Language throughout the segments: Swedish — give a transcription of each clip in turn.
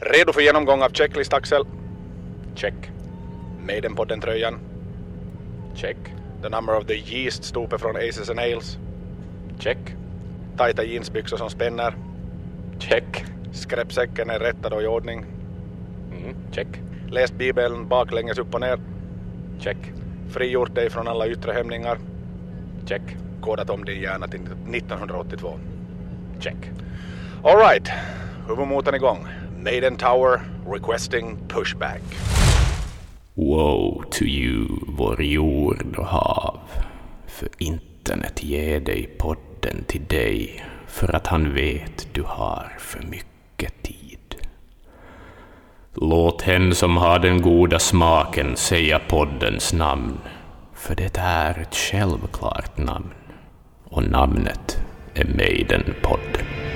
Redo för genomgång av checklist Axel? Check. Maiden-podden-tröjan? Check. The number of the yeast-stope från Aces and Ales? Check. Tajta jeansbyxor som spänner? Check. Skräpsäcken är rättad och i ordning? Mm, check. Läst bibeln baklänges upp och ner? Check. Frigjort dig från alla yttre hämningar? Check. Kodat om din hjärna till 1982? Check. Alright. Huvudmotorn igång. Maiden Tower requesting pushback. Woe to you, vår jord och hav, för internet ger dig podden till dig, för att han vet du har för mycket tid. Låt hen som har den goda smaken säga poddens namn, för det är ett självklart namn, och namnet är Maiden-podden.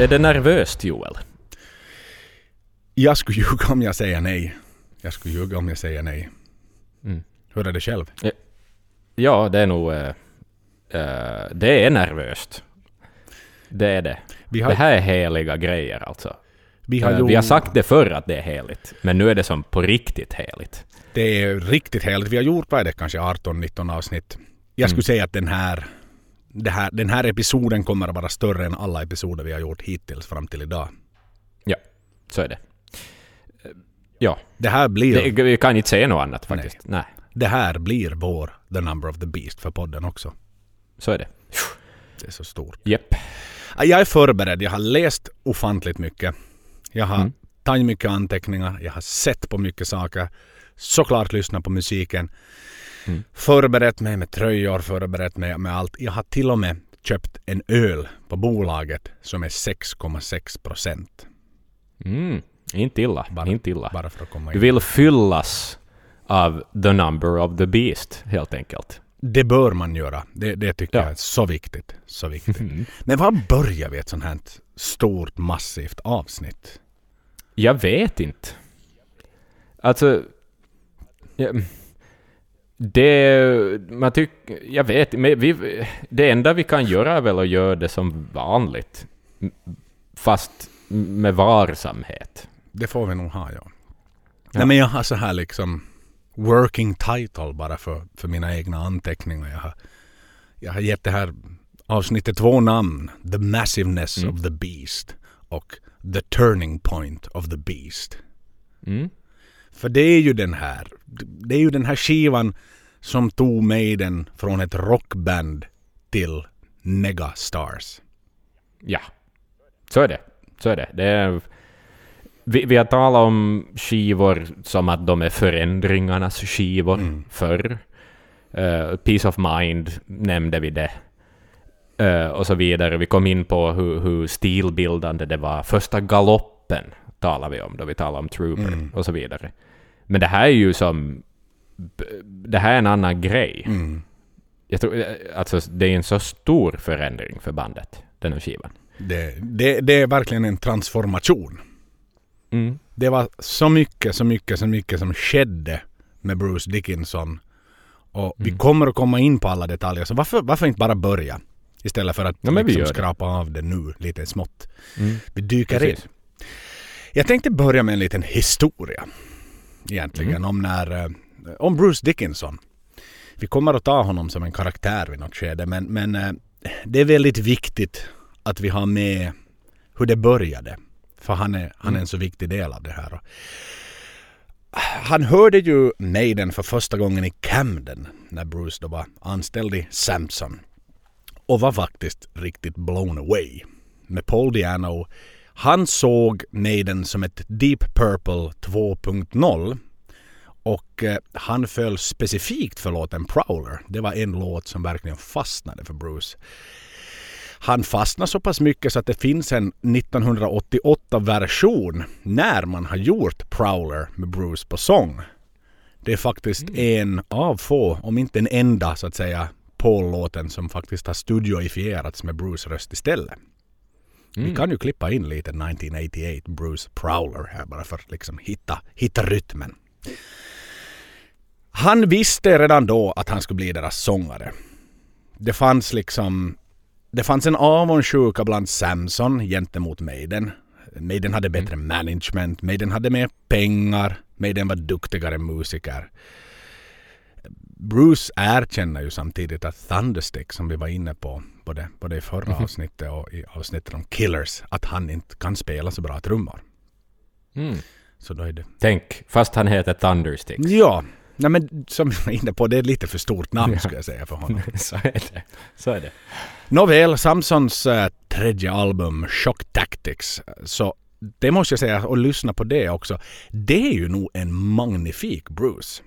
Är det nervöst, Joel? Jag skulle ljuga om jag säger nej. Jag skulle ljuga om jag säger nej. Mm. Hur är det själv? Ja, det är nog... eh, det är nervöst. Det är det. Har, Det här är heliga grejer alltså. vi har, Eh, gjort, Vi har sagt det förr att det är heligt, men nu är det som på riktigt heligt. Det är riktigt härligt. Vi har gjort, vad är det, kanske 18-19 avsnitt. Jag skulle Mm. säga att den här, här, den här episoden kommer att vara större än alla episoder vi har gjort hittills fram till idag. Ja, så är det. Ja, Det här blir, det, det, vi kan inte säga något annat faktiskt. Nej, här blir vår The Number of the Beast för podden också. så är det. Det är så stort. Jepp. Jag är förberedd. Jag har läst ofantligt mycket. Jag har Mm. tagit mycket anteckningar. Jag har sett på mycket saker. Såklart lyssnat på musiken. Mm. Förberett mig med tröjor, förberett mig med allt. Jag har till och med köpt en öl på bolaget som är 6,6 procent. Mm. Inte illa, Bara- inte illa. Bara för att komma Du in. vill fyllas av the number of the beast, helt enkelt. Det bör man göra. Det, det tycker Ja. jag är så viktigt. Så viktigt. Men var börjar vi ett sånt här stort massivt avsnitt? Jag vet inte. Alltså... Ja, det... Man tycker... Jag vet men vi, Det enda vi kan göra är väl att göra det som vanligt. Fast med varsamhet. Det får vi nog ha ja. Nej men jag har så här liksom working title bara för, för mina egna anteckningar. Jag har, jag har gett det här avsnittet två namn. The Massiveness Mm. of the Beast och The Turning Point of the Beast. Mm. För det är ju den här, det är ju den här skivan som tog Maiden från ett rockband till megastars. Ja. Så är det. Så är det. det är, vi, vi har talat om skivor som att de är förändringarnas skivor Mm. förr. Uh, Peace of Mind nämnde vi det. Eh, och så vidare. Vi kom in på hur, hur stilbildande det var. Första galoppen talade vi om då vi talade om Trooper Mm. och så vidare. Men det här är ju som... Det här är en annan grej. Mm. Jag tror, eh, alltså, det är en så stor förändring för bandet, den här skivan. Det, det, det är verkligen en transformation. Mm. Det var så mycket, så mycket, så mycket som skedde med Bruce Dickinson. Och vi Mm. kommer att komma in på alla detaljer. Så varför, varför inte bara börja? Istället för att Ja, vi liksom skrapa av det nu lite smått. Mm. Vi dyker Precis. in. Jag tänkte börja med en liten historia. Egentligen Mm. om när... eh, Om Bruce Dickinson. Vi kommer att ta honom som en karaktär vid något skede men, men eh, det är väldigt viktigt att vi har med hur det började. För han är, han är en så viktig del av det här. Han hörde ju Maiden för första gången i Camden när Bruce då var anställd i Samson. Och var faktiskt riktigt blown away med Paul Diano. Han såg Maiden som ett Deep Purple 2.0 och eh, han föll specifikt för låten Prowler. Det var en låt som verkligen fastnade för Bruce. Han fastnade så pass mycket så att det finns en 1988-version när man har gjort Prowler med Bruce på sång. Det är faktiskt en av få, om inte den enda så att säga, Paul-låten som faktiskt har studioifierats med Bruce röst istället. Vi kan ju klippa in lite 1988 Bruce Prowler här bara för att liksom hitta, hitta rytmen. Han visste redan då att han skulle bli deras sångare. Det fanns liksom... Det fanns en avundsjuka bland Samson gentemot Maiden. Maiden hade bättre management, Maiden hade mer pengar, Maiden var duktigare musiker. Bruce erkänner ju samtidigt att Thunderstick som vi var inne på både, både i förra avsnittet och i avsnittet om Killers att han inte kan spela så bra trummor. Mm. Så då är det... Tänk, fast han heter Thundersticks. Ja, nej men som vi var inne på det är lite för stort namn skulle jag säga för honom. Så är det. Så är det. Nåväl, Samsons äh, tredje album Shock Tactics. Så det måste jag säga, och lyssna på det också. Det är ju nog en magnifik Bruce.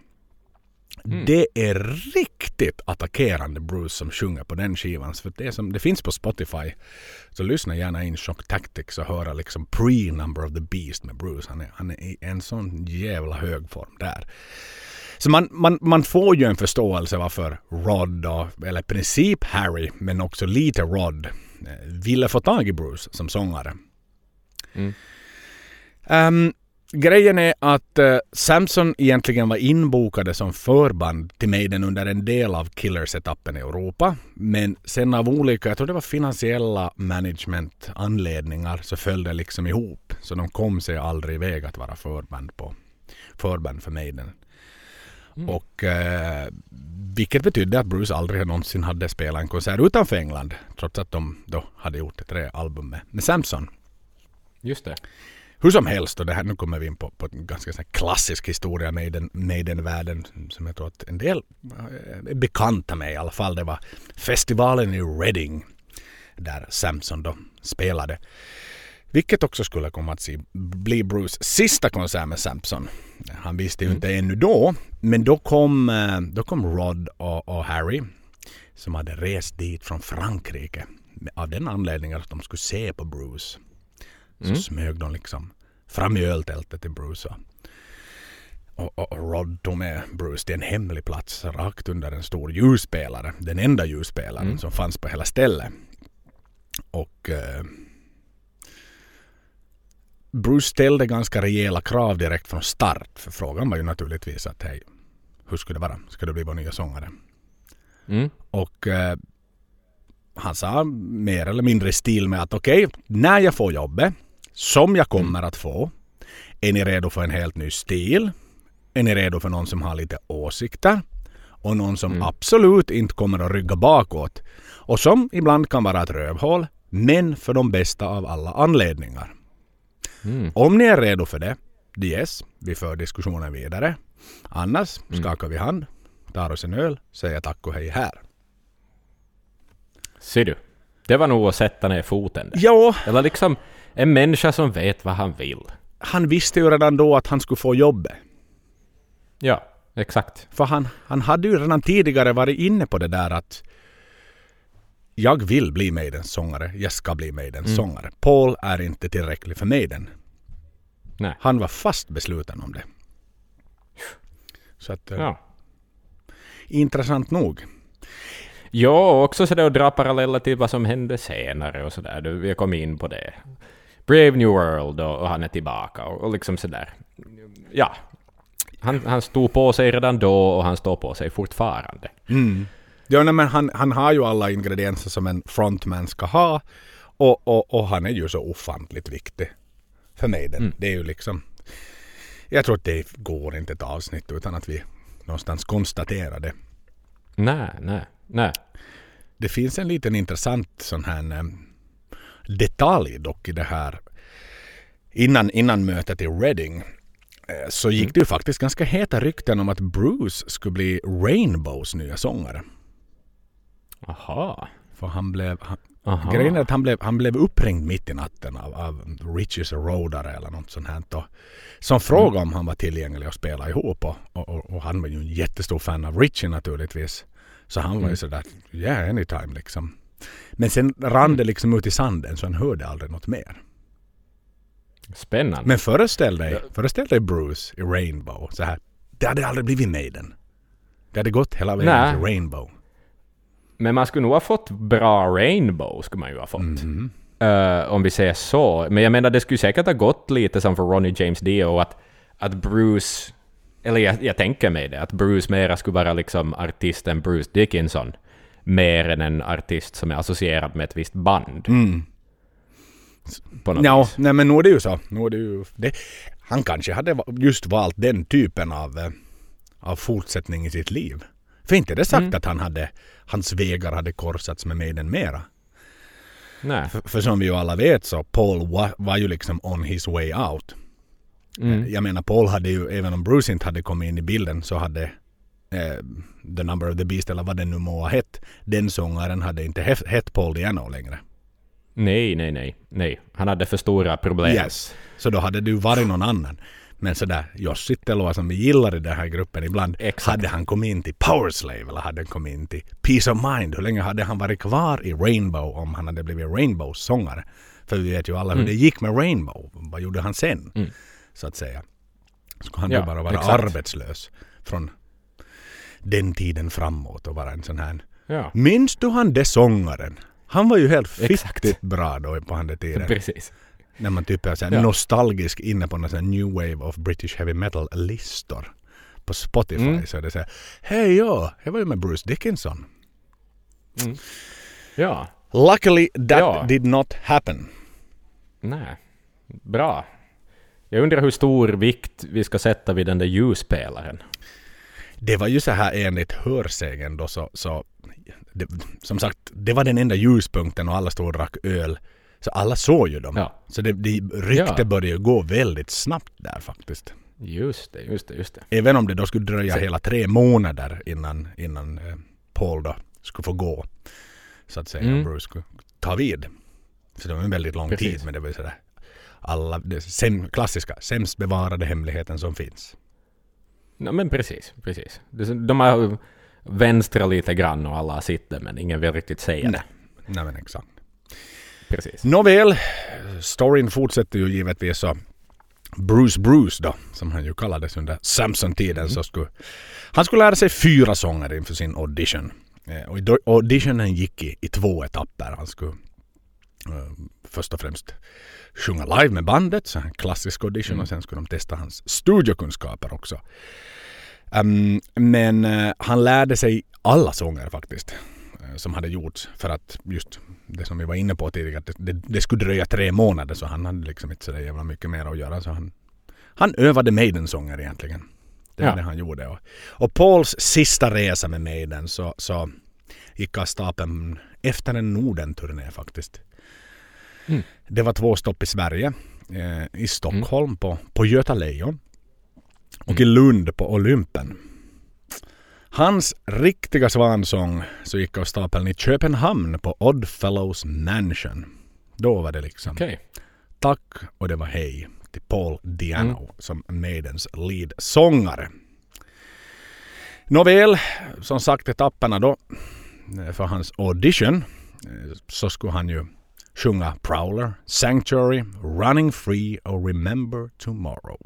Mm. Det är riktigt attackerande Bruce som sjunger på den skivan. För det, som, det finns på Spotify. Så lyssna gärna in Shock Tactics och höra liksom pre-Number of the Beast med Bruce. Han är, han är i en sån jävla hög form där. Så man, man, man får ju en förståelse varför Rod, och, eller i princip Harry, men också lite Rod, eh, ville få tag i Bruce som sångare. Mm. Ehm, grejen är att eh, Samson egentligen var inbokade som förband till Maiden under en del av Killers-etappen i Europa. Men sen av olika, jag tror det var finansiella management-anledningar, så föll det liksom ihop. Så de kom sig aldrig iväg att vara förband på förband för Maiden. Mm. Och eh, vilket betydde att Bruce aldrig någonsin hade spelat en konsert utanför England. Trots att de då hade gjort tre album med, med Samson. Just det. Hur som helst, och det här, nu kommer vi in på, på en ganska sån klassisk historia med den, Maiden-världen som jag tror att en del eh, är bekanta med i alla fall. Det var festivalen i Reading där Samson då spelade. Vilket också skulle komma att bli Bruce sista konsert med Samson. Han visste ju Mm. inte ännu då. Men då kom, eh, då kom Rod och, och Harry som hade rest dit från Frankrike av den anledningen att de skulle se på Bruce. Så Mm. smög de liksom fram i öltältet till Bruce. Och, och, och Rod tog med Bruce till en hemlig plats rakt under en stor ljusspelare. Den enda ljusspelaren Mm. som fanns på hela stället. Och eh, Bruce ställde ganska rejäla krav direkt från start. För frågan var ju naturligtvis att hej, hur skulle det vara? Ska du bli vår nya sångare? Mm. Och eh, han sa mer eller mindre i stil med att okej, när jag får jobbet, som jag kommer att få, är ni redo för en helt ny stil? Är ni redo för någon som har lite åsikter? Och någon som Mm. absolut inte kommer att rygga bakåt. Och som ibland kan vara ett rövhål, men för de bästa av alla anledningar. Mm. Om ni är redo för det, yes, vi för diskussionen vidare. Annars Mm. skakar vi hand, tar oss en öl, säger tack och hej här. Ser du? Det var nog att sätta ner foten där. Ja, Eller liksom en människa som vet vad han vill. han visste ju redan då att han skulle få jobbet. Ja, exakt. För han, han hade ju redan tidigare varit inne på det där att jag vill bli Maidens sångare, jag ska bli Maidens Mm. sångare. Paul är inte tillräcklig för Maiden. Nej. Han var fast besluten om det. Så att, eh, Ja. intressant nog. Ja, och också sådär att dra paralleller till vad som hände senare och sådär. Vi kom in på det. Brave New World och, och han är tillbaka och, och liksom sådär. Ja. Han, han stod på sig redan då och han står på sig fortfarande. Mm. Ja, nej, men han, han har ju alla ingredienser som en frontman ska ha. Och, och, och han är ju så ofantligt viktig för Maiden. Mm. Det är ju liksom... Jag tror att det går inte ett avsnitt utan att vi någonstans konstaterar det. Nej, nej, nej. Det finns en liten intressant sån här eh, detalj dock i det här. Innan, innan mötet i Reading eh, så gick Mm. det ju faktiskt ganska heta rykten om att Bruce skulle bli Rainbows nya sångare. Aha. För han blev, han, Aha. Grejen är att han blev, han blev uppringd mitt i natten av, av Riches Rodare eller något sånt här. Då, som frågade om han var tillgänglig att spela ihop. Och, och, och, och han var ju en jättestor fan av Richie naturligtvis. Så han var ju Mm. sådär, yeah anytime liksom. Men sen rann det liksom ut i sanden så han hörde aldrig något mer. Spännande. Men föreställ dig, föreställ dig Bruce i Rainbow. Så här, det hade aldrig blivit Maiden. Det hade gått hela vägen Nej. till Rainbow. Men man skulle nog ha fått bra Rainbow, skulle man ju ha fått. Mhm. Uh, om vi säger så. Men jag menar, det skulle säkert ha gått lite som för Ronnie James Dio, att, att Bruce... Eller jag, jag tänker mig det, att Bruce mera skulle vara liksom artisten Bruce Dickinson, mer än en artist som är associerad med ett visst band. Mm. Ja, nej men nu är det ju så. Nu är det ju, det, han kanske hade just valt den typen av, eh, av fortsättning i sitt liv. För inte är det sagt Mm. att han hade, hans vägar hade korsats med Maiden mera. Nej. För, för som vi ju alla vet så Paul wa, var ju liksom on his way out. Mm. Jag menar Paul hade ju, även om Bruce inte hade kommit in i bilden så hade eh, The Number of the Beast eller vad den nu må ha hett. Den sångaren hade inte hett, Paul Diano längre. Nej, nej, nej, nej. Han hade för stora problem. Yes. Så då hade ju varit någon annan. Men sådär Josh Sittelua som vi gillar i den här gruppen ibland. Exakt. Hade han kommit in till Powerslave eller hade han kommit in till Peace of Mind? Hur länge hade han varit kvar i Rainbow om han hade blivit Rainbows sångare? För vi vet ju alla hur Mm. det gick med Rainbow. Vad gjorde han sen? Mm. Så att säga. Skulle han Ja, då bara vara exakt. arbetslös från den tiden framåt och vara en sån här. Ja, Minns du han det sångaren? Han var ju helt fittigt bra då på den tiden. precis. När man typ är så Ja. nostalgisk inne på någon sån här new wave of British heavy metal listor. På Spotify Mm. så är det så här. Hej ja, jag var ju med Bruce Dickinson. Ja, Luckily that Ja. did not happen. nej. Bra. Jag undrar hur stor vikt vi ska sätta vid den där ljusspelaren. Det var ju så här enligt hörsägen då så, så det, som sagt, det var den enda ljuspunkten och alla stod och drack öl. Så alla såg ju dem. Ja. Så det, det rykte Ja. började gå väldigt snabbt där faktiskt. Just det, just det, just det. Även om det då skulle dröja Så- hela tre månader innan, innan eh, Paul då skulle få gå. Så att säga, Mm. Bruce skulle ta vid. Så det var en väldigt lång Precis. tid men det var ju sådär alla, det säm, klassiska, sämst bevarade hemligheten som finns. Ja, men precis, precis. De har vänstrat lite grann och alla sitter men ingen vill riktigt säga Nej. det. Nej men exakt. Precis. Nåväl, storyn fortsätter ju givetvis så. Bruce Bruce då, som han ju kallades under Samson-tiden, Mm. så skulle han skulle lära sig fyra sånger inför sin audition. Eh, Och auditionen gick i, i två etapper. Han skulle först och främst sjunga live med bandet, så en klassisk audition Mm. och sen skulle de testa hans studiokunskaper också. Ehm, men eh, han lärde sig alla sånger faktiskt eh, som hade gjorts för att just det som vi var inne på tidigare, att det, det, det skulle dröja tre månader så han hade liksom inte så jävla mycket mer att göra. Så han, han övade Maiden-sånger egentligen. Det var Ja. det han gjorde. Och, och Pauls sista resa med Maiden så, så gick av stapeln efter en Norden-turné faktiskt. Mm. Det var två stopp i Sverige. Eh, I Stockholm på, på Göta Lejon. Och i Lund på Olympen. Hans riktiga svansång så gick av stapeln i Köpenhamn på Oddfellows Mansion. Då var det liksom Okej. tack och det var hej till Paul Diano som Maidens lead-sångare. Nåväl, som sagt etapperna då eh, för hans audition eh, så skulle han ju sjunga Prowler, Sanctuary, Running Free och Remember Tomorrow.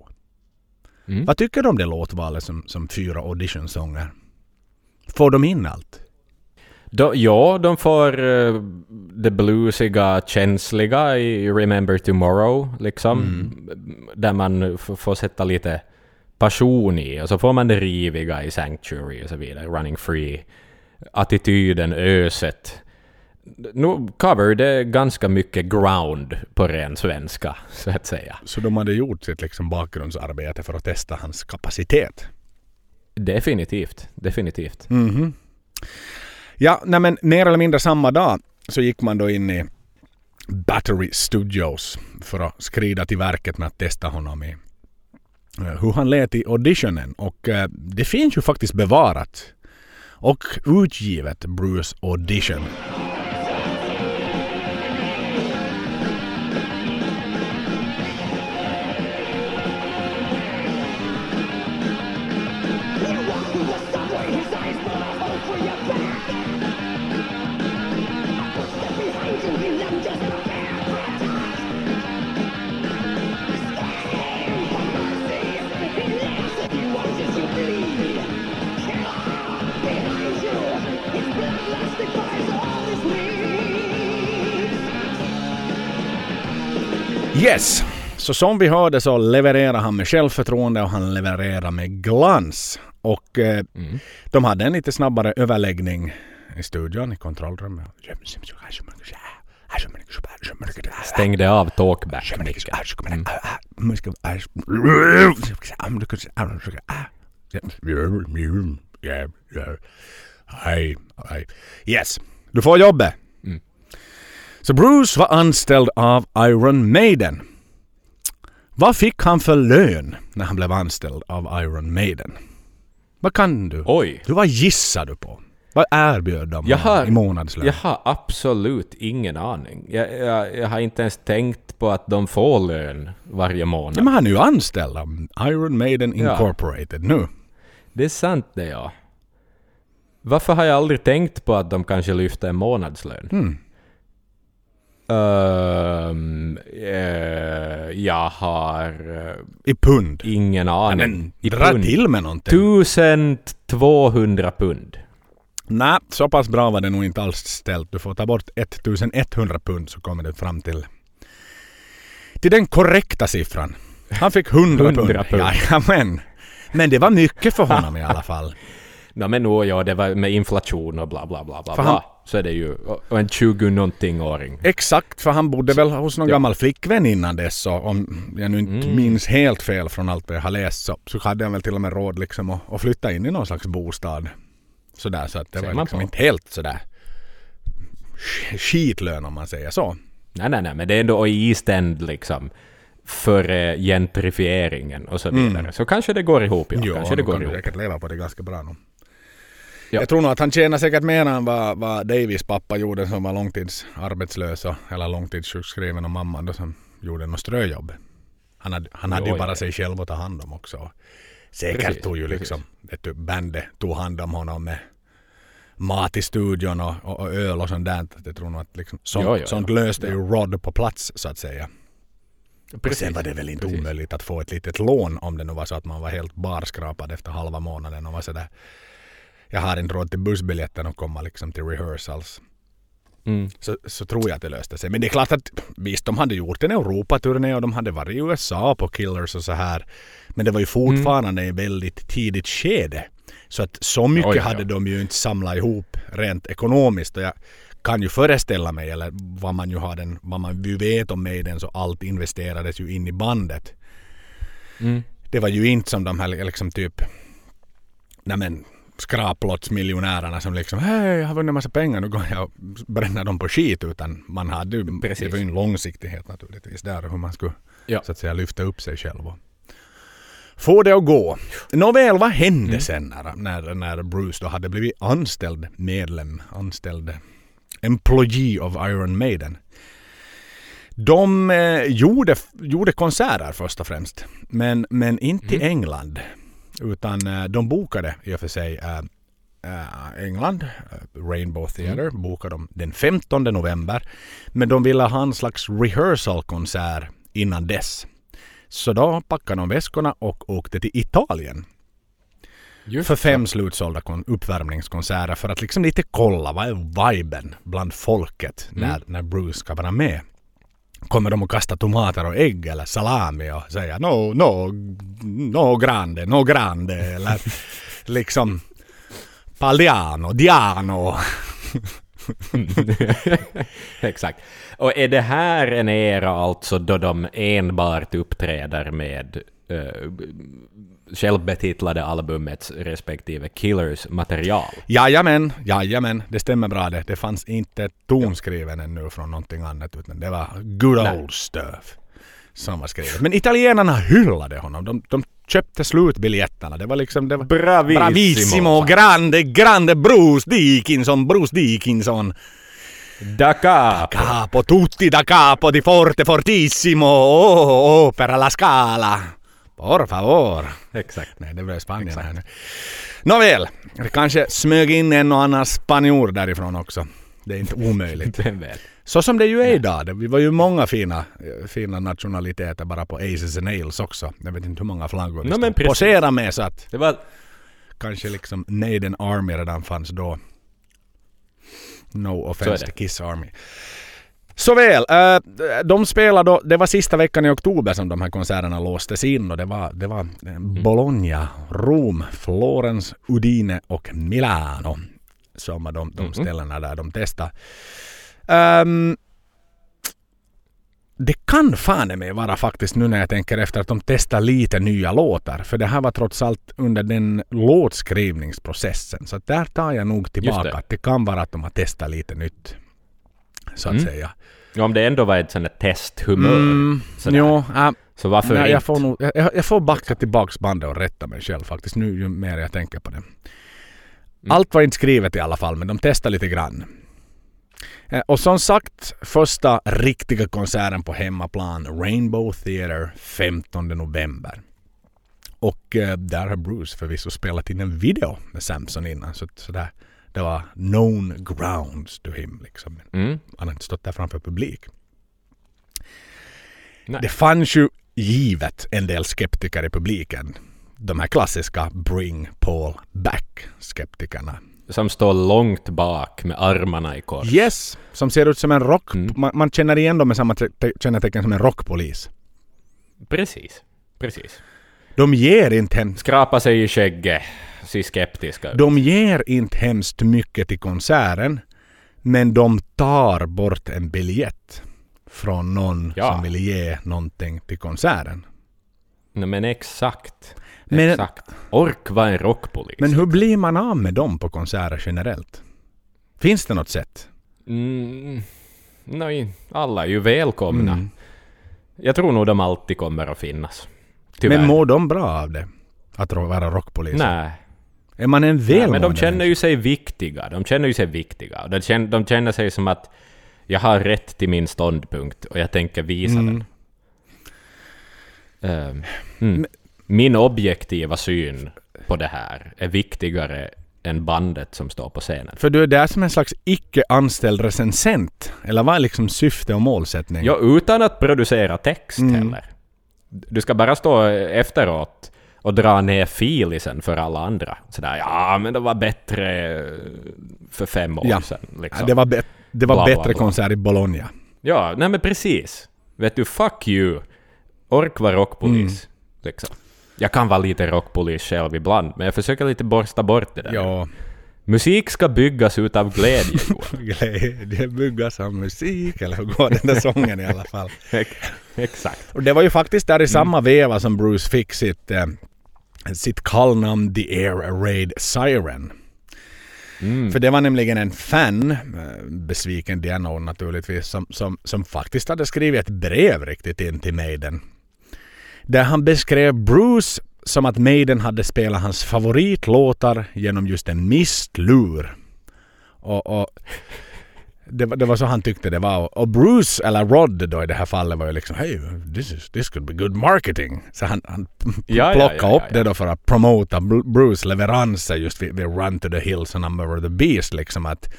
Mm. Vad tycker du om det låtvalet som, som fyra auditionsånger? Får de in allt? Då, ja, de får eh, det bluesiga, känsliga i Remember Tomorrow, liksom. Där man får sätta lite passion i. Och så får man det riviga i Sanctuary och så vidare. Running Free. Attityden, öset. Nu cover det ganska mycket ground på ren svenska, så att säga. Så de hade gjort sitt liksom bakgrundsarbete för att testa hans kapacitet. Definitivt, definitivt. Mhm. Ja, nej men mer eller mindre samma dag så gick man då in i Battery Studios för att skrida till verket med att testa honom i eh, hur han lät i auditionen. Och eh, det finns ju faktiskt bevarat och utgivet Bruce Audition. Yes! Så som vi hörde så levererar han med självförtroende och han levererar med glans. Och eh, Mm. de hade en lite snabbare överläggning i studion i kontrollrummet. Stängde av talkback-micken. Mm. Yes, du får jobbet. Mm. Så Bruce var anställd av Iron Maiden. Vad fick han för lön när han blev anställd av Iron Maiden? Vad kan du? Oj! Du, vad gissar du på? Vad erbjöd de Jag har- i månadslön? Jag har absolut ingen aning. Jag, jag, jag har inte ens tänkt på att de får lön varje månad. Ja, men han är ju anställd av Iron Maiden Ja. Incorporated nu. Det är sant det ja. Varför har jag aldrig tänkt på att de kanske lyfter en månadslön? Hmm. Ehm, eh, jag har eh, I pund. ingen aning. Men I dra pund. till med någonting. 1200 pund. Nej, så pass bra var det nog inte alls ställt. Du får ta bort 1100 pund så kommer du fram till till den korrekta siffran. Han fick 100, 100 pund. pund. Jajamän. Men det var mycket för honom i alla fall. No, men nu, ja, det var med inflation och bla bla bla bla. För bla. han- Så är det ju. Och och en 20-någonting-åring. Exakt, för han bodde väl hos någon Ja. gammal flickvän innan dess. Så om jag nu inte Mm. minns helt fel från allt vad jag har läst så, så hade han väl till och med råd liksom att, att flytta in i någon slags bostad. Sådär, så att det Ser var liksom på. inte helt sådär sk- skitlön om man säger så. Nej, nej, nej, men det är ändå i East End liksom. Före gentrifieringen och så vidare. Så kanske det går ihop, ja. Mm. Jo, kanske det går kan ihop. säkert leva på det ganska bra nu. Ja. Jag tror nog att han tjänar säkert mer än vad, vad Davies pappa gjorde som var långtidsarbetslös och, eller långtidssjukskriven och mamman då som gjorde något ströjobb. Han hade, han hade Jo, ju bara ja. sig själv att ta hand om också. Säkert Precis, tog ju precis. liksom, du, bandet tog hand om honom med mat i studion och, och, och öl och sånt där. Jag tror nog att liksom, sånt, Jo, jo, sånt löste ju Rod på plats så att säga. Och sen var det väl inte precis. omöjligt att få ett litet lån om det nu var så att man var helt barskrapad efter halva månaden och var sådär jag har inte råd till bussbiljetten och komma liksom till rehearsals. Mm. Så, så tror jag att det löste sig. Men det är klart att visst, de hade gjort en Europaturné och de hade varit i USA på Killers och så här. Men det var ju fortfarande i väldigt tidigt skede. Så att så mycket Oj, ja, ja. hade de ju inte samlat ihop rent ekonomiskt. Och jag kan ju föreställa mig, eller vad man ju har den, vad man ju vet om Maiden så allt investerades ju in i bandet. Mm. Det var ju inte som de här liksom typ nej men skraplottsmiljonärerna som liksom hej jag har vunnit massa pengar nu går jag och bränner dem på skit utan man hade ju Precis. en långsiktighet naturligtvis där hur man skulle Ja. så att säga lyfta upp sig själv och få det att gå. Nåväl, vad hände Mm. sen när, när, när Bruce då hade blivit anställd medlem, anställd employee of Iron Maiden? De eh, gjorde, gjorde konserter först och främst. Men, men inte i England. Utan eh, de bokade i och för sig eh, eh, England, Rainbow Theatre, bokade de den 15 november. Men de ville ha en slags rehearsal-konsert innan dess. Så då packade de väskorna och åkte till Italien Just för fem slutsålda kon- uppvärmningskonserter för att liksom lite kolla vad är viben bland folket Mm. när, när Bruce ska vara med. Kommer de att kasta tomater och ägg eller salami och säga no, no, no grande, no grande eller liksom Paldiano, Diano. Exakt. Och är det här en era alltså då de enbart uppträder med uh, självbetitlade albumets respektive Killers material? Jajamän, jajamän, det stämmer bra det. Det fanns inte tonskriven ännu från någonting annat utan det var good Nej. old stuff som var skrivet. Men italienarna hyllade honom. De, de köpte slutbiljetterna. Det var liksom... Det var Bravissimo! Bravissimo, grande, grande Bruce Dickinson, Bruce Dickinson. Da capo! Capo, tutti da capo di forte fortissimo, oh, oh, oh, per la scala. Por favor. Exakt. Nej, det blev Spanien här nu. Nåväl, det kanske smög in en och annan spanjor därifrån också. Det är inte omöjligt. Så som det ju är idag. Det- Vi var ju många fina, fina nationaliteter bara på Aces and Nails också. Jag vet inte hur många flaggor vi No, precis. posera med så att Det var... kanske liksom Naden Army redan fanns då. No offense det. to Kiss Army. Såväl, äh, de spelade då, det var sista veckan i oktober som de här konserterna låstes in och det var, det var eh, Bologna, Rom, Florens, Udine och Milano som var de, de Mhm. ställena där de testade. Ehm, det kan fan i mig vara faktiskt nu när jag tänker efter att de testar lite nya låtar. För det här var trots allt under den låtskrivningsprocessen. Så där tar jag nog tillbaka det. att det kan vara att de har testat lite nytt. Så att Mm. säga. Ja, om det ändå var ett sånt där testhumör. Mm, sådär. jo, äh, Så varför nej, inte? jag, får nog, jag, jag får backa tillbaks bandet och rätta mig själv faktiskt nu ju mer jag tänker på det. Mm. Allt var inte skrivet i alla fall men de testade lite grann. Eh, Och som sagt, första riktiga konserten på hemmaplan, Rainbow Theatre, 15 november. Och eh, där har Bruce förvisso spelat in en video med Samson innan. Så, så där, det var known grounds to him. Liksom. Mm. Han har inte stått där framför publik. Nej. Det fanns ju givet en del skeptiker i publiken. De här klassiska Bring Paul Back-skeptikerna. Som står långt bak med armarna i kors. Yes, som ser ut som en rock... Mm. Man, man känner igen dem med samma te- te- kännetecken som en rockpolis. Precis. Precis. De ger inte hem, Skrapa sig i skägget. Se skeptiska ut. de ger inte hemskt mycket till konserten. Men de tar bort en biljett från någon Ja. som vill ge någonting till konserten. Nej, men exakt. Men- exakt. Ork var en rockpolis. Men hur blir man av med dem på konserter generellt? Finns det något sätt? Mm, nej, alla är ju välkomna. Mm. Jag tror nog de alltid kommer att finnas. Tyvärr. Men mår de bra av det? Att vara rockpolis? Nej. Är man en välmående men de känner ju sig viktiga. De känner ju sig viktiga. De känner, de känner sig som att jag har rätt till min ståndpunkt och jag tänker visa Mm. den. Ehm, mm. Min objektiva syn på det här är viktigare än bandet som står på scenen. För du är där som en slags icke-anställd recensent? Eller vad är liksom syfte och målsättning? Ja, utan att producera text Mm. heller. Du ska bara stå efteråt och dra ner filisen för alla andra. Sådär, ja men det var bättre för fem år Ja. sedan. Ja, Liksom. det var, be- det var Bla, bla, bättre bla. konsert i Bologna. Ja, nej men precis. Vet du, fuck you. Ork var rockpolis. Mm. Liksom. Jag kan vara lite rockpolis själv ibland, men jag försöker lite borsta bort det där. Ja, Musik ska byggas utav glädje, glädje byggas av musik. Eller hur går den där sången i alla fall? Ex- Exakt. Och det var ju faktiskt där i samma veva som Bruce fick sitt, eh, sitt kallnamn The Air Raid Siren. Mm. För det var nämligen en fan, eh, besviken Diano naturligtvis, som, som, som faktiskt hade skrivit ett brev riktigt in till Maiden. Där han beskrev Bruce som att Maiden hade spelat hans favoritlåtar genom just en mistlur. Och, och det, var- det var så han tyckte det var. Och Bruce, eller Rod då i det här fallet var ju liksom Hey, this, is, this could be good marketing. Så han, han Ja, plockade ja, upp ja, det då för att promota Bru- Bruce leveranser just vid, vid Run to the Hills och Number of the Beast liksom att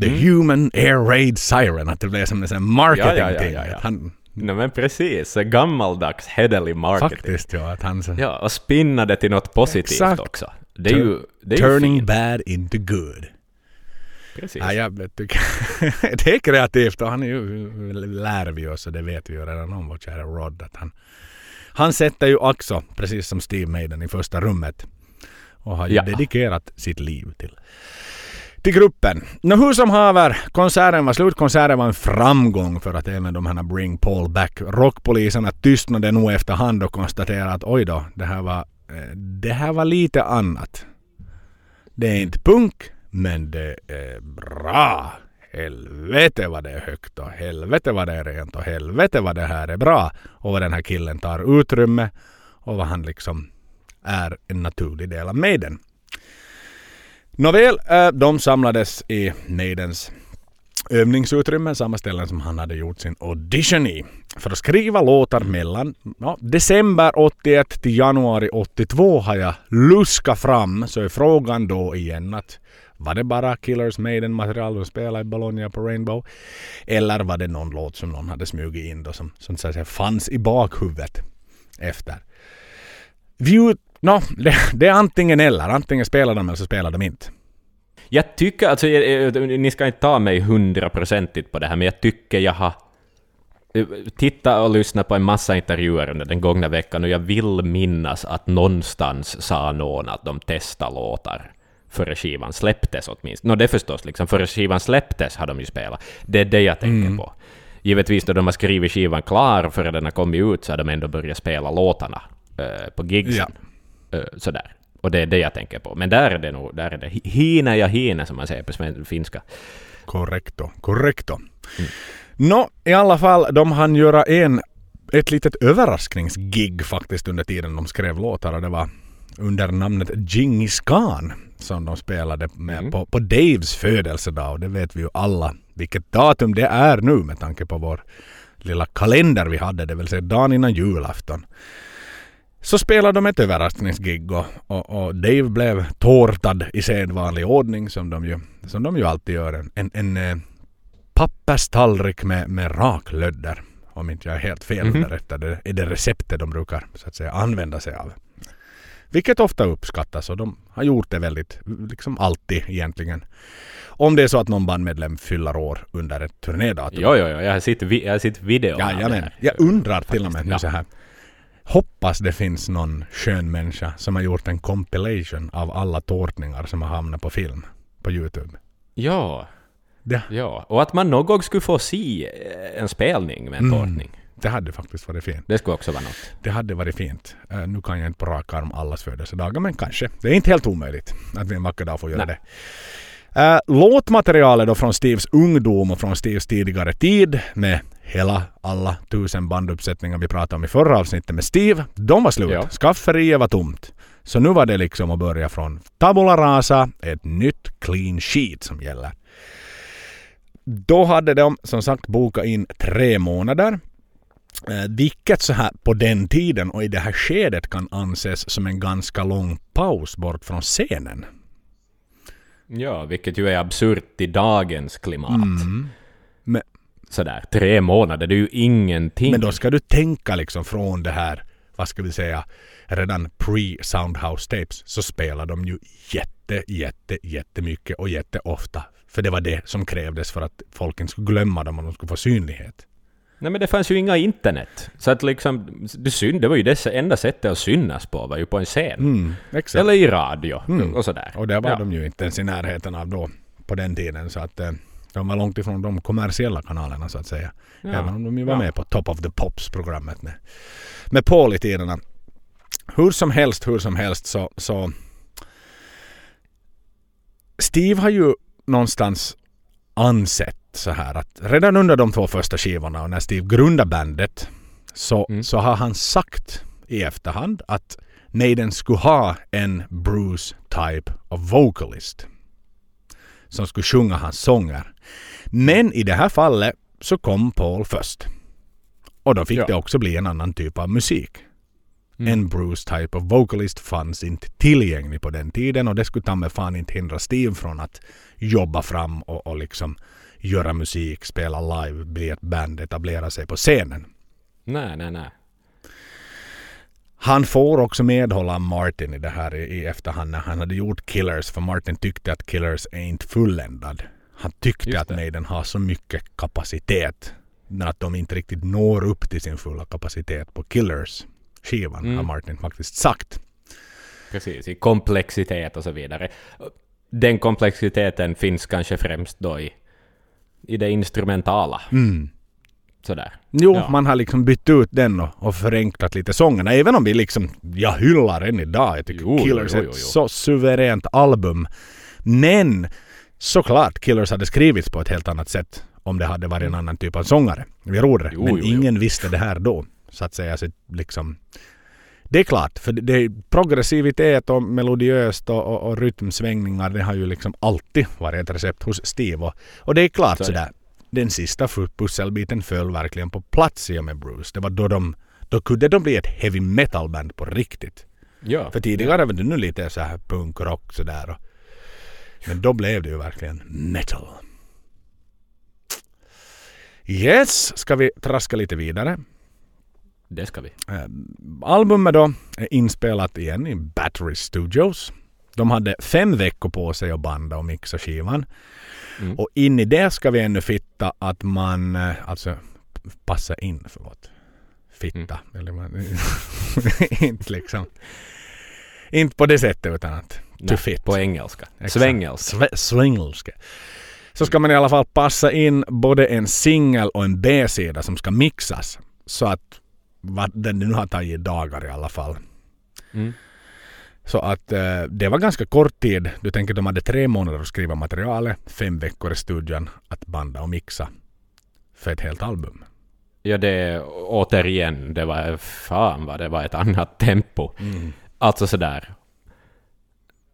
The Mm. Human Air Raid Siren, att det blev som en sån marketing Ja, ja, ja, ting. ja, ja. Att Han, Nej men precis, gammaldags hederlig marketing. faktiskt ja, att han så, Ja, och spinna det till något positivt Exakt. också. Det är ju, det är ju turning fint. bad into good. Precis. Ja, jag tycker det är kreativt och han är ju lär vi oss och det vet vi ju redan om vår kära Rod. Att han, han sätter ju också, precis som Steve Maiden i första rummet. Och har ju Ja. dedikerat sitt liv till, till gruppen. Nå hur som haver, konserten var slut. Konserten var en framgång för att även de här Bring Paul Back rockpoliserna tystnade nog efterhand och konstaterade att oj då, det här var, eh, det här var lite annat. Det är inte punk, men det är bra. Helvete vad det är högt och helvete vad det är rent och helvete vad det här är bra. Och vad den här killen tar utrymme och vad han liksom är en naturlig del av Maiden. Nåväl, eh, de samlades i Maidens övningsutrymme, samma ställen som han hade gjort sin audition i. För att skriva låtar mellan ja, december 81 till januari 82 har jag luskat fram. Så är frågan då igen att var det bara Killers Maiden material de spelade i Bologna på Rainbow? Eller var det någon låt som någon hade smugit in då som, som så att säga fanns i bakhuvudet efter? View, no, det, det är antingen eller. Antingen spelar de eller så spelar de inte. Jag tycker, alltså, ni ska inte ta mig hundraprocentigt på det här, men jag tycker jag har eh, titta tittat och lyssnat på en massa intervjuer under den gångna veckan och jag vill minnas att någonstans sa någon att de testar låtar före skivan släpptes åtminstone. Nå, det förstås, liksom, före skivan släpptes har de ju spelat. Det är det jag tänker Mm. på. Givetvis då de har skrivit skivan klar före den har kommit ut så har de ändå börjat spela låtarna eh, på gigsen. Eh, sådär. Och det är det jag tänker på. Men där är det nog, där är det hina ja hina som man säger på finska. Correcto, correcto. Nå, i alla fall, de hann göra en, ett litet överraskningsgig faktiskt under tiden de skrev låtar och det var under namnet Djingis Khan som de spelade med Mm. på, på Daves födelsedag och det vet vi ju alla vilket datum det är nu med tanke på vår lilla kalender vi hade, det vill säga dagen innan julafton. Så spelade de ett överraskningsgig och, och, och Dave blev tårtad i sedvanlig ordning som de ju, som de ju alltid gör. En, en, en eh, papperstallrik med, med raklödder. Om inte jag är helt fel Mhm. underrättad. Det är det receptet de brukar så att säga använda sig av. Vilket ofta uppskattas och de har gjort det väldigt, liksom alltid egentligen. Om det är så att någon bandmedlem fyller år under ett turnédatum. Jo, jo, jo, jag har sett, vi, jag har sett videon Jajamän. Jag undrar till och med nu så här. Hoppas det finns någon skön människa som har gjort en compilation av alla tårtningar som har hamnat på film på Youtube. Ja, Det, ja. Och att man någon gång skulle få se eh, en spelning med en Mm. Det hade faktiskt varit fint. Det skulle också vara något. Det hade varit fint. Eh, nu kan jag inte på rak arm allas födelsedagar men kanske. Det är inte helt omöjligt att vi en vacker dag får göra Nej. det. Uh, låtmaterialet då från Steves ungdom och från Steves tidigare tid med hela alla tusen banduppsättningar vi pratade om i förra avsnittet med Steve. De var slut. Ja. Skafferiet var tomt. Så nu var det liksom att börja från tabula rasa, ett nytt clean sheet som gäller. Då hade de som sagt bokat in tre månader. Eh, vilket så här på den tiden och i det här skedet kan anses som en ganska lång paus bort från scenen. Ja, vilket ju är absurt i dagens klimat. Mm. Men, Sådär, tre månader, det är ju ingenting. men då ska du tänka liksom från det här, vad ska vi säga, redan pre-Soundhouse Tapes så spelar de ju jätte, jätte, jättemycket och jätteofta. För det var det som krävdes för att folk inte skulle glömma dem och de skulle få synlighet. Nej men det fanns ju inga internet. Så att liksom, det, syn, det var ju det enda sättet att synas på, var ju på en scen. Mm. Eller i radio Mm. och sådär. Och det var ja. de ju inte ens i närheten av då på den tiden. Så att eh, de var långt ifrån de kommersiella kanalerna så att säga. Ja. Även om de ju var Ja. med på Top of the Pops-programmet med, med Paul i tiderna. Hur som helst, hur som helst så, så Steve har ju någonstans ansett så här att redan under de två första skivorna och när Steve grundade bandet så, Mm. så har han sagt i efterhand att Maiden skulle ha en Bruce type of vocalist som skulle sjunga hans sånger. Men i det här fallet så kom Paul först. Och då fick Ja. det också bli en annan typ av musik. Mm. En Bruce type of vocalist fanns inte tillgänglig på den tiden och det skulle ta med fan inte hindra Steve från att jobba fram och, och liksom göra musik, spela live, bli ett band, etablera sig på scenen. Nej, nej, nej. Han får också medhålla Martin i det här i, i efterhand när han hade gjort Killers för Martin tyckte att Killers är inte fulländad. Han tyckte att. Maiden har så mycket kapacitet att de inte riktigt når upp till sin fulla kapacitet på Killers skivan Mm. har Martin faktiskt sagt. Precis, i komplexitet och så vidare. Den komplexiteten finns kanske främst då i, i det instrumentala. Mm. Sådär. Jo, Ja. man har liksom bytt ut den och, och förenklat lite sångerna. Även om vi liksom, jag hyllar än idag. Jag tycker Jo, Killers jo, är jo, ett jo. så suveränt album. Men såklart, Killers hade skrivits på ett helt annat sätt om det hade varit en annan typ av sångare. Vi rodde. Jo, Men ingen visste det här då. Så att säga, så liksom... Det är klart, för det progressivitet och melodiöst och, och, och rytmsvängningar, det har ju liksom alltid varit ett recept hos Steve. Och, och det är klart Så sådär, den sista pusselbiten föll verkligen på plats i och med Bruce. Det var då de, då kunde de bli ett heavy metal band på riktigt. Ja. För tidigare var det nu lite så här punk rock sådär. Men då blev det ju verkligen metal. Yes, ska vi traska lite vidare. Det ska vi. Eh, albumet då är inspelat igen i Battery Studios. De hade fem veckor på sig att banda och mixa skivan. Mm. Och in i det ska vi ännu fitta att man, eh, alltså passa in, förlåt. Fitta. Mm. Eller man, inte liksom. Inte på det sättet utan att to Nej, fit. På engelska. Svängelska. Svengelska. Så ska man i alla fall passa in både en singel och en B-sida som ska mixas. Så att vad den nu har tagit dagar i alla fall. Mm. Så att eh, det var ganska kort tid. Du tänker de hade tre månader att skriva materialet, fem veckor i studion att banda och mixa för ett helt album. Ja, det återigen, det var fan vad det var ett annat tempo. Alltså sådär.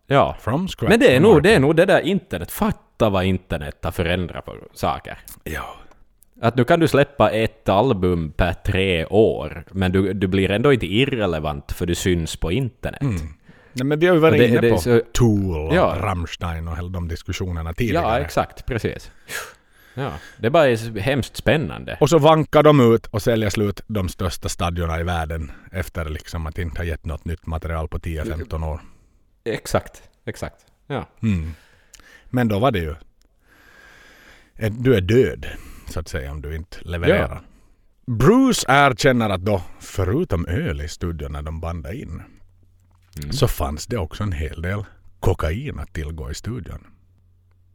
Ja. From scratch. Men det är, nog, det är nog det där internet. Fatta vad internet har förändrat på saker. Ja. Att nu kan du släppa ett album per tre år, men du, du blir ändå inte irrelevant för du syns på internet. Nej, men vi har ju varit det- inne på så- Tool och Ja. Rammstein och hela de diskussionerna tidigare. Ja, exakt. Precis. Ja, det bara är hemskt spännande. Och så vankar de ut och säljer slut de största stadionerna i världen efter liksom att inte ha gett något nytt material på 10-15 år. Exakt. Exakt. Ja. Mm. Men då var det ju... Du är död, så att säga, om du inte levererar. Bruce erkänner att då, förutom öl i studion när de bandade in, Mm. så fanns det också en hel del kokain att tillgå i studion.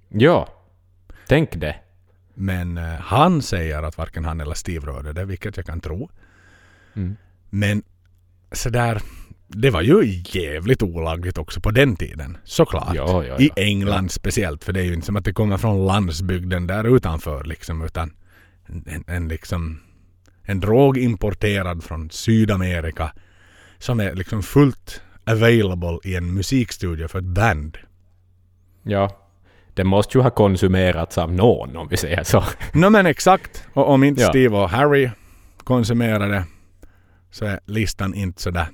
Ja. Tänk det. Men eh, han säger att varken han eller Steve rörde det, vilket jag kan tro. Mm. Men sådär, det var ju jävligt olagligt också på den tiden. Såklart. Ja, ja, I ja. England speciellt, för det är ju inte som att det kommer från landsbygden där utanför liksom, utan en, en liksom en drog importerad från Sydamerika som är liksom fullt available i en musikstudio för ett band. Ja. Det måste ju ha konsumerats av någon, om vi säger så. Nå men exakt. Och om inte. Steve och Harry konsumerar det så är listan inte sådär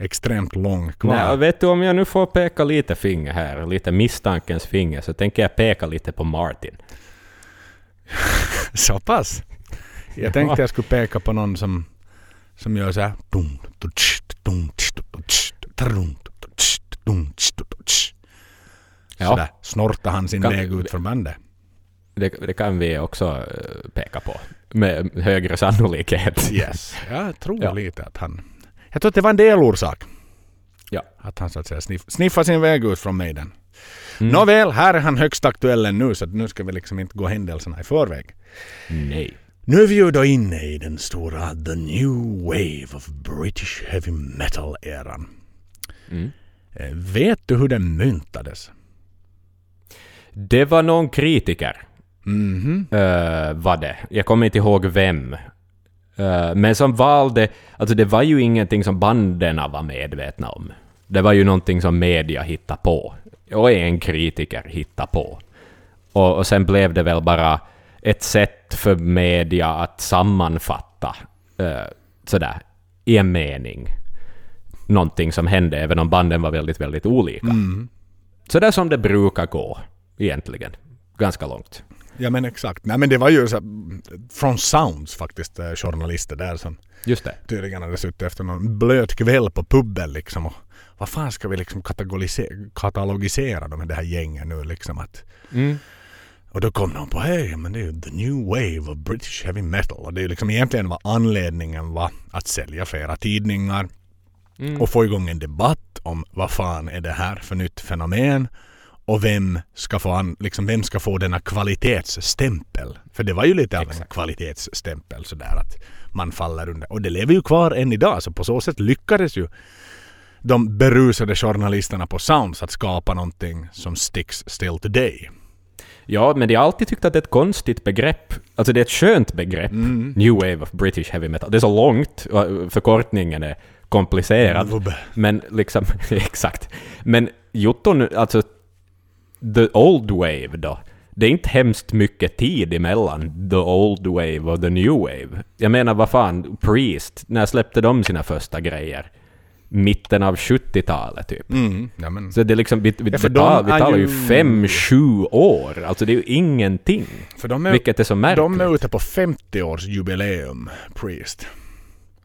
extremt lång kvar. Nej, vet du, om jag nu får peka lite finger här, lite misstankens finger, så tänker jag peka lite på Martin. Så pass? Jag Ja. tänkte jag skulle peka på någon som, som gör så här. Ja. Sådär snortar han sin Kan- väg ut från bandet. Det, det kan vi också eh, peka på. Med högre sannolikhet. Yes. Jag tror Ja. lite att han... Jag tror att det var en delorsak. Ja. Att han så att säga sniff, sniffar sin väg ut från Maiden. Mm. Nåväl, här är han högst aktuell ännu så nu ska vi liksom inte gå händelserna i förväg. Nej. Nu är vi ju då inne i den stora The New Wave of British Heavy Metal-eran. Mm. Eh, Vet du hur den myntades? Det var någon kritiker, Mhm. uh, var det. Jag kommer inte ihåg vem. Eh, men som valde... Alltså det var ju ingenting som banden var medvetna om. Det var ju någonting som media hittade på. Och en kritiker hittade på. Och, och sen blev det väl bara ett sätt för media att sammanfatta uh, sådär i en mening. Någonting som hände även om banden var väldigt, väldigt olika. Mm. Så som det brukar gå egentligen. Ganska långt. Ja men exakt. Nej men det var ju så, från Sounds faktiskt, eh, journalister där som Just det. tydligen hade suttit efter någon blöt kväll på puben liksom. Och vad fan ska vi liksom katalogisera, de det här gängen nu liksom att Mm. Och då kom någon på hej men det är ju the new wave of British heavy metal. Och det är ju liksom egentligen vad anledningen var att sälja flera tidningar Mm. och få igång en debatt om vad fan är det här för nytt fenomen och vem ska få, an, liksom, vem ska få denna kvalitetsstämpel. För det var ju lite av en kvalitetsstämpel sådär att man faller under. Och det lever ju kvar än idag så på så sätt lyckades ju de berusade journalisterna på Sounds att skapa någonting som sticks still today. Ja, men jag har alltid tyckt att det är ett konstigt begrepp. Alltså det är ett skönt begrepp. Mm. New Wave of British Heavy Metal. Det är så långt, och förkortningen är komplicerad. Vubbe. Men liksom, exakt. Men Jotton, alltså The Old Wave då. Det är inte hemskt mycket tid emellan The Old Wave och The New Wave. Jag menar, vad fan, Priest, när släppte de sina första grejer? Mitten av 70-talet typ. Mm. Ja, men, Så det är liksom, vi, vi, Ja, för vi, talar ju ju- fem, sju år. Alltså det är ju ingenting. för de är, Vilket är så märkligt. de är ute på 50-årsjubileum, Priest.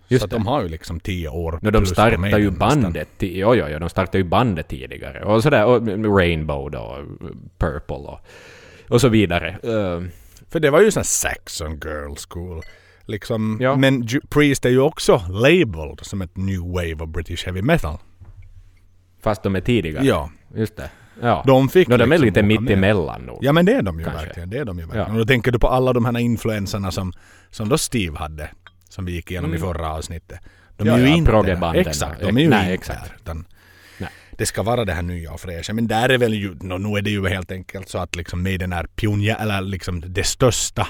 Just så det. de har ju liksom tio år No, de startar ju bandet, jo, jo, jo, de startar ju bandet tidigare. Och sådär, och Rainbow då, Purple och, och så vidare. Eh, För det var ju sån Saxon Girl School. Liksom, Ja. Men Priest är ju också labeled som ett new wave of British heavy metal. fast de är tidigare. Ja. Just det. Ja. De fick no, de är liksom lite mitt emellan nog. Ja men det är de ju Kanske. verkligen. Det är de ju verkligen. Ja. Och då tänker du på alla de här influenserna som, som då Steve hade. Som vi gick igenom i Mm. förra avsnittet. De Ja, är ju ja, inte där. Exakt, de är ju nej, inte exakt. där. Utan Nej. Det ska vara det här nya och fräscha. Men där är väl ju, no, nu är det ju helt enkelt så att liksom Maiden är pionjär, eller liksom det största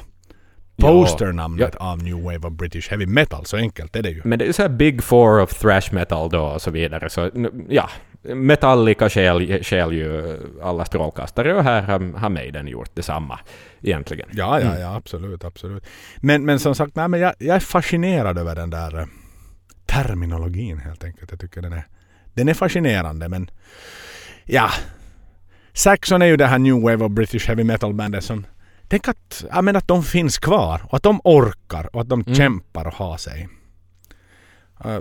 Ja. posternamnet av New Wave of British Heavy Metal. Så enkelt är det ju. Men det är så här Big Four of thrash metal då och så vidare. Så ja, Metallica skäl, skäl ju alla strålkastare och här har, har Maiden gjort detsamma egentligen. Ja, ja, ja, absolut, absolut. Men, men som sagt, nej, men jag, jag är fascinerad över den där eh, terminologin helt enkelt. Jag tycker den är, den är fascinerande men ja. Saxon är ju det här New Wave of British Heavy Metal bandet som Tänk att, jag menar att de finns kvar och att de orkar och att de Mm. kämpar och har sig. Uh,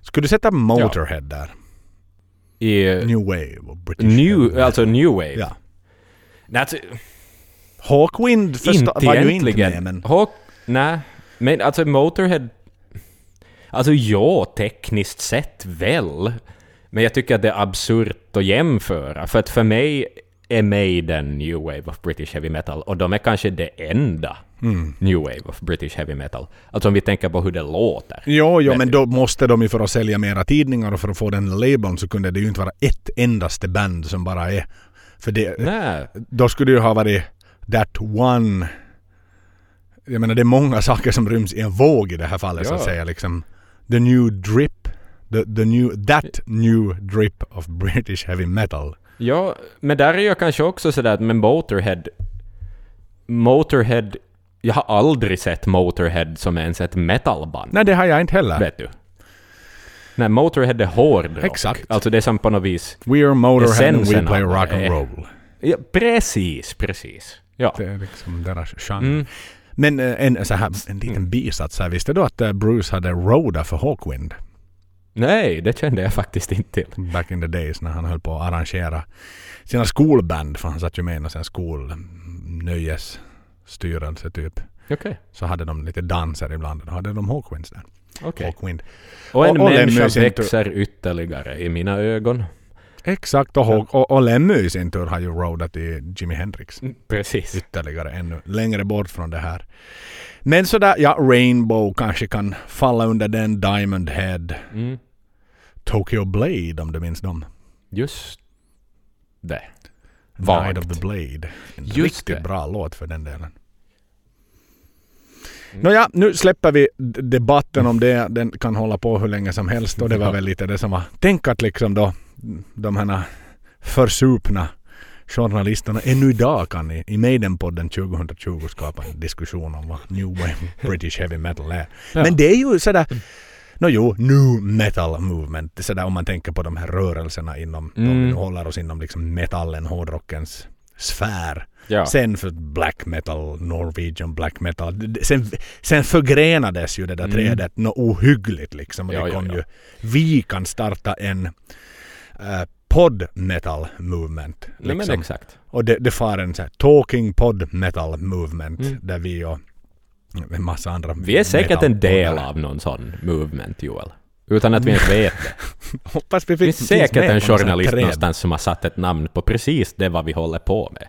skulle du sätta Motorhead där? I New Wave of British new, alltså New Wave. Ja. Nej, alltså, Hawkwind första, var ju inte med men... Hawk, nej, men alltså Motorhead... Alltså ja, tekniskt sett väl. Men jag tycker att det är absurt att jämföra. För att för mig är Maiden New Wave of British Heavy Metal och de är kanske det enda Mm. New Wave of British Heavy Metal. Alltså om vi tänker på hur det låter. Jo, jo Men- men då måste de ju för att sälja mera tidningar och för att få den labeln så kunde det ju inte vara ett endaste band som bara är... För det, Nej, då skulle det ju ha varit that one... Jag menar det är många saker som ryms i en våg i det här fallet så att Ja. säga liksom. The new drip. The, the new, that new drip of British heavy metal. Ja, men där är jag kanske också sådär att med Motorhead... Motorhead... Jag har aldrig sett Motorhead som ens ett metalband. Nej det har jag inte heller. Vet du? Nej, Motorhead är hårdrock. Exakt. Alltså det är som på något vis... We are Motorhead and we play rock and roll. Ja, precis, precis. Ja. Det är liksom deras genre. Mm. Men eh, en, så här, en liten bisats här. Visste du att eh, Bruce hade roda för Hawkwind? Nej, det kände jag faktiskt inte till. back in the days när han höll på att arrangera sina skolband. För han satt ju med i här skolnöjesstyrelse typ. Okej. Så hade de lite danser ibland. Då hade de Hawkwinds där. okej. Hawkwind. Och en Och- och människa växer ytterligare i mina ögon. Exakt. Och, Haw- och, och Lemmy i sin tur har ju roadat i Jimi Hendrix. Precis. Ytterligare ännu längre bort från det här. Men sådär, ja Rainbow kanske kan falla under den. Diamond Head. Mm. Tokyo Blade om du minns dem. Just det. Night Vagt. of the Blade. En Just riktigt det. bra låt för den delen. Mm. Nåja, nu släpper vi debatten om det. Den kan hålla på hur länge som helst och det var väl lite det som var. Tänk att liksom då de här försupna journalisterna ännu idag kan i, i Maiden-podden 2020 skapa en diskussion om vad New Wave British Heavy Metal är. Ja. Men det är ju sådär Nå jo, new metal movement. Sådär om man tänker på de här rörelserna inom, om Mm. vi nu håller oss inom liksom metallen, hårdrockens sfär. Ja. Sen för black metal, Norwegian black metal. Sen, sen förgrenades ju det där Mm. trädet något ohyggligt liksom. Och Ja, det ja, kom ja. ju, vi kan starta en uh, pod metal movement. Nej, men Liksom. exakt. och det, det far en så här talking pod metal movement Mm. där vi och en massa andra Vi är säkert en del av någon sån movement, Joel. Utan att vi ens vet det. Hoppas vi Det fick, finns säkert en journalist någonstans som har satt ett namn på precis det vad vi håller på med.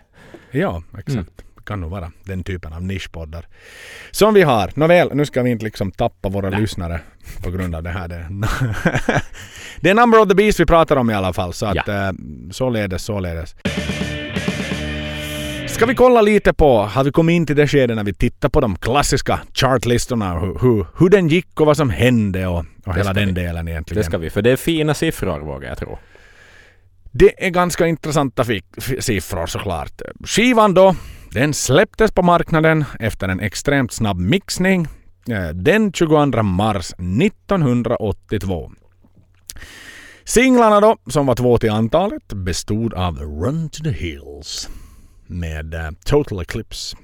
Ja, exakt. Mm. Det kan nog vara den typen av nischpoddar. Som vi har. Nåväl, nu ska vi inte liksom tappa våra Nej. lyssnare på grund av det här. Det, det är Number of the Beast vi pratar om i alla fall. Så att Ja. eh, således, således. Ska vi kolla lite på, har vi kommit in till det skede när vi tittar på de klassiska chartlistorna hur, hur, hur den gick och vad som hände och, och hela den vi. delen egentligen. Det ska vi, för det är fina siffror vågar jag tro. Det är ganska intressanta siffror såklart. Skivan då, den släpptes på marknaden efter en extremt snabb mixning eh, den 22 mars 1982. Singlarna då, som var två till antalet, bestod av Run to the Hills med eh, Total Eclipse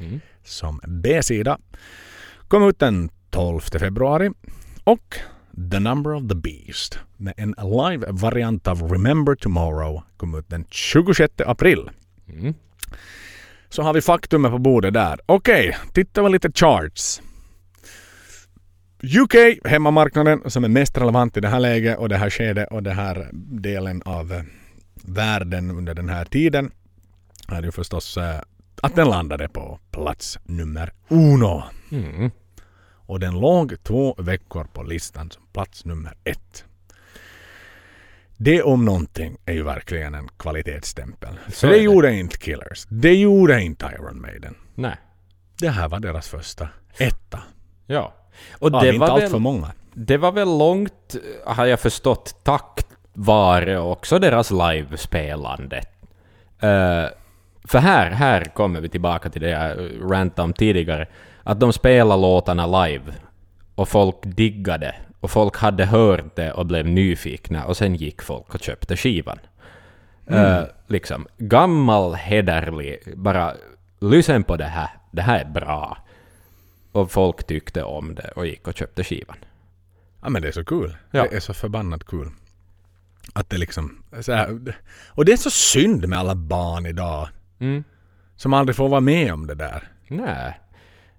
Mm. som B-sida. Kom ut den 12 februari. Och The Number of the Beast. En live-variant av Remember Tomorrow kom ut den 26 april. Mm. Så har vi faktumet på bordet där. Okej, tittar vi lite charts. UK, hemmamarknaden som är mest relevant i det här läget och det här skedet och den här delen av eh, världen under den här tiden är ju förstås eh, att den landade på plats nummer uno. Mm. Och den låg två veckor på listan som plats nummer ett. Det om någonting är ju verkligen en kvalitetsstämpel. Så det det. gjorde inte Killers. Det gjorde inte Iron Maiden. Nej. Det här var deras första etta. Ja. Och det inte var, allt väl, för många. det var väl långt, har jag förstått, tack vare också deras livespelande. Eh, för här, här kommer vi tillbaka till det jag rantade om tidigare. Att de spelar låtarna live och folk diggade och folk hade hört det och blev nyfikna och sen gick folk och köpte skivan. Eh, liksom, gammal hederlig, bara lyssna på det här, det här är bra. Och folk tyckte om det och gick och köpte skivan. Ja men det är så kul. Ja. Det är så förbannat kul. Att det liksom... Så här, och det är så synd med alla barn idag. Mm. Som aldrig får vara med om det där. Nej.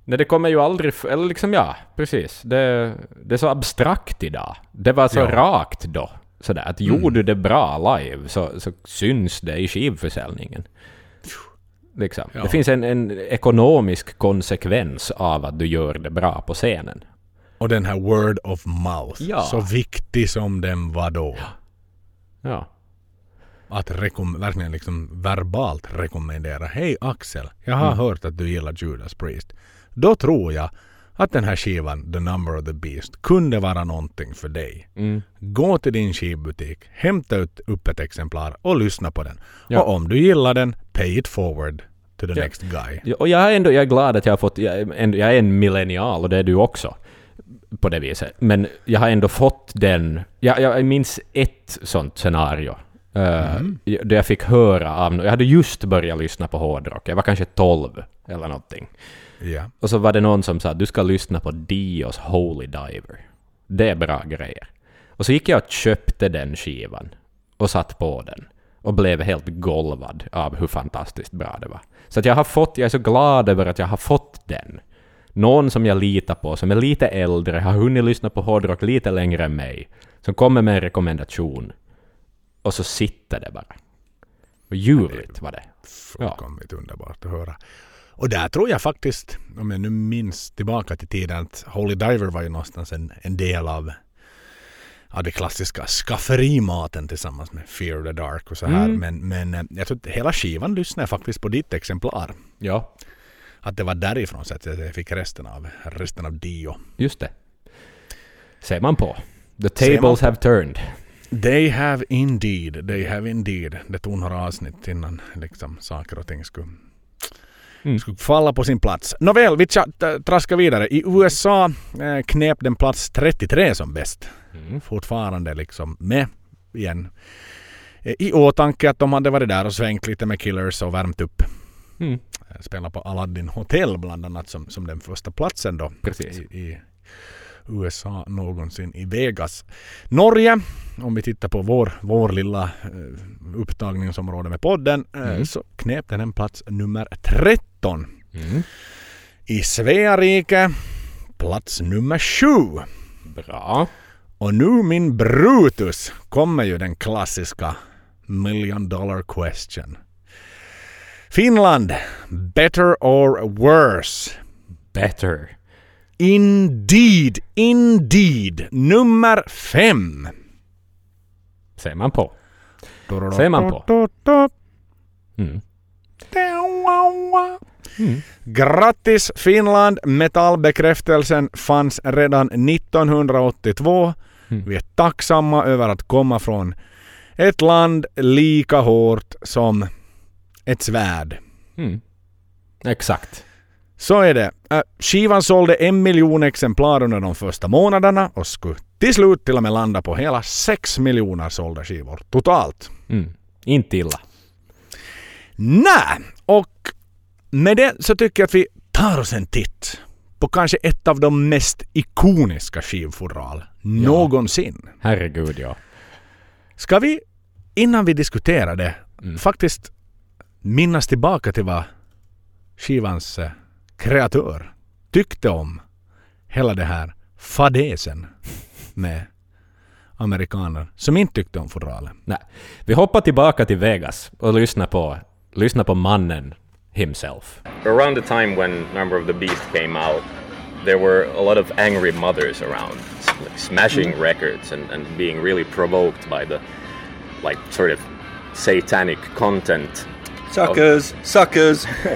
Nej, det kommer ju aldrig... Eller liksom ja, precis. Det, det är så abstrakt idag. Det var så Ja. rakt då. Sådär att Mm. gjorde du det bra live så, så syns det i skivförsäljningen. Liksom. Ja. Det finns en, en ekonomisk konsekvens av att du gör det bra på scenen. Och den här word of mouth. Ja. Så viktig som den var då. Ja. Att rekom- verkligen liksom verbalt rekommendera. Hej Axel, jag har hört att du gillar Judas Priest. Då tror jag att den här skivan, The Number of the Beast, kunde vara någonting för dig. Mm. Gå till din skivbutik, hämta ut upp ett exemplar och lyssna på den. Ja. Och om du gillar den, pay it forward to the Ja. next guy. Ja, Och jag är ändå jag är glad att jag har fått... Jag är, ändå, jag är en millennial och det är du också. På det viset. Men jag har ändå fått den... Jag, jag minns ett sånt scenario. Uh, Där jag fick höra av... Jag hade just börjat lyssna på hårdrock. Jag var kanske 12 eller någonting. Ja. Och så var det någon som sa du ska lyssna på Dios Holy Diver. Det är bra grejer. Och så gick jag och köpte den skivan och satt på den och blev helt golvad av hur fantastiskt bra det var. Så att jag har fått, jag är så glad över att jag har fått den. Någon som jag litar på, som är lite äldre, har hunnit lyssna på hårdrock lite längre än mig, som kommer med en rekommendation. Och så sitter det bara. Och ljuvligt var det. Fullkomligt underbart att höra. Och där tror jag faktiskt, om jag nu minns tillbaka till tiden, att Holy Diver var ju någonstans en, en del av, av det klassiska skafferimaten tillsammans med Fear the Dark och så här. Mm. Men, men eh, jag tror att hela skivan lyssnade faktiskt på ditt exemplar. Ja, Att det var därifrån så att jag fick resten av, resten av Dio. just det. Ser man på. The tables have turned. They have indeed, they have indeed. Det tog några avsnitt innan liksom, saker och ting skulle, Mm. skulle falla på sin plats. Nåväl, vi traskar vidare. I USA eh, knep den plats 33 som bäst. Mm. Fortfarande liksom med igen. Eh, I åtanke att de hade varit där och svängt lite med Killers och värmt upp. Mm. Eh, Spelat på Aladdin Hotel bland annat som, som den första platsen då. Precis. I, i USA någonsin i Vegas. Norge, om vi tittar på vår, vår lilla eh, upptagningsområde med podden, eh, Mm. så knep den en plats nummer 13. Mm. I Sverige plats nummer 7. Bra. Och nu min Brutus kommer ju den klassiska million dollar question. Finland, better or worse? Better. Indeed, indeed. Nummer fem. Ser man på. Ser man på. Mm. Mm. Grattis Finland! Metallbekräftelsen fanns redan 1982. Mm. Vi är tacksamma över att komma från ett land lika hårt som ett svärd. Mm. Exakt. Så är det. Äh, Skivan sålde en miljon exemplar under de första månaderna och skulle till slut till och med landa på hela sex miljoner sålda skivor totalt. Mm. Inte illa. Nej! Och med det så tycker jag att vi tar oss en titt på kanske ett av de mest ikoniska skivfodral någonsin. Herregud ja. Ska vi, innan vi diskuterar det, Mm. faktiskt minnas tillbaka till vad skivans eh, kreatör tyckte om hela det här fadesen med amerikaner som inte tyckte om fodralen. Nej. Vi hoppar tillbaka till Vegas och lyssnar på, lyssnar på mannen himself. Around the time when Number of the Beast came out, there were a lot of angry mothers around, like smashing records and, and being really provoked by the like sort of satanic content. Suckers, suckers.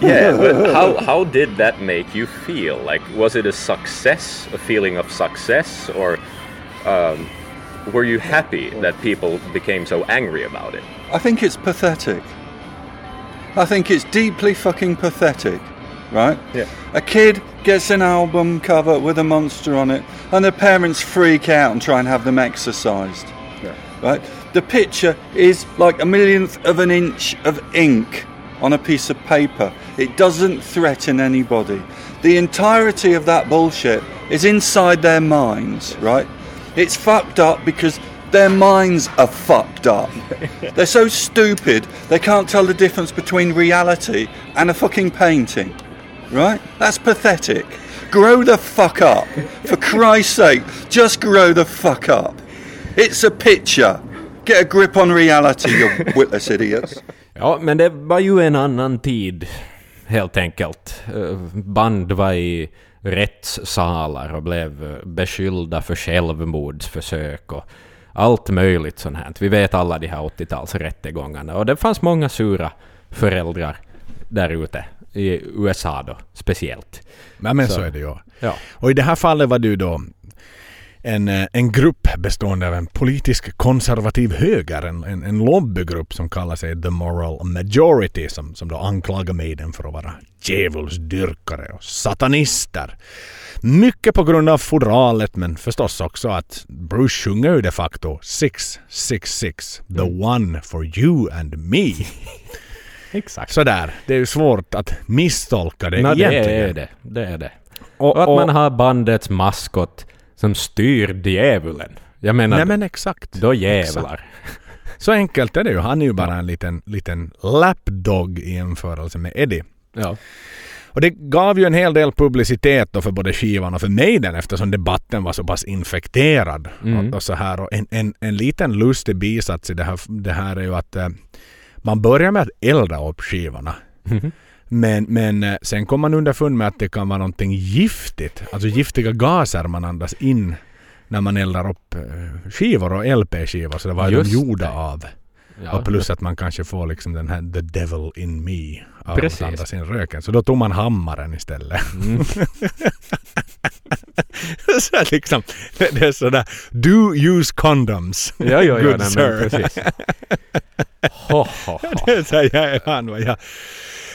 Yeah, but how how did that make you feel? Like, was it a success, a feeling of success, or um, were you happy that people became so angry about it? I think it's pathetic. I think it's deeply fucking pathetic, right? Yeah. A kid gets an album cover with a monster on it, and the parents freak out and try and have them exorcised. Right? The picture is like a millionth of an inch of ink on a piece of paper. It doesn't threaten anybody. The entirety of that bullshit is inside their minds, right? It's fucked up because their minds are fucked up. They're so stupid they can't tell the difference between reality and a fucking painting. Right? That's pathetic. Grow the fuck up. For Christ's sake, just grow the fuck up. It's a picture. Get a grip on reality, you witless idiots. Ja, men det var ju en annan tid, helt enkelt. Eh, Band var i rättssalar och blev eh, beskyllda för självmordsförsök och allt möjligt sånt här. Vi vet alla de här 80-talsrättegångarna och det fanns många sura föräldrar där ute. I USA då, speciellt. Ja, men så, Så. är det ju. Ja. Och i det här fallet var ju då en, eh, en grupp bestående av en politisk konservativ höger, en, en, en lobbygrupp som kallar sig The Moral Majority som, som då anklagar Maiden för att vara djävulsdyrkare och satanister. Mycket på grund av fodralet men förstås också att Bruce sjunger ju de facto 666, the one for you and me. Exakt. Sådär, det är ju svårt att misstolka det det egentligen. är det. Det är det. Och, Och att man har bandets maskot som styr djävulen. Jag menar, Nej men exakt. då jävlar. Så enkelt är det ju. Han är ju bara en liten, liten lapdog i jämförelse med Eddie. Ja. Och det gav ju en hel del publicitet då för både skivan och för Maiden eftersom debatten var så pass infekterad. Mm. Och, och så här. Och en, en, en liten lustig bisats i det här, det här är ju att eh, man börjar med att elda upp skivorna. Mhm. Men, men eh, sen kom man underfund med att det kan vara någonting giftigt. Alltså giftiga gaser man andas in när man eldar upp eh, skivor och LP-skivor. Så det var ju de Just gjorda det. av. Ja. och plus att man kanske får liksom den här the devil in me av Precis. att andas in röken. Så då tog man hammaren istället. Mm. så liksom, det är sådär do use condoms. Ja, ja, ja, Good nej, sir. men precis. Ho, ho, ho. det är så här, jag jag...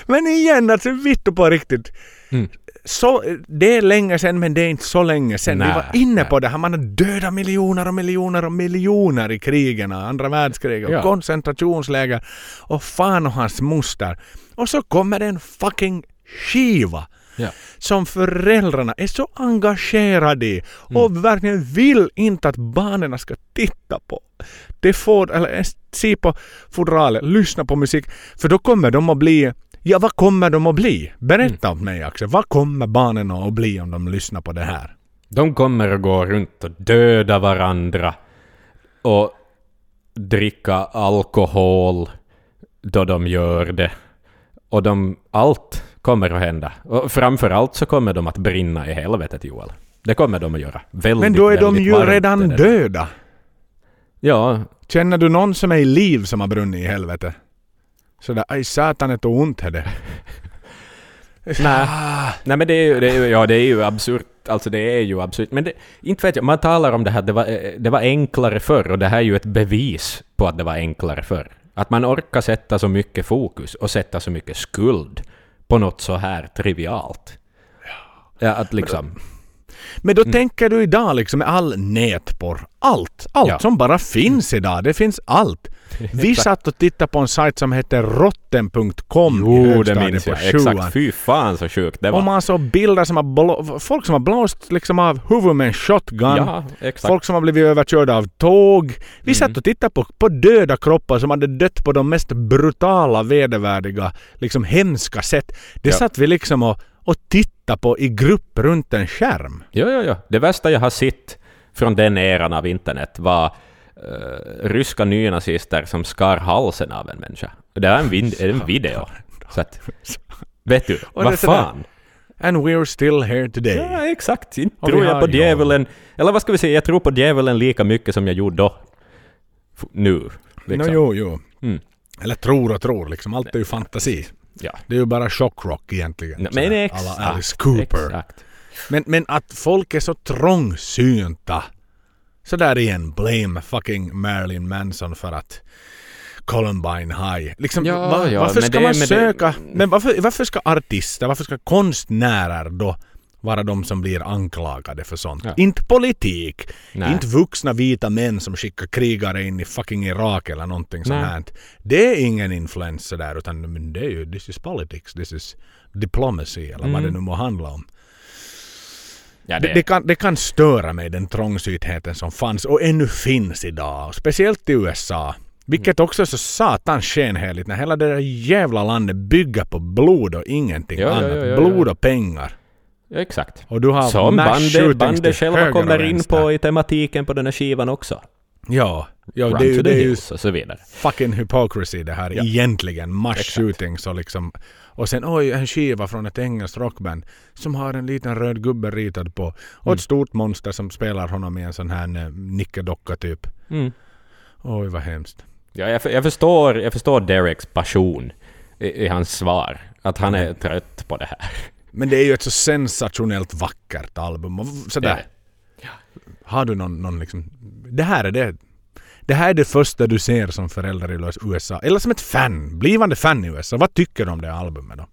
Men igen, alltså vittu på riktigt. Mm. Så, det är länge sedan men det är inte så länge sedan. Vi Nej, var inne nej. på det här. Man har dödat miljoner och miljoner och miljoner i krigen. Andra världskriget och Ja. koncentrationsläger. Och fan och hans moster. Och så kommer det en fucking skiva. Ja. Som föräldrarna är så engagerade i Mm. och verkligen vill inte att barnen ska titta på. Det får, eller ens se på fodralet, lyssna på musik. För då kommer de att bli Ja, vad kommer de att bli? Berätta Mm. åt mig Axel. Vad kommer barnen att bli om de lyssnar på det här? De kommer att gå runt och döda varandra och dricka alkohol då de gör det. Och de, allt kommer att hända. Och framför allt så kommer de att brinna i helvetet, Joel. Det kommer de att göra. Väldigt, Men då är de ju redan döda. Ja, Känner du någon som är i liv som har brunnit i helvete? Sådär, aj satan ett ont är det. Nej. Nej men det är ju, det är, ju- ja, det är ju absurt. Alltså det är ju absurt. Men det, inte vet jag, man talar om det här, det var, eh, det var enklare förr och det här är ju ett bevis på att det var enklare förr. Att man orkar sätta så mycket fokus och sätta så mycket skuld på något så här trivialt. Ja, att liksom... Men då tänker du idag liksom med all nätporr. Allt, allt Ja. som bara finns idag. Det finns allt. Vi satt och tittade på en sajt som heter rotten.com Jo, det minns jag. Exakt. Fy fan så sjukt det var. Och man såg bilder som har blå, folk som har blåst liksom av huvudet med en shotgun. Ja, exakt. Folk som har blivit överkörda av tåg. Vi satt och tittade på, på döda kroppar som hade dött på de mest brutala, vedervärdiga, liksom hemska sätt. Det Ja. satt vi liksom och, och tittade på i grupp runt en skärm. Jo, jo, jo. Det värsta jag har sett från den eran av internet var eh, ryska nynazister som skar halsen av en människa. Det är en, vid- en video. Så att, vet du, vad fan? And we're still here today. Ja, exakt. Inte tror jag på djävulen. Eller vad ska vi säga? Jag tror på djävulen lika mycket som jag gjorde då. F- nu. Liksom. No, jo, jo. Mm. Eller tror och tror liksom. Allt är ju fantasi. Ja. Det är ju bara chockrock egentligen. Sådär, Men alla exakt. Alice Cooper. Exakt. Men, men att folk är så trångsynta. Så där igen, blame fucking Marilyn Manson för att Columbine High. Liksom, Ja, va, ja, varför ska det- man men det- söka... Men varför, varför ska artister, varför ska konstnärer då vara de som blir anklagade för sånt? Ja. Inte politik. Nej. Inte vuxna vita män som skickar krigare in i fucking Irak eller någonting sånt här. Det är ingen influencer där utan men det är ju this is politics, this is diplomacy eller vad det Mm. nu må handla om. Ja, Det, det, kan, det kan störa mig den trångsyntheten som fanns och ännu finns idag. Speciellt i USA. Vilket Mm. också är så satans skenheligt när hela det där jävla landet bygger på blod och ingenting ja, annat. ja, ja, blod och pengar. ja, exakt. Och du har Som bandet, bandet själva kommer in på i tematiken på den här skivan också. Ja, ja Run det är ju, det är ju och så vidare. fucking hypocrisy det här Ja. egentligen. Mass shootings och liksom och sen oj en skiva från ett engelskt rockband som har en liten röd gubbe ritad på och Mm. ett stort monster som spelar honom i en sån här eh, nickedocka typ. Mm. Oj vad hemskt. Ja, jag, jag, förstår, jag förstår Dereks passion i, i hans svar. Att han är trött på det här. Men det är ju ett så sensationellt vackert album och sådär. Har du någon, någon liksom... Det här är det. Det här är det första du ser som förälder i USA. Eller som ett fan. Blivande fan i USA. Vad tycker du om det albumet då?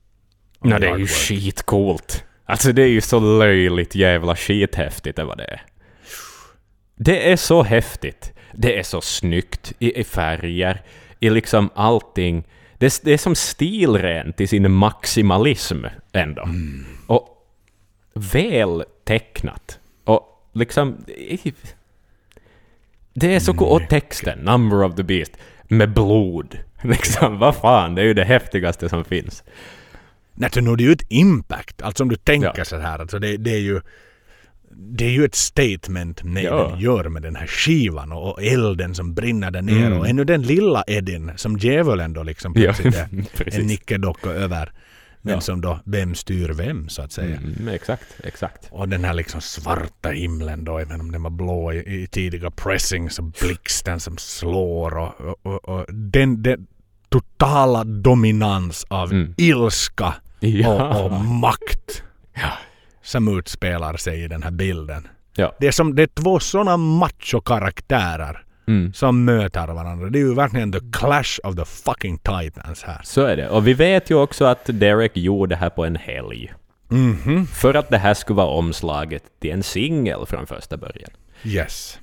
Om det är ju skitcoolt. Alltså det är ju så löjligt jävla skithäftigt är vad det. Det är så häftigt. Det är så snyggt i, i färger, i liksom allting. Det, är- det är som stilrent i sin maximalism ändå. Och väl tecknat. Och liksom... Det är så coolt. Och texten, Number of the Beast, med blod. Liksom, vad fan, det är ju det häftigaste som finns. Nej, nu är det ju ett impact. Alltså om du tänker Ja. så här. Alltså det, det är ju... Det är ju ett statement Maiden Ja. gör med den här skivan och, elden som brinner där nere Mm. och ännu den lilla Edin som djävulen då liksom Ja, plötsligt är en nickedocka över. Men Ja. som då, vem styr vem så att säga. Mm, exakt, exakt. Och den här liksom svarta himlen då, även om den var blå i, i tidiga pressings och blixten som slår och, och, och, och den, den totala dominans av Mm. ilska Ja. och, och makt Ja. som utspelar sig i den här bilden. Ja. Det är som det är två sådana macho-karaktärer Mm. som möter varandra. Det är ju verkligen the clash of the fucking titans här. Så är det. Och vi vet ju också att Derek gjorde det här på en helg. Mhm. För att det här skulle vara omslaget till en singel från första början. Yes.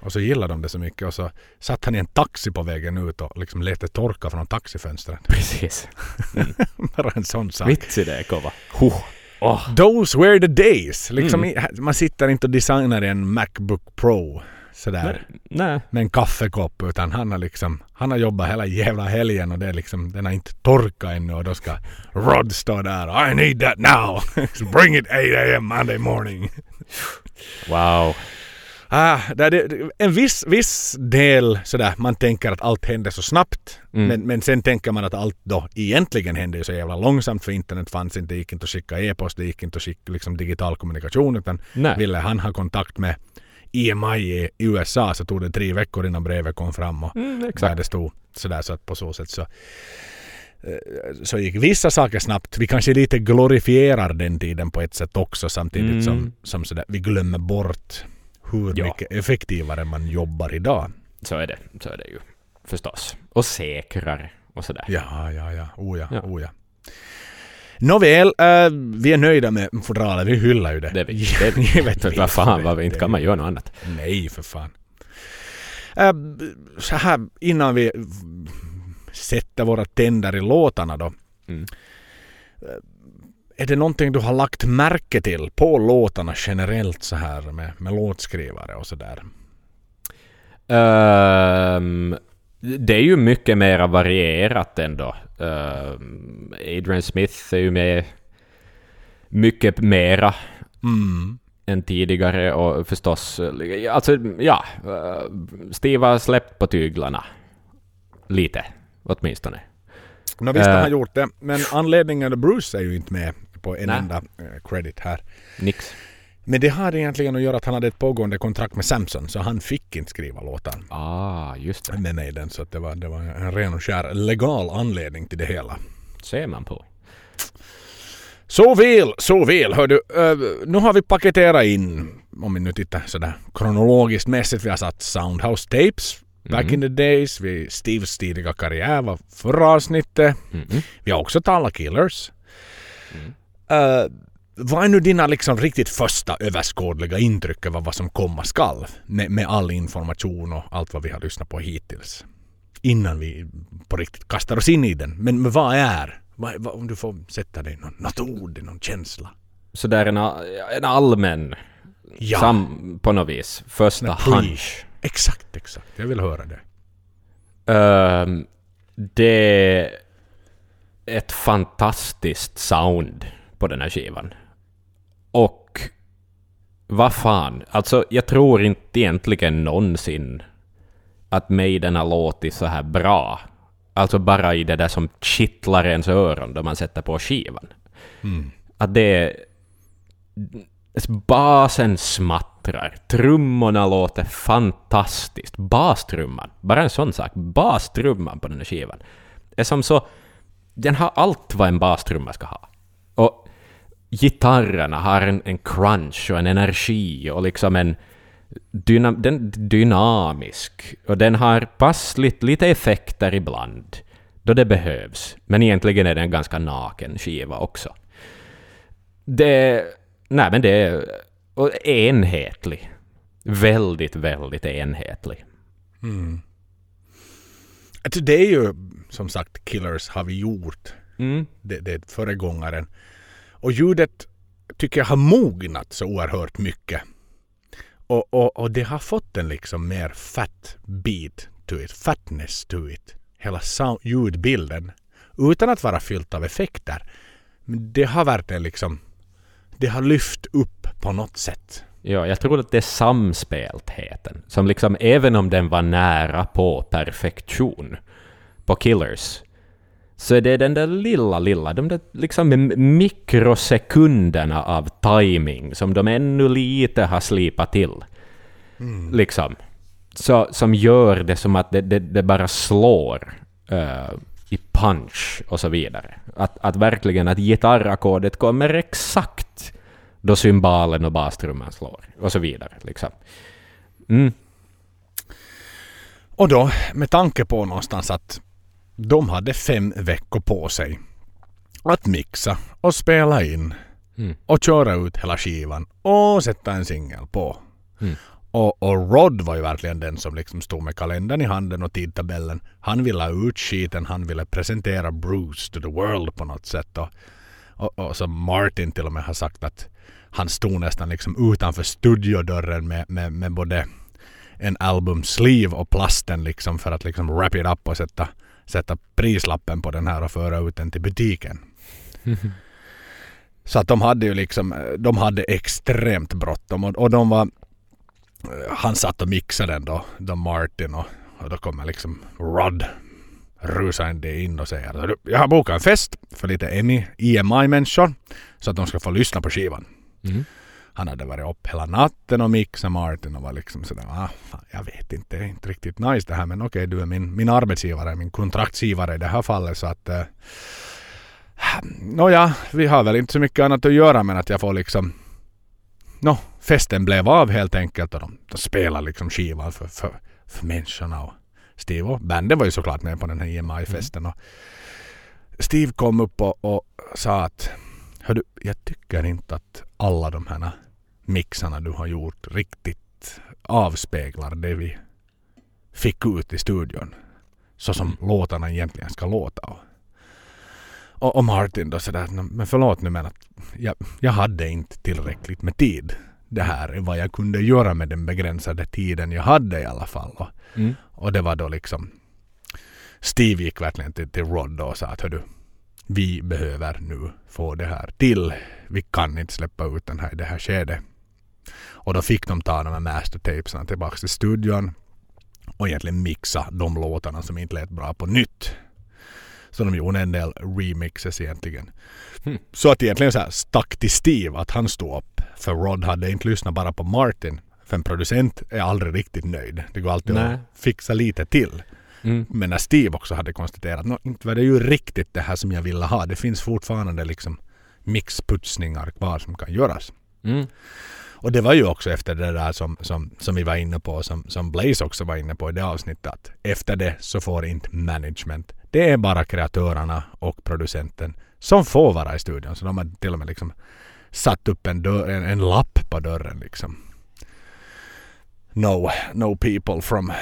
Och så gillade de det så mycket och så satt han i en taxi på vägen ut och liksom lät det torka från taxifönstret. Precis. Bara en sån sak. Vitsi det, kova. Huh. Åh. Those were the days. Liksom Mm. i, man sitter inte och designar i en Macbook Pro sådär Nej. med en kaffekopp utan han har liksom han har jobbat hela jävla helgen och det är liksom den har inte torkat ännu och då ska Rod stå där I need that now. Bring it 8 am Monday morning. Wow. Ah, det är det- en viss, viss del sådär, man tänker att allt händer så snabbt. Mm. Men, men sen tänker man att allt då egentligen händer ju så jävla långsamt för internet fanns inte, det gick inte att skicka e-post, det gick inte att skicka liksom, digital kommunikation utan Nej. ville han ha kontakt med EMI i USA så tog det tre veckor innan brevet kom fram och Mm, där det stod sådär så att på så sätt så eh, så gick vissa saker snabbt. Vi kanske lite glorifierar den tiden på ett sätt också samtidigt Mm. som, som sådär, vi glömmer bort hur Ja. mycket effektivare man jobbar idag. Så är det. Så är det ju. Förstås. Och säkrare och sådär. Ja, ja, ja. Oh ja, Ja. oh ja. Nåväl, eh, vi är nöjda med fodralet. Vi hyllar ju det. Det är vi. Det är vi. Givetvis. Vad fan, vad, Det- inte kan man göra något annat. Nej, för fan. Äh, så här innan vi sätter våra tänder i låtarna då. Mm. Är det någonting du har lagt märke till på låtarna generellt så här med, med låtskrivare och sådär? Ehm, det är ju mycket mer varierat ändå. Ehm, Adrian Smith är ju med mycket mera Mm. än tidigare och förstås, eh, alltså ja, eh, Steve har släppt på tyglarna. Lite, åtminstone. Nå visst har han gjort det. Men anledningen, Bruce är ju inte med på en Nej. enda eh, credit här. Nix. Men det hade egentligen att göra att han hade ett pågående kontrakt med Samson så han fick inte skriva låtar Ah, just det. med Maiden. Så att det, var, det var en ren och skär legal anledning till det hela. Ser man på. Så väl, så väl. Hör du, eh, nu har vi paketerat in, om vi nu tittar sådär kronologiskt mässigt, vi har satt Soundhouse Tapes back Mhm. in the days. Vi, Steves tidiga karriär var förra avsnittet. Mhm. Vi har också talat Killers. Mm. Eh, vad är nu dina liksom riktigt första överskådliga intryck över vad som komma skall? Med, med all information och allt vad vi har lyssnat på hittills. Innan vi på riktigt kastar oss in i den. Men, men vad är? Vad, vad, om du får sätta dig någon, något ord, någon känsla. Så där en, en allmän, Ja, sam, på något vis, första hunch. exakt, exakt. Jag vill höra det. Ehm, det är ett fantastiskt sound på den här skivan. Och vad fan, alltså jag tror inte egentligen någonsin att Maiden har låtit så här bra. Alltså bara i det där som kittlar ens öron då man sätter på skivan. Att det är... Basen smattrar, trummorna låter fantastiskt. Bastrumman, bara en sån sak. Bastrumman på den här skivan är som så... Den har allt vad en bastrumma ska ha. Gitarrerna har en, en crunch och en energi och liksom en... Dyna, den dynamisk och den har passligt lite effekter ibland då det behövs. Men egentligen är det en ganska naken skiva också. Det... Nej men det är... Enhetlig. Väldigt, väldigt enhetlig. Alltså, det är ju som sagt Killers har vi gjort. Mm. Det, det är föregångaren. Och ljudet tycker jag har mognat så oerhört mycket. Och, och, och det har fått en liksom mer fat beat to it, fatness to it. Hela sound, ljudbilden. Utan att vara fyllt av effekter. Det har verkligen liksom, det har lyft upp på något sätt. Ja, jag tror att det är samspeltheten. Som liksom, även om den var nära på perfektion på Killers, så är det den där lilla, lilla, de där liksom mikrosekunderna av timing som de ännu lite har slipat till. Liksom. Så, som gör det som att det, det, det bara slår eh, i punch och så vidare. Att, att verkligen att gitarrackordet kommer exakt då cymbalen och bastrumman slår och så vidare. Liksom. Mm. Och då med tanke på någonstans att de hade fem veckor på sig att mixa och spela in Mm. och köra ut hela skivan och sätta en singel på. Mm. Och, och Rod var ju verkligen den som liksom stod med kalendern i handen och tidtabellen. Han ville ha ut skiten, han ville presentera Bruce to the world på något sätt. Och, och, och som Martin till och med har sagt att han stod nästan liksom utanför studiodörren med, med, med både en albumsleeve och plasten liksom för att liksom wrap it up och sätta, sätta prislappen på den här och föra ut den till butiken. Så att de hade ju liksom, de hade extremt bråttom och, och de var han satt och mixade den då, då Martin och, och då kommer liksom Rod rusande in och säger jag har bokat en fest för lite EMI, EMI-människor så att de ska få lyssna på skivan. Mm. Han hade varit upp hela natten och mixat Martin och var liksom sådär, ah, fan, jag vet inte, det är inte riktigt nice det här men okej du är min, min arbetsgivare, min kontraktsgivare i det här fallet så att eh, Nåja, vi har väl inte så mycket annat att göra men att jag får liksom Nå, festen blev av helt enkelt och de, de spelar liksom skivan för, för, för människorna och Steve och bandet var ju såklart med på den här EMI-festen och Steve kom upp och, och sa att Hördu, jag tycker inte att alla de här mixarna du har gjort riktigt avspeglar det vi fick ut i studion. Så som låtarna egentligen ska låta. Och, och Martin då sådär, men förlåt nu men att jag, jag hade inte tillräckligt med tid. Det här är vad jag kunde göra med den begränsade tiden jag hade i alla fall. Och, Mm. och det var då liksom Steve gick verkligen till, till Rod då och sa att hördu, vi behöver nu få det här till. Vi kan inte släppa ut den här i det här skedet. Och då fick de ta de här mastertapesarna tillbaka till studion och egentligen mixa de låtarna som inte lät bra på nytt. Så de gjorde en del remixes egentligen. Hmm. Så att egentligen så här stack till Steve att han stod upp. För Rod hade inte lyssnat bara på Martin. För en producent är aldrig riktigt nöjd. Det går alltid Nej. att fixa lite till. Mm. Men när Steve också hade konstaterat att inte var det ju riktigt det här som jag ville ha. Det finns fortfarande liksom mixputsningar kvar som kan göras. Mm. Och det var ju också efter det där som, som, som vi var inne på, som, som Blaze också var inne på i det avsnittet. Att efter det så får inte management. Det är bara kreatörerna och producenten som får vara i studion. Så de har till och med liksom satt upp en, dörr, en, en lapp på dörren liksom. No, no people from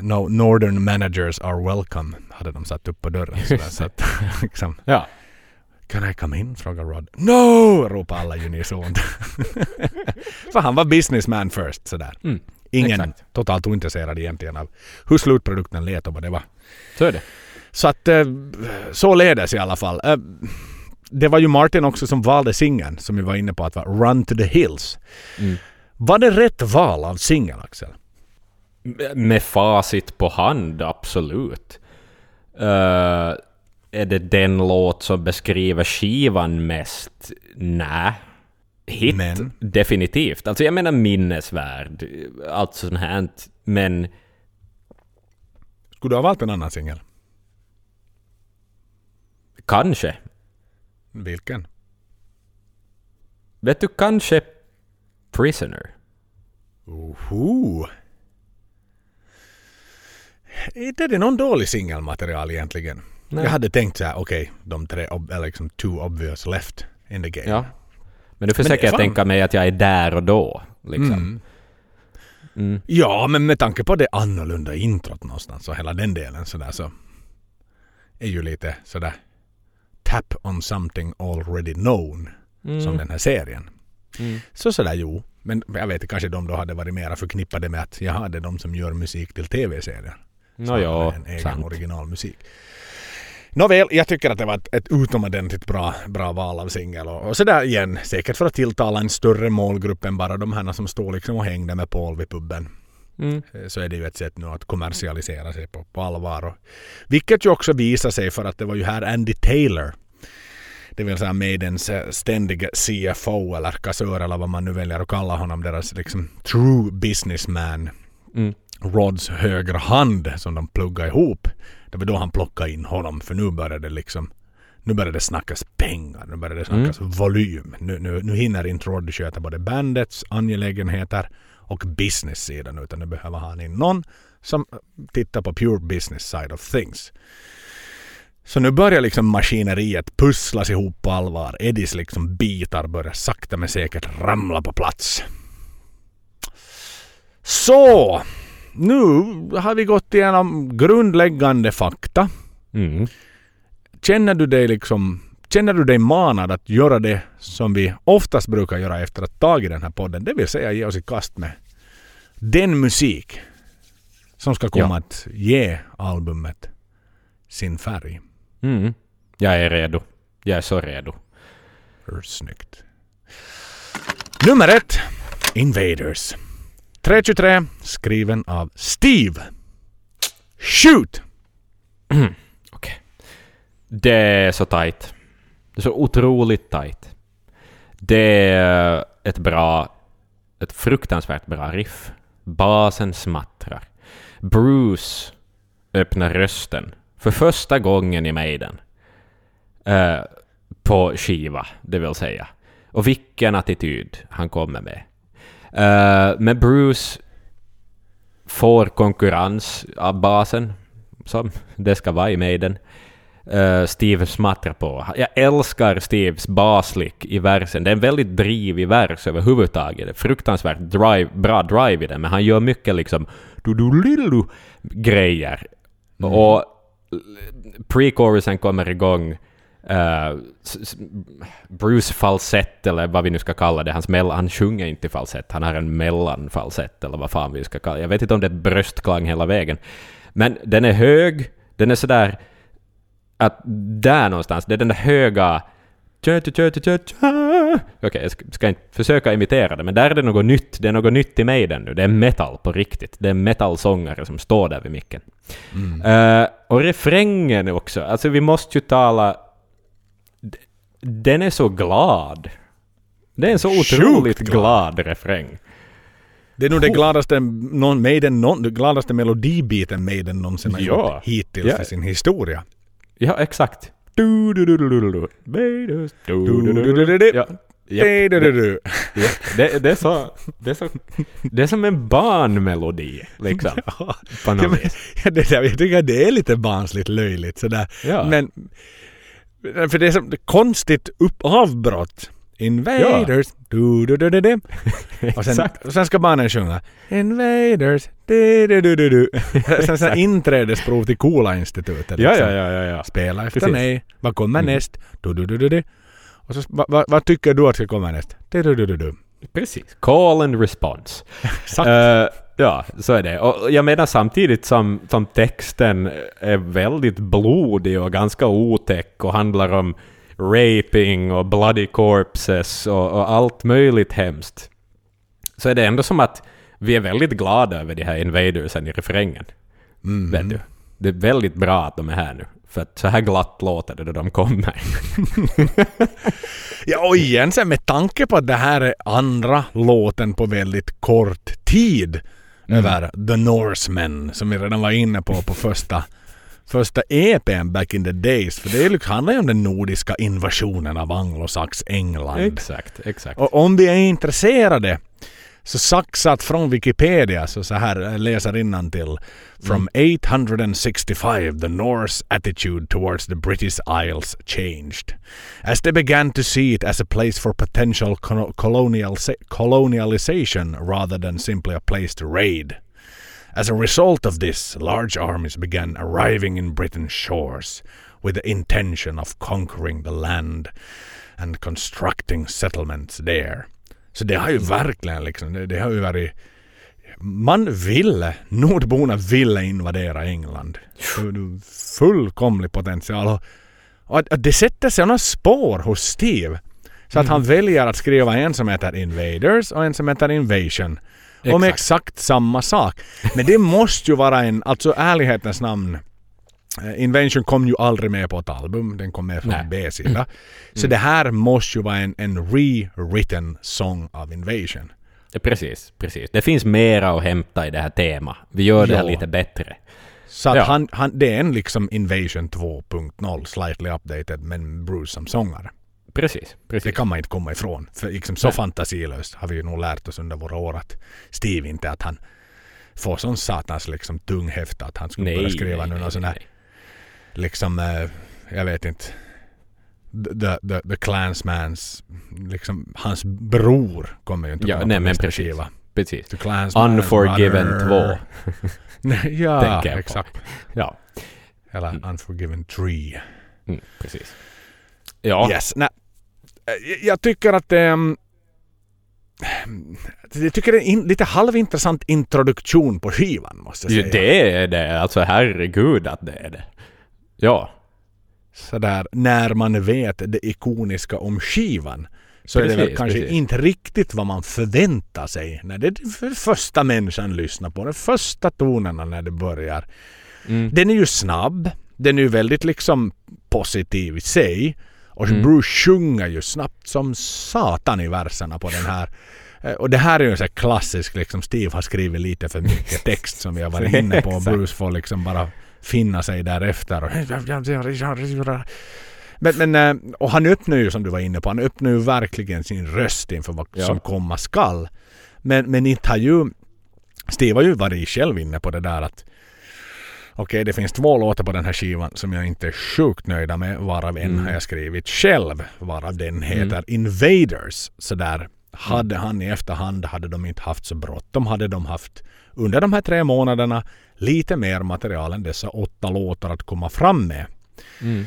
no northern managers are welcome hade de satt upp på dörren. Sådär, så att, liksom, Ja. Can I come in? frågar Rod. No! ropar alla unisont. För han var businessman first sådär. Mm. Ingen Exakt. totalt ointresserad egentligen av hur slutprodukten lät och vad det var. Så är det. Så att eh, således i alla fall. Eh, Det var ju Martin också som valde singeln som vi var inne på att var Run to the Hills. Mm. Var det rätt val av singel Axel? Med facit på hand, absolut. Eh, är det den låt som beskriver skivan mest? Nej. Hit, Men? definitivt. Alltså jag menar minnesvärd, allt sånt här. Men Skulle du ha valt en annan singel? kanske. Vilken? Vet du, kanske Prisoner. Oho. Inte är det någon dålig singelmaterial egentligen. Nej. Jag hade tänkt så här, okej, de tre, eller liksom two obvious left in the game. Ja. Men du försöker fan- jag tänka mig att jag är där och då. Liksom. Mm. Mm. Ja, men med tanke på det annorlunda introt någonstans och hela den delen sådär så är ju lite sådär tap on something already known Mm. som den här serien. Mm. Så sådär jo. Men jag vet kanske de då hade varit mera förknippade med att jaha, det är de som gör musik till tv-serier. Nå snarare ja, än egen sant. originalmusik. Nåväl, jag tycker att det var ett, ett utomordentligt bra, bra val av singel. Och, och sådär igen, säkert för att tilltala en större målgrupp än bara de här som står liksom och hängde med Paul vid puben. Mm. Eh, Så är det ju ett sätt nu att kommersialisera sig på, på allvar. Och, vilket ju också visar sig för att det var ju här Andy Taylor det vill säga Maidens eh, ständiga CFO eller kassör eller vad man nu väljer att kalla honom. Deras liksom true businessman. Mm. Rods högra hand som de pluggade ihop. Det var då han plockade in honom för nu började det liksom nu började det snackas pengar, nu började det snackas volym. Nu, nu, nu hinner inte Rod sköta både bandets angelägenheter och business-sidan utan nu behöver han in någon som tittar på pure business side of things. Så nu börjar liksom maskineriet pusslas ihop på allvar. Eddies liksom bitar börjar sakta men säkert ramla på plats. Så! Nu har vi gått igenom grundläggande fakta. Mm. Känner du dig liksom Känner du dig manad att göra det som vi oftast brukar göra efter att ha tagit den här podden? Det vill säga ge oss i kast med den musik som ska komma Ja. att ge albumet sin färg. Mm. Jag är redo. Jag är så redo. Snyggt. Nummer ett. Invaders. 323. Skriven av Steve. Shoot! Mm. Okej. Det är så tight. Det är så otroligt tight. Det är ett bra, ett fruktansvärt bra riff. Basen smattrar. Bruce öppnar rösten för första gången i Maiden. Eh, på skiva, det vill säga. Och vilken attityd han kommer med. Uh, men Bruce får konkurrens av basen, som det ska vara i Maiden. Eh, uh, Steve smattrar på. Jag älskar Steves baslick i versen. Det är en väldigt drivig vers överhuvudtaget. Fruktansvärt drive, bra drive i den, men han gör mycket liksom du-du-lilu grejer. Och pre-chorusen kommer igång. Uh, Bruce falsett, eller vad vi nu ska kalla det, Hans mell han sjunger inte falsett, han har en mellanfalsett, eller vad fan vi ska kalla det. Jag vet inte om det är bröstklang hela vägen. Men den är hög, den är sådär att där någonstans, det är den där höga Okej, okay, jag ska inte försöka imitera det, men där är det något nytt. Det är något nytt i mig den nu. Det är metal på riktigt. Det är metalsångare som står där vid micken. Mm. Uh, och refrängen också. Alltså vi måste ju tala... Den är så glad. Det är en så otroligt glad. glad refräng. Det är nog det gladaste, någon, Maiden, någon, det gladaste melodibiten Maiden någonsin har ja. gjort hittills ja. i sin historia. Ja, exakt. Du, du, du, du, du, du. Ja. Yep. Det, det, är så, det, är så, det är som en barnmelodi, liksom. Ja, på något ja, men, ja, det där, jag tycker det är lite barnsligt löjligt sådär. Ja. Men, för det är som konstigt upp, avbrott. Invaders. Ja. Du, du, du, du, du. Och sen, sen ska barnen sjunga Invaders. Du, du, du, du, du. sen, sen inträdesprov till Coola-institutet. Liksom. Ja, ja, ja, ja, Spela efter Precis. mig. Vad kommer mm. näst? Du, du, du, du, du. Och så, vad va, va tycker du att ska komma näst? Du, du, du, du, du. Precis. Call and response. uh, ja, så är det. Och jag menar samtidigt som, som texten är väldigt blodig och ganska otäck och handlar om raping och bloody corpses och, och, allt möjligt hemskt. Så är det ändå som att vi är väldigt glada över de här invadersen i refrängen. Mm. Vet du? Det är väldigt bra att de är här nu. För att så här glatt låter det då de kommer. ja, och igen sen med tanke på att det här är andra låten på väldigt kort tid. Över The Norsemen som vi redan var inne på på första första EPn back in the days. För det handlar ju om den nordiska invasionen av anglosax England. Exakt, exakt. Och om vi är intresserade så saxat från Wikipedia så så här läser till. From mm. 865 the Norse attitude towards the British Isles changed. As they began to see it as a place for potential colonial colonialization rather than simply a place to raid. As a result of this, large armies began arriving in Britain's shores with the intention of conquering the land and constructing settlements there. Så det har ju verkligen liksom, det, det har ju varit man ville, nordborna ville invadera England. Fullkomlig potential. Och att, att det sätter sådana spår hos Steve. Så att mm. han väljer att skriva en som heter Invaders och en som heter Invasion. Exakt. Om exakt samma sak. Men det måste ju vara en, alltså ärlighetens namn. Eh, Invention kom ju aldrig med på ett album, den kom med från Nej. B-sida. Mm. Så det här måste ju vara en, en rewritten song of Invasion. Precis, precis. Det finns mera att hämta i det här temat. Vi gör det här lite bättre. Så att ja. han, han, det är en liksom Invasion 2.0, slightly updated, men Bruce som sångare. Precis, precis. Det kan man inte komma ifrån. För liksom så fantasilöst har vi ju nog lärt oss under våra år att Steve inte att han får sån satans liksom tung häfta att han skulle nej, börja skriva nej, nu någon sån här liksom, eh, jag vet inte The, the, the Clansmans, liksom hans bror kommer ju inte ja, nej, på nästa skiva. Precis. The Clansman, Unforgiven 2. ja, exakt. Ja. Eller mm. Unforgiven 3. Mm, precis. Ja. Yes. Nej, Eh, jag tycker att det... Um, jag tycker det är en lite halvintressant introduktion på skivan måste jag säga. Ja, det är det. Alltså herregud att det är det. Ja. Sådär när man vet det ikoniska om skivan. Så precis, är det väl kanske precis. inte riktigt vad man förväntar sig när det är för första människan lyssnar på. De första tonerna när det börjar. Mm. Den är ju snabb. Den är ju väldigt liksom positiv i sig. Och mm. Bruce sjunger ju snabbt som satan i verserna på den här. Eh, och det här är ju en sån klassisk liksom Steve har skrivit lite för mycket text som vi har varit inne på. Bruce får liksom bara finna sig därefter. Men, men, eh, och han öppnar ju som du var inne på, han öppnar ju verkligen sin röst inför vad ja. som komma skall. Men, men inte har ju Steve har ju varit själv inne på det där att Okej, det finns två låtar på den här skivan som jag inte är sjukt nöjda med, varav en Mm. har jag skrivit själv, varav den heter Invaders. Så där hade han i efterhand, hade de inte haft så bråttom, hade de haft under de här tre månaderna lite mer material än dessa åtta låtar att komma fram med. Mm.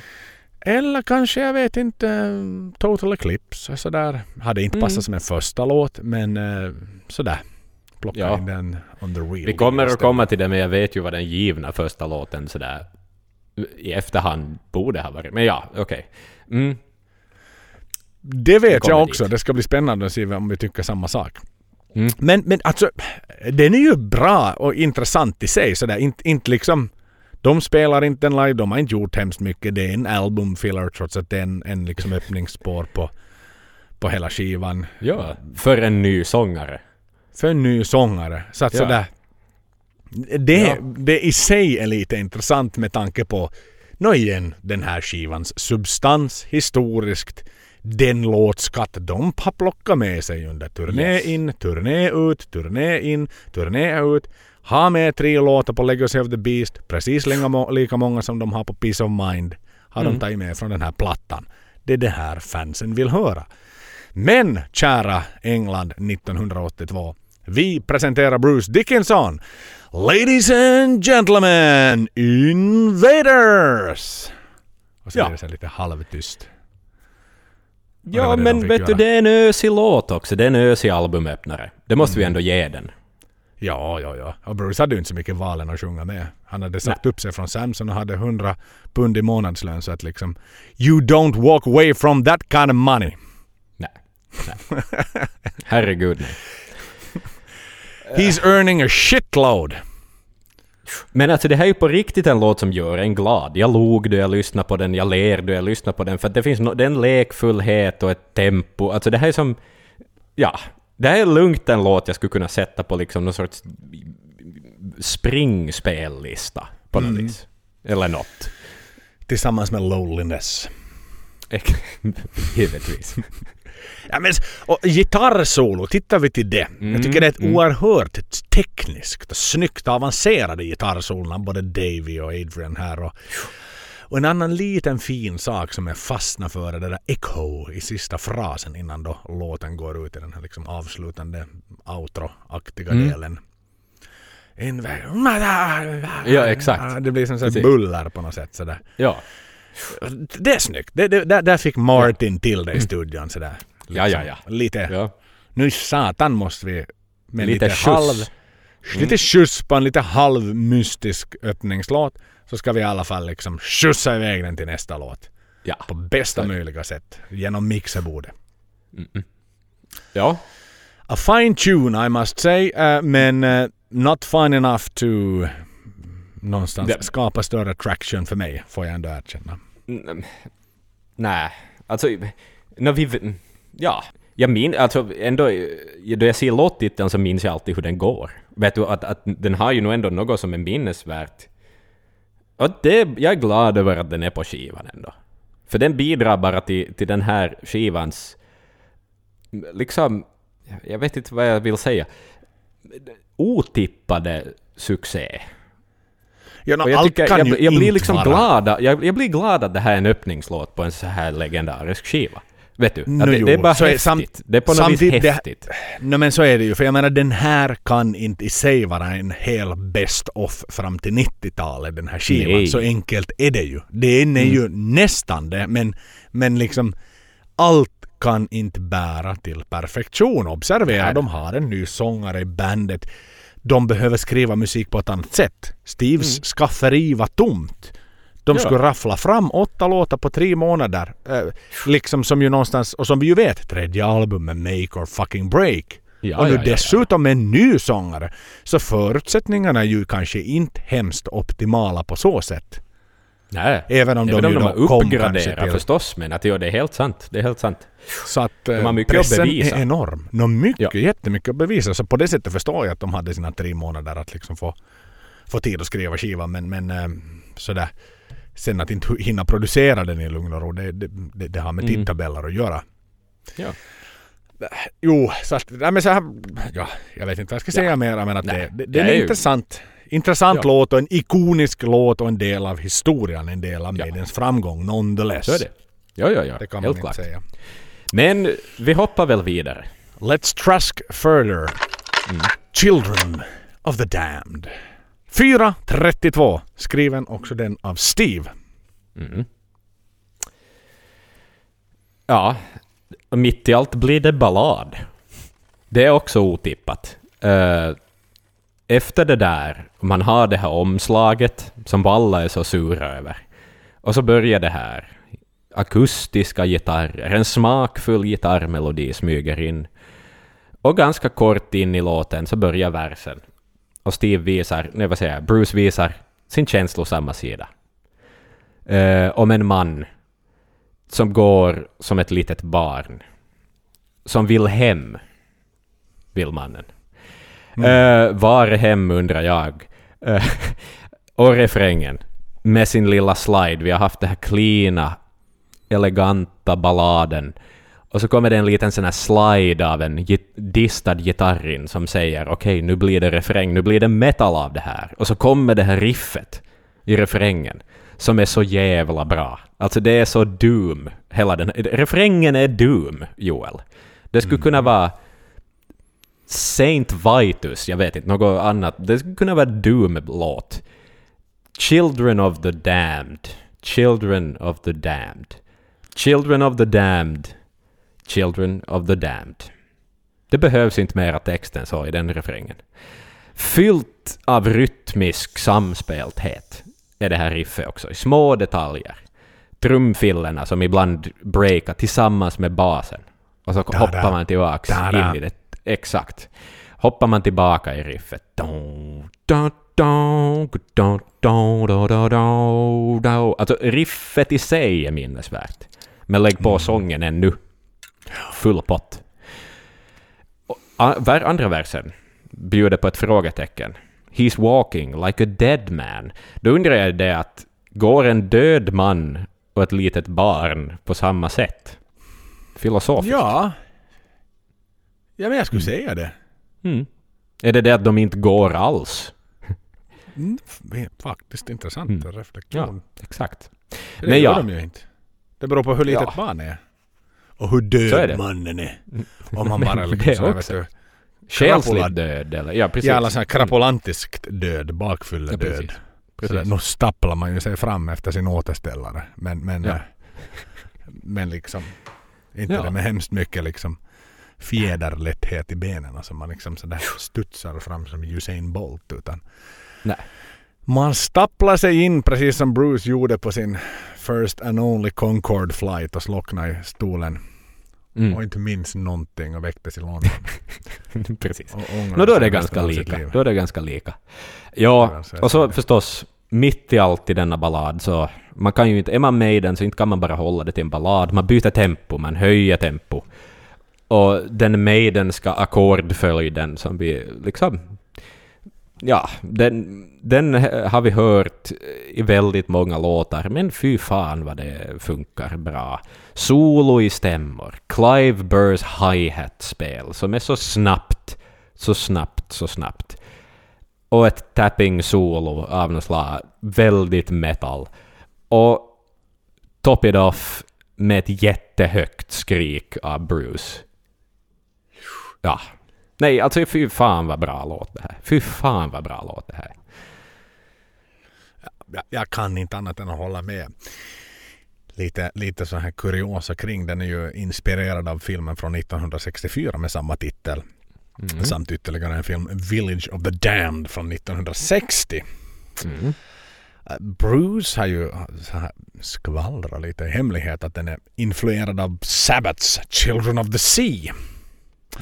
Eller kanske, jag vet inte, Total Eclipse sådär. Hade inte passat Mm. som en första låt, men eh, sådär. Plocka Ja. in den on the real. Vi kommer att komma till det, men jag vet ju vad den givna första låten sådär i efterhand borde ha varit. Men ja, okej. Mm. Det vet jag också. dit. Det ska bli spännande att se om vi tycker samma sak. Mm. Men, men alltså, den är ju bra och intressant i sig. Sådär. Inte, inte liksom... De spelar inte en live, de har inte gjort hemskt mycket. Det är en album filler trots att det är en, en liksom öppningsspår på, på hela skivan. Ja, för en ny sångare. För en ny sångare. Så att Ja. sådär... Det, Ja. det i sig är lite intressant med tanke på nå igen den här skivans substans historiskt. Den låtskatt de har plockat med sig under turné Yes. in, turné ut, turné in, turné ut. Ha med tre låtar på Legacy of the Beast, precis lika, må- lika många som de har på Peace of Mind. Har Mm. de tagit med från den här plattan. Det är det här fansen vill höra. Men kära England 1982. Vi presenterar Bruce Dickinson. Ladies and gentlemen, invaders! Och så Ja. är det lite halvtyst. Ja, det de men fick vet du, göra. det är en ösig låt också. Det är en ösig albumöppnare. Det måste Mm. vi ändå ge den. Ja, ja, ja. Och Bruce hade ju inte så mycket val än att sjunga med. Han hade sagt upp sig från Samson och hade 100 pund i månadslön så att liksom You don't walk away from that kind of money. Nej. Nej. Herregud, nej. He's earning a shitload. Men alltså det här är ju på riktigt en låt som gör en glad. Jag log då jag lyssnade på den, jag ler då jag lyssnade på den, för att det finns no, det är en lekfullhet och ett tempo. Alltså det här är som... Ja, det här är lugnt en låt jag skulle kunna sätta på liksom någon sorts springspellista på något vis. Eller något. Tillsammans med Loneliness. Givetvis. Ja, men, och gitarrsolo, tittar vi till det. jag tycker det är ett oerhört tekniskt och snyggt avancerade gitarrsolon både Davy och Adrian här. Och, och en annan liten fin sak som jag fastnar för är det där echo i sista frasen innan då låten går ut i den här liksom avslutande outro-aktiga delen. Inv- Ja, exakt. Det blir som Precis. buller på något sätt sådär. Ja. Det är snyggt. Det, det, där, där fick Martin till det i studion sådär. Ja, ja, ja. Lite. ja. Nu satan måste vi med Lite lite, skjuts. halv... Lite skjuts på en lite halv mystisk öppningslåt. Så ska vi i alla fall liksom skjutsa iväg den till nästa låt. Ja. På bästa möjliga sätt. Genom mixerbordet. Ja. A fine tune I must say. eh, men eh, not fine enough to någonstans Det- skapa större traction för mig. Får jag ändå erkänna. Nej, alltså... När vi... Ja. Jag minns... alltså ändå, då jag ser låttiteln så minns jag alltid hur den går. Vet du, att, att den har ju nog ändå något som är minnesvärt. Och det, jag är glad över att den är på skivan ändå. För den bidrar bara till, till den här skivans... Liksom... Jag vet inte vad jag vill säga. Otippade succé. Och jag, allt tycker, kan jag, jag blir liksom glad, jag, jag blir glad att det här är en öppningslåt på en så här legendarisk skiva. Vet du? No, det, det är bara så häftigt. samt- det är på något vis det- häftigt. No, men så är det ju. För jag menar den här kan inte i sig vara en hel best of fram till 90-talet den här skivan. Nej. Så enkelt är det ju. Den är ju nästan det men, men liksom allt kan inte bära till perfektion. Observera, Nej. de har en ny sångare i bandet. De behöver skriva musik på ett annat sätt. Steves skafferi var tomt. De Ja. skulle raffla fram åtta låtar på tre månader. Eh, liksom som ju någonstans, och som vi ju vet, tredje albumet Make or fucking Break. Ja, och nu ja, dessutom en ny sångare. Så förutsättningarna är ju kanske inte hemskt optimala på så sätt. Nej. Även om Även de om de har uppgraderat förstås, men att ja, det är helt sant. Det är helt sant. Så att eh, att pressen är enorm. Nå mycket, Ja. jättemycket att bevisa. Så på det sättet förstår jag att de hade sina tre månader att liksom få, få tid att skriva skivan. Men, men eh, sådär. Sen att inte hinna producera den i lugn och ro, det, det, det, det har med Mm. tidtabeller att göra. Ja. Jo, så att, nej men så här, ja, jag vet inte vad jag ska säga mer men att Nej, det, det, det är är intressant. intressant Ja. låt och en ikonisk låt och en del av historien, en del av Ja. Maidens framgång nonetheless. Så är det. Ja, ja, ja. Det kan man Helt inte klart. säga. Men vi hoppar väl vidare. Let's trusk further. Children of the Damned. 4.32. Skriven också den av Steve. Mm. Ja, mitt i allt blir det ballad. Det är också otippat. Eh, efter det där, man har det här omslaget som alla är så sura över. Och så börjar det här. Akustiska gitarrer, en smakfull gitarrmelodi smyger in. Och ganska kort in i låten så börjar versen. Och Steve visar, nej vad säger jag, Bruce visar sin känslosamma sida. Eh, om en man som går som ett litet barn. Som vill hem, vill mannen. Eh, var är hem undrar jag. Eh, och refrängen med sin lilla slide. Vi har haft det här cleana, eleganta balladen. Och så kommer det en liten sån här slide av en git- distad gitarrin som säger okej, nu blir det refräng, nu blir det metal av det här. Och så kommer det här riffet i refrängen som är så jävla bra. Alltså det är så doom, hela den Refrängen är doom, Joel. Det skulle kunna vara Saint Vitus, jag vet inte, något annat. Det skulle kunna vara doom-låt. Children of the Damned. Children of the Damned. Children of the Damned. Children of the Damned. Det behövs inte mera text än så i den refrängen. Fyllt av rytmisk samspelthet är det här riffet också, i små detaljer. Trumfillerna som ibland breakar tillsammans med basen. Och så hoppar man tillbaks in i det. Exakt. Hoppar man tillbaka i riffet. Alltså riffet i sig är minnesvärt. Men lägg på sången ännu. Full pott. Andra versen bjuder på ett frågetecken. He's walking like a dead man. Då undrar jag det att går en död man och ett litet barn på samma sätt? Filosofiskt. Ja. Ja men jag skulle säga det. Mm. Är det det att de inte går alls? Mm, faktiskt intressant Mm. reflektion. Exakt. Det Men gör ja. de ju inte. Det beror på hur litet Ja. barn är. Och hur är död det. mannen är. Om han Men bara liksom så här, vet också. du, Själsligt död eller? Ja, precis. jävla sån här krapolantiskt död, Ja, bakfylledöd. precis. Så där, precis. nu stapplar man ju sig fram efter sin återställare. Men, men, Ja. eh, men liksom inte Ja. det med hemskt mycket liksom fjäderlätthet i benen. Alltså man liksom sådär studsar fram som Usain Bolt. Utan Nej. Man stapplar sig in precis som Bruce gjorde på sin First and Only Concorde flight och slocknade i stolen. Och Mm. inte minns någonting och väcktes i London. precis. Och då är det ganska lika. liv. Då är det ganska lika. Ja, och så förstås, mitt i allt i denna ballad så man kan ju inte, är man Maiden så inte kan man bara hålla det till en ballad. Man byter tempo, man höjer tempo. Och den Maidenska ackordföljden som vi liksom... Ja, den, den har vi hört i väldigt många låtar, men fy fan vad det funkar bra. Solo i stämmor, Clive Burrs hi-hat-spel som är så snabbt, så snabbt, så snabbt. Och ett tapping-solo av något slag, väldigt metal. Och top it off med ett jättehögt skrik av Bruce. Ja. Nej, alltså fy fan vad bra låt det här. Fy fan vad bra låt det här. jag, jag kan inte annat än att hålla med. Lite, lite så här kuriosa kring den är ju inspirerad av filmen från 1964 med samma titel. Mm. Samt ytterligare en film Village of the Damned från 1960. Mm. Uh, Bruce har ju skvallrat lite i hemlighet att den är influerad av Sabbaths Children of the Sea.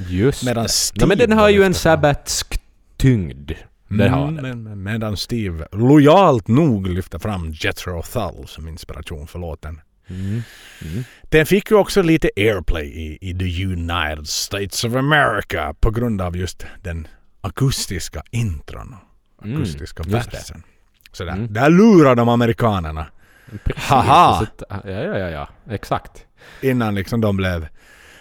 Just Medan det. Steve No, men den har ju en sabbatsk tyngd. Har Mm, den. men, medan Steve lojalt nog lyfter fram Jethro Tull som inspiration för låten. Mm. Mm. Den fick ju också lite airplay i, i the United States of America på grund av just den akustiska intron. Mm, Akustiska det. versen. Sådär. Mm. Där lurar de amerikanerna Precis. Haha! Så Ja, ja, ja, ja. Exakt. innan liksom de blev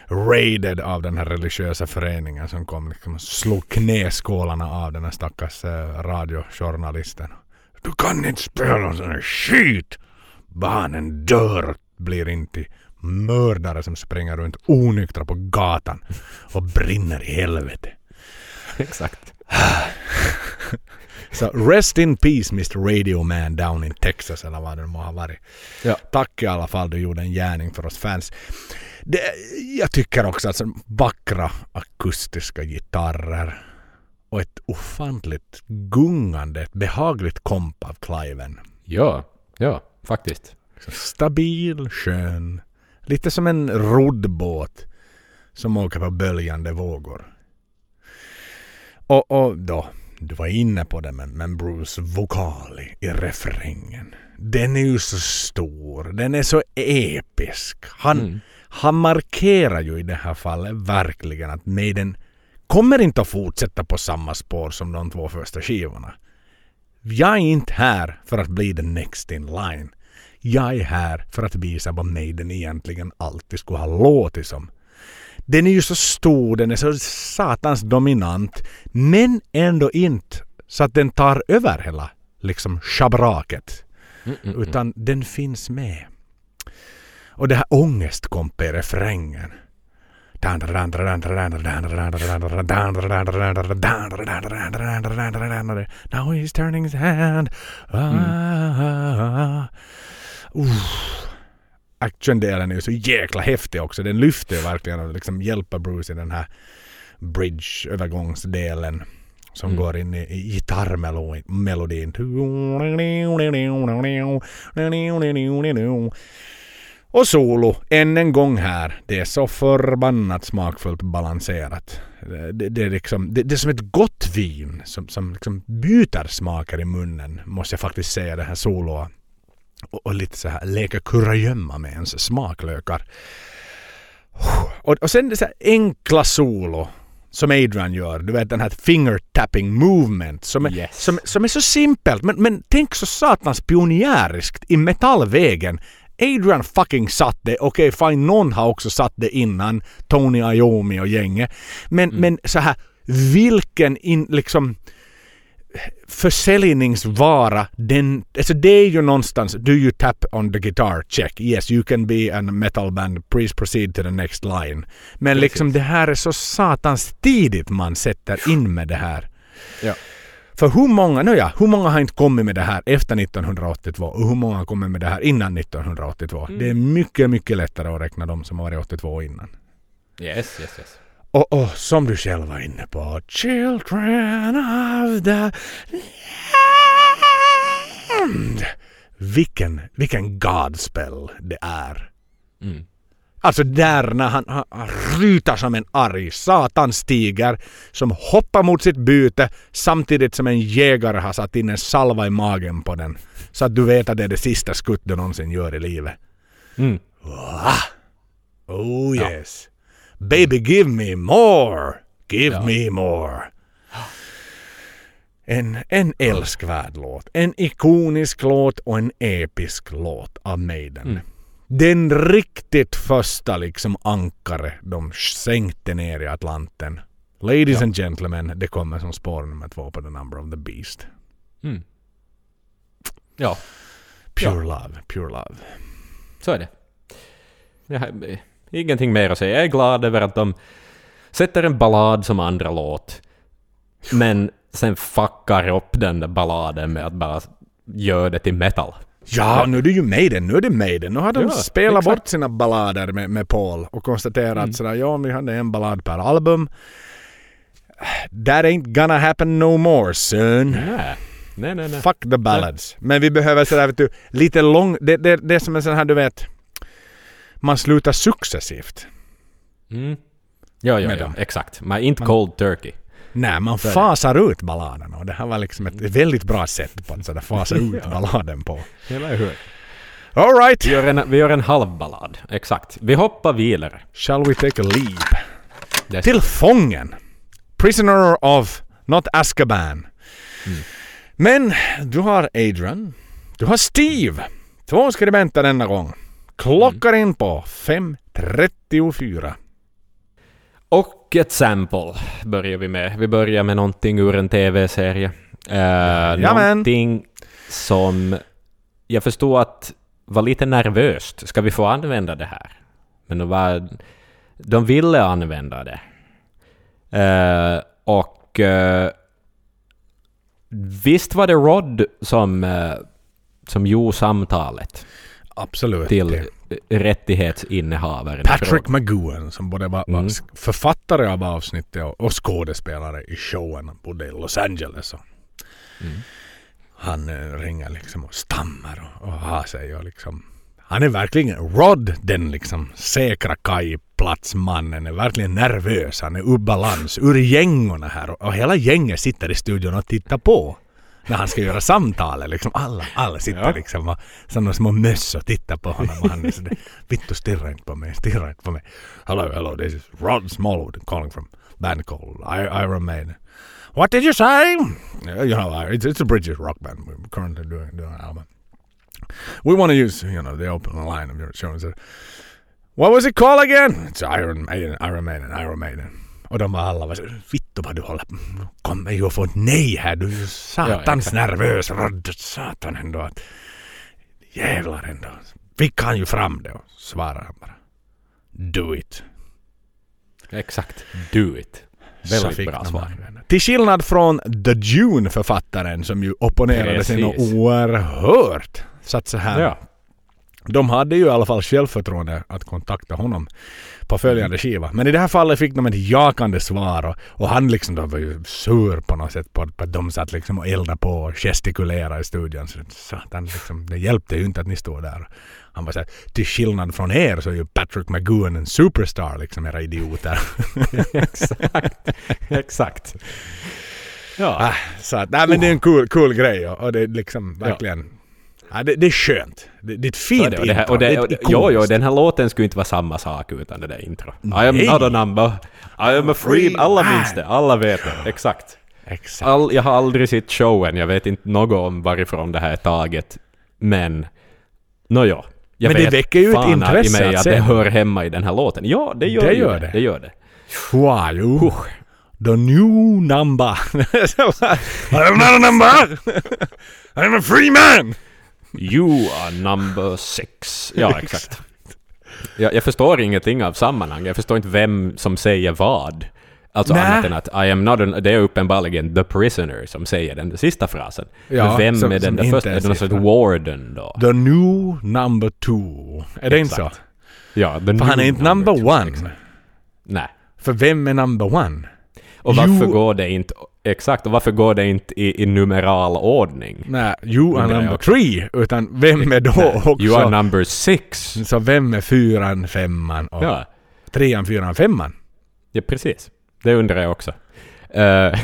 raided av den här religiösa föreningen som kom liksom och slog knäskålarna av den här stackars eh, radiojournalisten. Du kan inte spela sån här skit! Barnen dör och blir inte mördare som springer runt onyktra på gatan och brinner i helvete. Exakt. Så rest in peace Mr Radio Man down in Texas eller vad det må ha varit. Ja. Tack i alla fall, du gjorde en gärning för oss fans. Det, jag tycker också att alltså, vackra akustiska gitarrer och ett ofantligt gungande, ett behagligt komp av Cliven. Ja, ja, faktiskt. Stabil, skön, lite som en roddbåt som åker på böljande vågor. Och, och då, du var inne på det men, men Bruce vokal i, i refrängen. Den är ju så stor, den är så episk. Han, Mm. Han markerar ju i det här fallet verkligen att Maiden kommer inte att fortsätta på samma spår som de två första skivorna. Jag är inte här för att bli the next in line. Jag är här för att visa vad Maiden egentligen alltid skulle ha låtit som. Den är ju så stor, den är så satans dominant, men ändå inte så att den tar över hela liksom schabraket. Mm, mm, mm. Utan den finns med. Och det här ångestkompet i refrängen. Now he's turning his hand. Ah. Uff. Actiondelen är ju så jäkla häftig också. Den lyfter verkligen och liksom hjälper Bruce i den här bridge-övergångsdelen som Mm. går in i, i gitarrmelodin. Och solo, än en gång här. Det är så förbannat smakfullt balanserat. Det, det, är, liksom, det, det är som ett gott vin som, som liksom byter smaker i munnen, måste jag faktiskt säga, det här soloa. Och, och lite så här leka kurragömma med ens smaklökar. Och, och sen det så enkla solo som Adrian gör. Du vet den här finger tapping movement som är, Yes. som, som är så simpelt. Men, men tänk så satans pionjäriskt i metallvägen. Adrian fucking satt det. Okej, fine, någon har också satt det innan. Tony Iommi och gänget. Men, men så här, vilken in, liksom försäljningsvara, den, alltså det är ju någonstans, do you tap on the guitar? Check. Yes, you can be a metal band. Please proceed to the next line. Men liksom det här är så satans tidigt man sätter in med det här. Ja. För hur många, nåja, hur många har inte kommit med det här efter 1982 och hur många har kommit med det här innan 1982? Det är mycket, mycket lättare att räkna dem som har varit 82 innan. Yes, yes, yes. Och, och som du själv var inne på, Children of the Land. Vilken, vilken godspell det är. Mm. Alltså där när han, han, han ryter som en arg satanstiger som hoppar mot sitt byte samtidigt som en jägare har satt in en salva i magen på den. Så att du vet att det är det sista skutt du någonsin gör i livet. Mm. Oh yes. Baby give me more. Give Ja. me more. En, en älskvärd låt. En ikonisk låt och en episk låt av Maiden. Mm. Den riktigt första liksom ankare de sänkte ner i Atlanten. Ladies Ja. and gentlemen, det kommer som spår nummer två på The Number of the Beast. Mm. Ja, Pure love, pure love. så är det. Jag har eh, ingenting mer att säga. Jag är glad över att de sätter en ballad som andra låt. Men sen fuckar upp den där balladen med att bara göra det till metal. Ja, nu är det ju Maiden. Nu är det Maiden. Nu har de Ja, spelat exakt. bort sina ballader med, med Paul och konstaterat Mm. sådär, ja, vi hade en ballad per album. That ain't gonna happen no more son. Nej, nej, nej. nej. Fuck the ballads. Men vi behöver sådär vet du, lite lång... Det, det, det är som en sån här du vet... Man slutar successivt. Mm. Ja, ja, ja, dem. exakt. Men inte cold turkey. Nej, man Så fasar ut balladerna och det här var liksom ett väldigt bra sätt på att sådär fasa ut balladen på. Eller hur? Alright! Vi gör en, vi gör en halv ballad. Exakt. Vi hoppar vidare. Shall we take a leap? Är Till fången. Prisoner of, not Azkaban. Men du har Adrian. Du har Steve. Två skribenter denna gång. Klockar in på 5.34. Och ett sample börjar vi med. Vi börjar med någonting ur en TV-serie. Uh, Jajamän. någonting som jag förstår att var lite nervöst. Ska vi få använda det här? Men de, var, de ville använda det. Eh, och eh, visst var det Rod som, uh, som gjorde samtalet Absolut. till rättighetsinnehavaren. Patrick McGowan som både var, Mm. författare av avsnittet och, och skådespelare i showen. Bodde i Los Angeles. Och Mm. Han eh, ringer liksom och stammar och, och har sig och liksom han är verkligen Rod, den liksom säkra kajplatsmannen, är verkligen nervös. Han är ur balans, ur gängorna här. Och, och hela gänget sitter i studion och tittar på. När han ska göra samtalet liksom. Alla, alla sitter Ja. liksom och sådana små möss och tittar på honom. Och han är sådär, vittu stirra inte på mig, stirra inte på mig. Hello, hello, this is Rod Smallwood calling from band called Iron Maiden. What did you say? You know, it's, it's a British rock band. We're currently doing, doing an album. We want to use, you know, the open line of your show. What was it called again? It's Iron Maiden, Iron Maiden, Iron Maiden. Och de var alla var så, vittu vad du håller på. Kommer ju att få ett nej här. Du är satans exakt. nervös. Röd satan ändå. Att, jävlar ändå. Fick han ju fram det och svarade han bara. Do it. Exakt. Do it. Väldigt bra svar. Till skillnad från The Dune-författaren som ju opponerade sig något oerhört. Så att så här. Ja. De hade ju i alla fall självförtroende att kontakta honom på följande skiva. Men i det här fallet fick de ett jakande svar och, och han liksom de var ju sur på något sätt på, att de satt liksom och eldade på och gestikulerade i studion. Så satan, liksom, det hjälpte ju inte att ni stod där. Han var såhär, till skillnad från er så är ju Patrick McGowan en superstar liksom, era idioter. Exakt. Exakt. Ja. Ah, så att, nej men det är en cool, cool grej och, och det är liksom verkligen... Ja. Det, det är skönt. Det, det är ett fint är det, och det här, intro. och det, Det och, ett jo, jo, den här låten skulle inte vara samma sak utan det där intro. I am Nej. not a number. I am a free... Alla minns det. Alla vet det. Exakt. Exakt. All, jag har aldrig sett showen. Jag vet inte något om varifrån det här är taget. Men... Nåja. Jag Men det vet väcker ju ett intresse i mig att att det det. hör hemma i den här låten. Ja, det gör Det gör det. det. Det gör det. Wow. The new number. I'm not a number! I'm a free man! You are number six. Ja, exakt. Jag, jag förstår ingenting av sammanhang. Jag förstår inte vem som säger vad. Alltså Nä. annat än att I am not an, det är uppenbarligen the prisoner som säger den sista frasen. Ja, Men vem som- är den där första? är det någon sorts warden då? The new number two. Är det inte så? Ja, the För han är inte number two, one. exakt. Nej. För vem är number one? Och varför You- går det inte... Exakt, och varför går det inte i, i numeral ordning? Nej, you are number three. Utan vem är då också... You are number six. så vem är fyran, femman och Ja, trean, fyran, femman? ja precis. Det undrar jag också. Uh,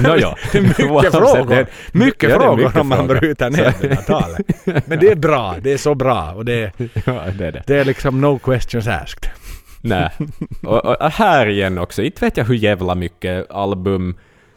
Nåja. Det är mycket frågor. det- mycket ja, frågor mycket om man frågor. bryter ner det här talet. Men det är bra. Det är så bra. Och det, ja, det är det. det är liksom no questions asked. Nej. Och, och här igen också, inte vet jag hur jävla mycket album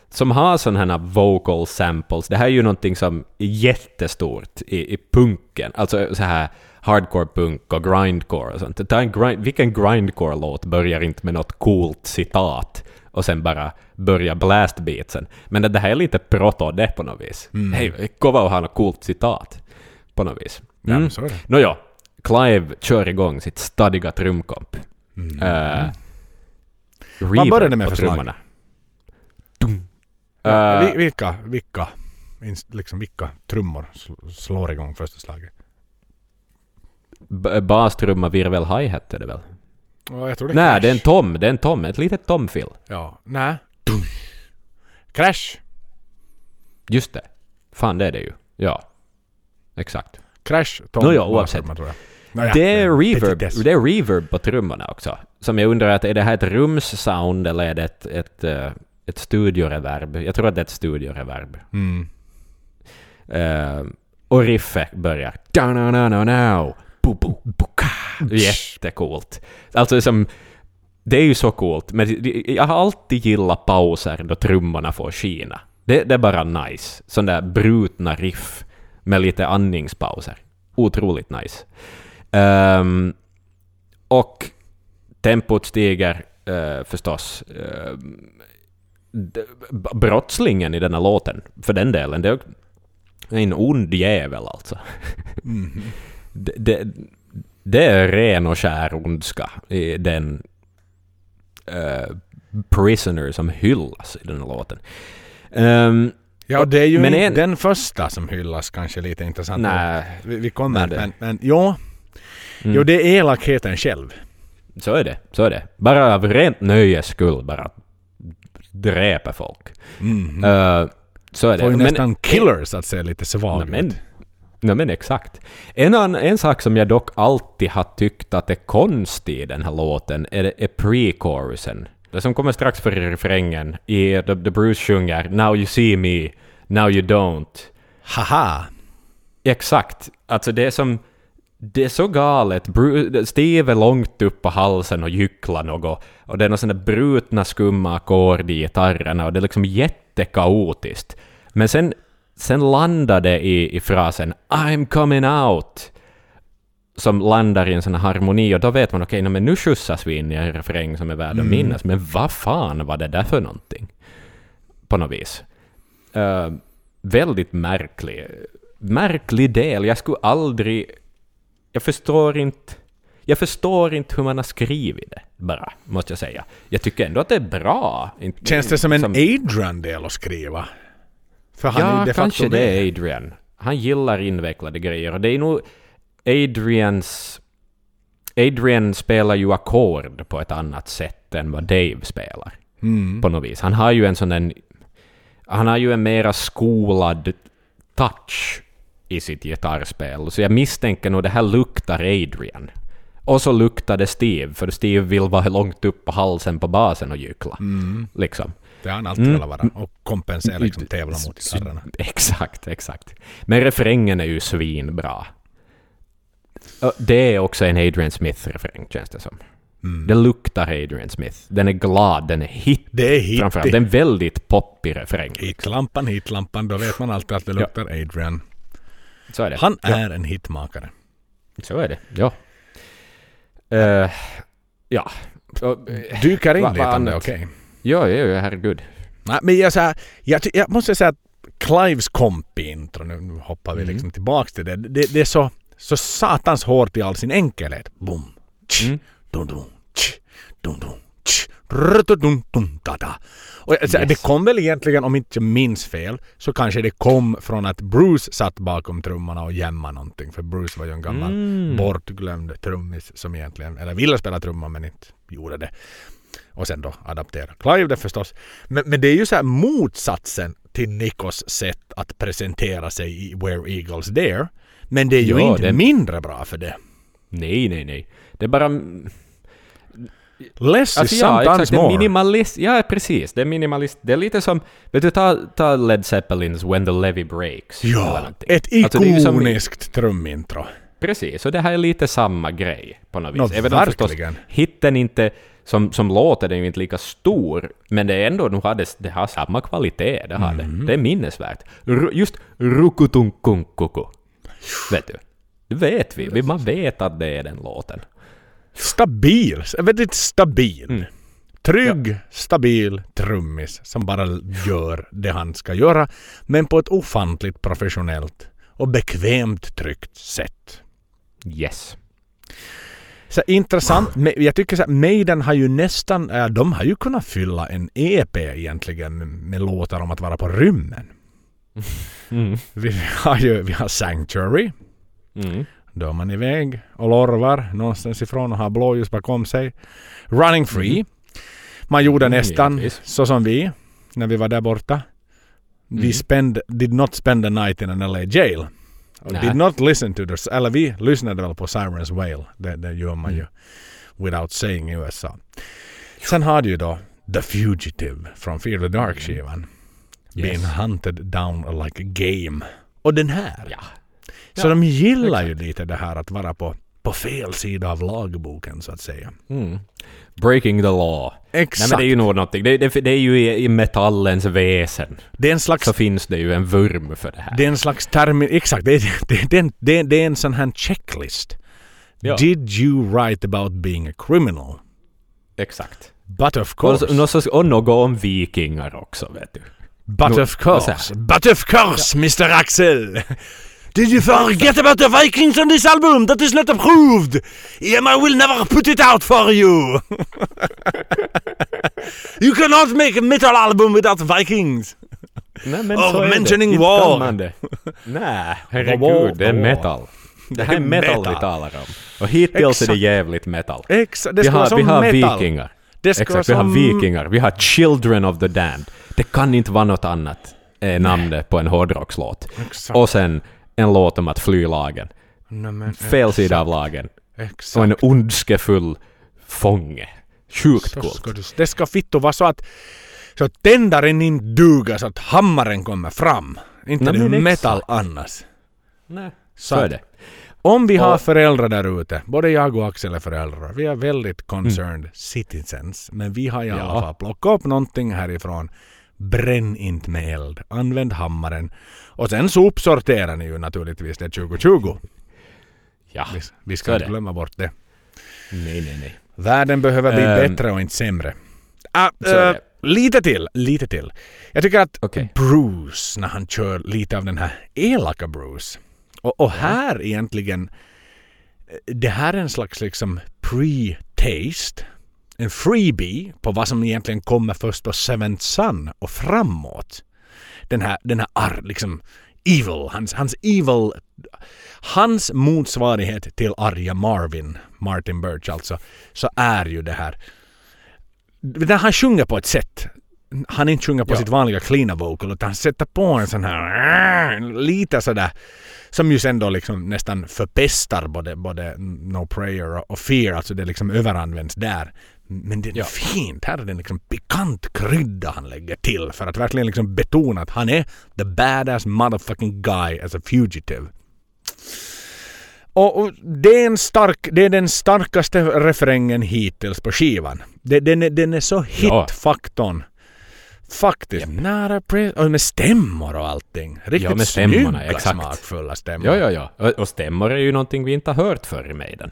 som har sådana här vocal samples. Det här är ju någonting som är jättestort i, i punken. Alltså så här hardcore punk och grindcore och sånt. Ta en grind, vilken grindcore-låt börjar inte med något coolt citat och sen bara börja blastbeatsen? Men det här är lite proto det på något vis. Hej, kova och ha något coolt citat på något vis. Ja, är det. Nåja, Clive kör igång sitt stadiga trumkomp. Mm. Uh, Vad började med för trummorna. Ja, Eh, vi- vilka, vilka, liksom vilka trummor sl- slår igång första slaget? b- Bastrumma, virvel, hi-hat är det väl? Ja, jag tror det Nej, Crash. det är en tom. Det är en tom. Ett litet tomfill. Ja, nej. Crash. Just det. Fan, det är det ju. Ja. Exakt. Crash, Tom, Nåja, Bastrumma, oavsett. tror jag. Nåja, det, är reverb, petitess. det är reverb på trummorna också. Som jag undrar, att är det här ett rumssound eller är det ett, ett, eh, ett studioreverb? Jag tror att det är ett studioreverb. Mm. Uh, och riffet börjar... Jättecoolt. Alltså som... Det är ju så coolt, men det- jag har alltid gillat pauser då trummorna får skina. Det, det är bara nice. Sådana där brutna riff med lite andningspauser. Otroligt nice. Ehm, och tempot stiger uh, förstås uh, brottslingen i denna låten, för den delen. Det är en ond jävel alltså. Mm. det, det, det, är ren och skär ondska i den uh, prisoner som hyllas i den här låten. Um, Ja, det är ju men en, den första som hyllas kanske lite intressant. Nej, vi, vi kommer, men, men, men jo, mm. jo, det är elakheten själv. Så är det, så är det. Bara av rent nöjes skull bara dräpa folk. Mm. Uh, så är det. Får ju nästan men, killers att se lite svag men, Nej men exakt. En, an, en sak som jag dock alltid har tyckt att är konstig i den här låten är, är pre-chorusen. Det som kommer strax före refrängen, i The, the Bruce sjunger ”Now you see me, now you don't”. Haha! Exakt. Alltså det är som... Det är så galet. Bruce, Steve är långt upp på halsen och gycklar något. Och det är några sådana brutna skumma ackord i gitarrerna och det är liksom jättekaotiskt. Men sen, sen landar det i, i frasen ”I'm coming out” som landar i en sån här harmoni och då vet man okej, okay, men nu skjutsas vi in i en refräng som är värd att mm. minnas. Men vad fan var det där för någonting? På något vis. Uh, väldigt märklig. Märklig del. Jag skulle aldrig... Jag förstår inte... Jag förstår inte hur man har skrivit det, bara, måste jag säga. Jag tycker ändå att det är bra. Känns det som en som... Adrian-del att skriva? För han ja, är de kanske det är Adrian. Han gillar invecklade grejer och det är nog Adrians... Adrian spelar ju ackord på ett annat sätt än vad Dave spelar. Mm. På något vis. Han har ju en sån en... Han har ju en mera skolad touch i sitt gitarrspel. Så jag misstänker nog det här luktar Adrian. Och så luktar det Steve, för Steve vill vara långt upp på halsen på basen och gyckla. Mm. Liksom. Det har han alltid mm. velat vara. Och kompensera, liksom tävla mot gitarrerna. Exakt, exakt. Men refrängen är ju svinbra. Det är också en Adrian Smith-refräng, känns det som. Mm. Det luktar Adrian Smith. Den är glad, den är hit. Det är hit. Framförallt. Det är en väldigt poppig refräng. Hitlampan, hitlampan. Då vet man alltid att det luktar ja. Adrian. Så är det. Han är ja. en hitmakare. Så är det, ja. Uh, ja. Dyker in lite om det, okej? Okay. Ja, ja, ja, herregud. Nej, men jag, så här, jag, jag måste säga att Clives komp-intro, nu hoppar vi mm. liksom tillbaks till det. Det, det är så så satans hårt i all sin enkelhet. Boom. Mm. Dum, dum, dum, dum, dum, dum, da, da. Och yes. det kom väl egentligen, om inte jag minns fel, så kanske det kom från att Bruce satt bakom trummorna och jämmade någonting. För Bruce var ju en gammal mm. bortglömd trummis som egentligen, eller ville spela trummor men inte gjorde det. Och sen då adaptera Clive det förstås. Men, men det är ju så här motsatsen till Nikos sätt att presentera sig i Where Eagles Dare. Men det är ju ja, inte det... mindre bra för det. Nej, nej, nej. Det är bara... Less alltså, is ja, sometimes exakt, more. Minimalist, ja, precis. Det är minimalist. Det är lite som... Vet du, ta, ta Led Zeppelins When the Levy Breaks. Ja, ett ikoniskt alltså, trumintro. Precis, och det här är lite samma grej på något vis. Något Även om förstås hitten inte... Som, som låter den ju inte lika stor, men det är ändå, nu har det, det har samma kvalitet, det har mm. det. Det är minnesvärt. R just rukutunkunkuku. Vet du? Det vet vi. Man vet att det är den låten. Stabil. Väldigt stabil. Mm. Trygg, ja. stabil trummis som bara gör det han ska göra. Men på ett ofantligt professionellt och bekvämt tryggt sätt. Yes. Så intressant. Jag tycker så här, Maiden har ju nästan, de har ju kunnat fylla en EP egentligen med låtar om att vara på rymmen. Mm. Vi har ju vi har Sanctuary. Mm. Då är man iväg och lorvar någonstans ifrån och har blåljus bakom sig. Running Free. Mm. Man gjorde mm, nästan givetvis. så som vi när vi var där borta. Vi mm. spend, did not spend the night in an LA jail. Nä. Did not listen to the... Eller vi lyssnade väl på Sirens Whale. Det, det gör man ju without saying i USA. Sen har du ju då The Fugitive från Fear the Dark-skivan. Yes. Being hunted down like a game. Och den här. Ja. Så ja, de gillar exakt. ju lite det här att vara på, på fel sida av lagboken så att säga. Mm. Breaking the law. Exakt. Nej, men det är ju nog någonting. Det, det, det är ju i, i, metallens väsen. Det är en slags... Så finns det ju en vurm för det här. Det är en slags termin... Exakt. Det är, det, det, det, är en sån här checklist. Ja. Did you write about being a criminal? Exakt. But of Och, course. något, så- och något om vikingar också, vet du. But No, of course. But of course, Mr Axel. Did you forget about the Vikings on this album? That is not approved. EMI will never put it out for you. you cannot make a metal album without Vikings. Nej, men Oh, så mentioning det. Inte war. kan man det. Nej, herregud, det är metal. Det här är metal, metal. vi talar om. Och hittills är det Exakt. jävligt metal. Exakt, det Vi ska vara har, som vi har metal. vikingar. Det ska Exakt, vara vi har som- vikingar. Vi har Children of the Damned. Det kan inte vara något annat eh, namnet på en hårdrockslåt. Exakt. Och sen en låt om att fly lagen. Nej, men Fel sida av lagen. Exakt. Och en ondskefull fånge. Sjukt coolt. ska du, det ska fitto vara så att, så att tändaren inte duger så att hammaren kommer fram. Inte Nej, det metal exakt. annars. Nej, Så så är det. Om vi har föräldrar där ute, både jag och Axel är föräldrar, vi är väldigt concerned Mm. citizens, men vi har i alla Ja. fall plockat upp någonting härifrån. Bränn inte med eld, använd hammaren. Och sen sopsorterar ni ju naturligtvis det 2020. Ja, Vi, vi ska inte glömma bort det. nej, nej, nej. Världen behöver bli Ehm. bättre och inte sämre. Ah, det. lite till, lite till. Jag tycker att Okej. Bruce, när han kör lite av den här elaka Bruce. Och, och här egentligen, eh, det här är en slags liksom pre-taste. En freebie på vad som egentligen kommer först på Seventh Sun och framåt. Den här, den här ar, liksom evil, hans, hans evil, hans motsvarighet till arga Marvin, Martin Birch alltså, så är ju det här när han sjunger på ett sätt. Han inte sjunger på Ja. sitt vanliga cleana vocal utan han sätter på en sån här lite sådär som ju sen då liksom nästan förpestar både, både No Prayer och- och Fear. Alltså det liksom överanvänds där. Men det är Ja. fint. Här är det en liksom pikant krydda han lägger till för att verkligen liksom betona att han är the badass motherfucking guy as a fugitive. Och, och det, är stark, det är den starkaste refrängen hittills på skivan. Det, den, är, den är så hit-faktorn. Faktiskt. Not a pri- och med stämmor och allting. Riktigt Ja, med stämmorna, snygga, exakt. smakfulla stämmor. Ja, ja, ja. Och, och stämmor är ju någonting vi inte har hört förr i Maiden.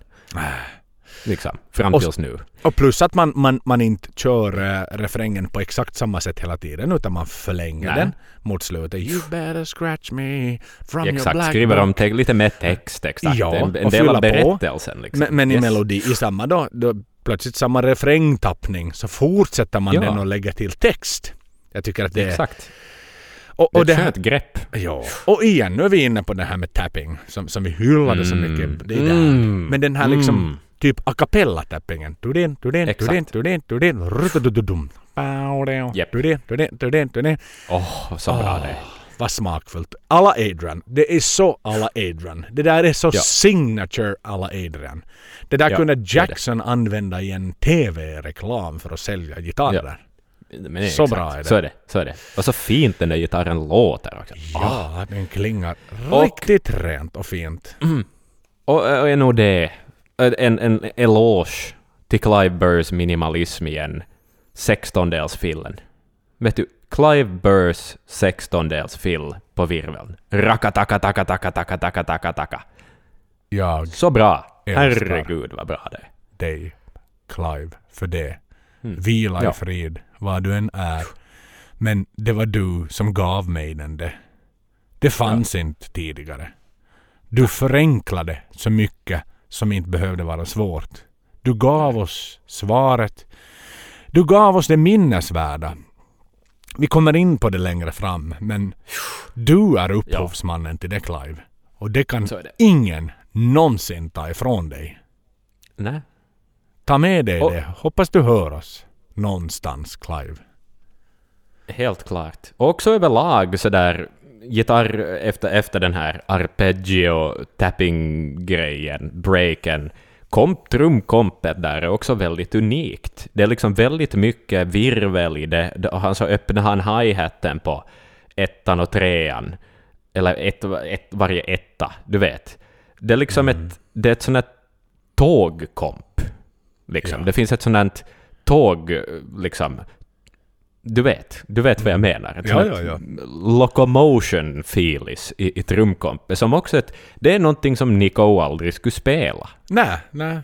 Liksom, fram Och- tills nu. Och plus att man, man, man inte kör äh, refrängen på exakt samma sätt hela tiden utan man förlänger Nej. den mot slutet. You better scratch me from your Exakt, black skriver om te- lite mer text, exakt. Ja, en, en och del av på. berättelsen. Liksom. Men, men i Yes. melodi, i samma då, då plötsligt samma refrängtappning så fortsätter man Ja. den och lägger till text. Jag tycker att det är... Exakt. Och, Det är och ett skönt grepp. ja. och igen, nu är vi inne på det här med tapping som, som vi hyllade så Mm. mycket. Det är. Mm. Men den här liksom Mm. Typ a cappella-tappingen. Tudin, tudin, Exakt. tudin, tudin, tudin, rutudududum. Baudeum, Japp. tudin, tudin, tudin, tudin. Åh, så bra det är. Vad smakfullt. Alla Adrian. Det är så alla Adrian. Det där är så Ja. signature alla Adrian. Det där Ja, kunde det är det. Jackson använda i en TV-reklam för att sälja gitarrer. Det är Så exakt. bra är det. Så är det. Så är det. Och så fint den där gitarren låter också. Ja, den klingar Och- riktigt rent och fint. Och, och är nog det en, en eloge till Clive Burrs minimalism igen. Sextondelsfillen. Vet du, Clive Burrs sextondelsfill på virveln. Rakataka taka taka taka taka taka taka. Jag Så bra! Herregud vad bra det är. dig, Clive, för det. Mm. Vila Ja. i frid, vad du än är. Men det var du som gav mig den det. Det fanns inte tidigare. Du förenklade så mycket som inte behövde vara svårt. Du gav oss svaret. Du gav oss det minnesvärda. Vi kommer in på det längre fram, men du är upphovsmannen till det Clive. Och det kan det. ingen någonsin ta ifrån dig. Nej. Ta med dig Och- det. Hoppas du hör oss någonstans, Clive. Helt klart. Och också överlag sådär gitarr efter, efter den här arpeggio tapping grejen, breaken. Komp, trumkompet där är också väldigt unikt. Det är liksom väldigt mycket virvel i det. Han så öppnar han hi-haten på ettan och trean. Eller ett, ett, varje etta, du vet. Det är liksom ett, det är ett sånt här tågkomp. Liksom. Ja. Det finns ett sånt här tåg, liksom, du vet, du vet vad jag menar. Ett Ja, ja, ja. locomotion feelis i, i trumkompet som också ett, det är någonting som Nico aldrig skulle spela. Nej, nej.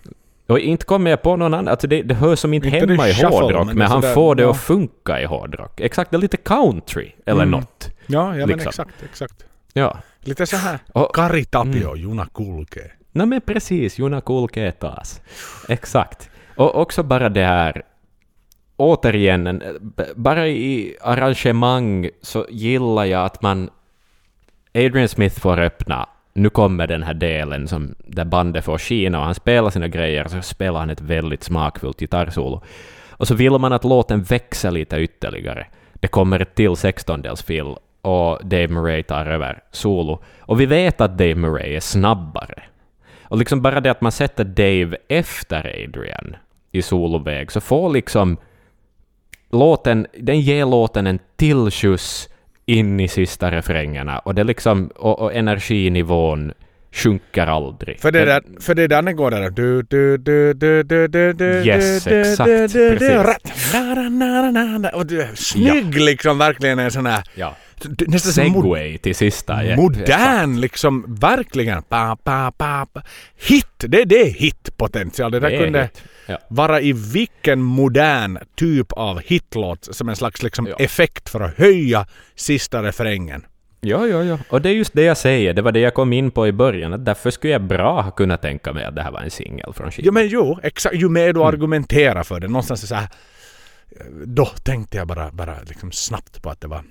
Och inte kommer jag på någon annan, alltså det, det hör som inte, Inte hemma i shuffle, hårdrock, men men, han sådär, får det ja. att funka i hårdrock. Exakt, det är lite country eller Mm. något. Ja, ja men Liksom. exakt, exakt. Ja. Lite så här Och- Kari Tapio, Juna Kulke. Nej men precis, Juna Kulketas. Exakt. Och också bara det här, återigen, bara i arrangemang så gillar jag att man... Adrian Smith får öppna, nu kommer den här delen som, där bandet får skina och han spelar sina grejer, så spelar han ett väldigt smakfullt gitarrsolo. Och så vill man att låten växer lite ytterligare. Det kommer ett till sextondelsfill och Dave Murray tar över solo. Och vi vet att Dave Murray är snabbare. Och liksom bara det att man sätter Dave efter Adrian i soloväg så får liksom låten, den ger låten en till skjuts in i sista refrängerna och det liksom, och, och energinivån sjunker aldrig. För det, där, för det där den går där. Du, du, du, du, du, du, du, Yes, exakt, du, du, du, precis. rätt. Na, na, na, na. Och du snygg liksom, verkligen en sån här... Ja. Nästan Segway till sista. ja, exakt. modern liksom, verkligen. Pa, pa, pa, pa. Hit, det, det är hitpotential. Det där Det kunde. Ja. vara i vilken modern typ av hitlåt som en slags liksom Ja. effekt för att höja sista refrängen. Ja, ja, ja. Och det är just det jag säger. Det var det jag kom in på i början. Att därför skulle jag bra ha kunnat tänka mig att det här var en singel från skivan. Jo men jo, exakt. Ju mer du argumenterar för det. Någonstans är så här. Då tänkte jag bara, bara liksom snabbt på att det var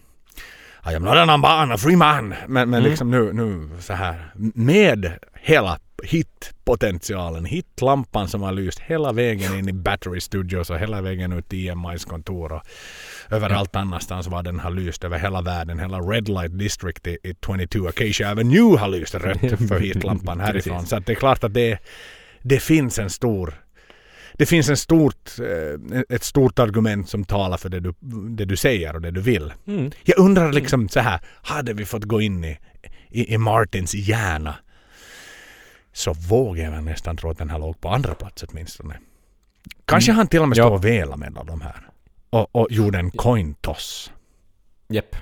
I am not an man, a free man. Men, men liksom nu, nu så här med hela hitpotentialen, hitlampan som har lyst hela vägen in i Battery Studios och hela vägen ut till EMIs kontor och överallt annanstans var den har lyst över hela världen. Hela Red Light District i, i 22 Acacia Avenue har lyst rött för hitlampan härifrån. Så det är klart att det, det finns en stor det finns en stort, eh, ett stort argument som talar för det du, det du säger och det du vill. Mm. Jag undrar liksom så här, hade vi fått gå in i, i, i Martins hjärna så vågar jag nästan tro att den här låg på andra plats åtminstone. Kanske han till och med stod och velade mellan de här. Och, och gjorde en coin toss. Japp.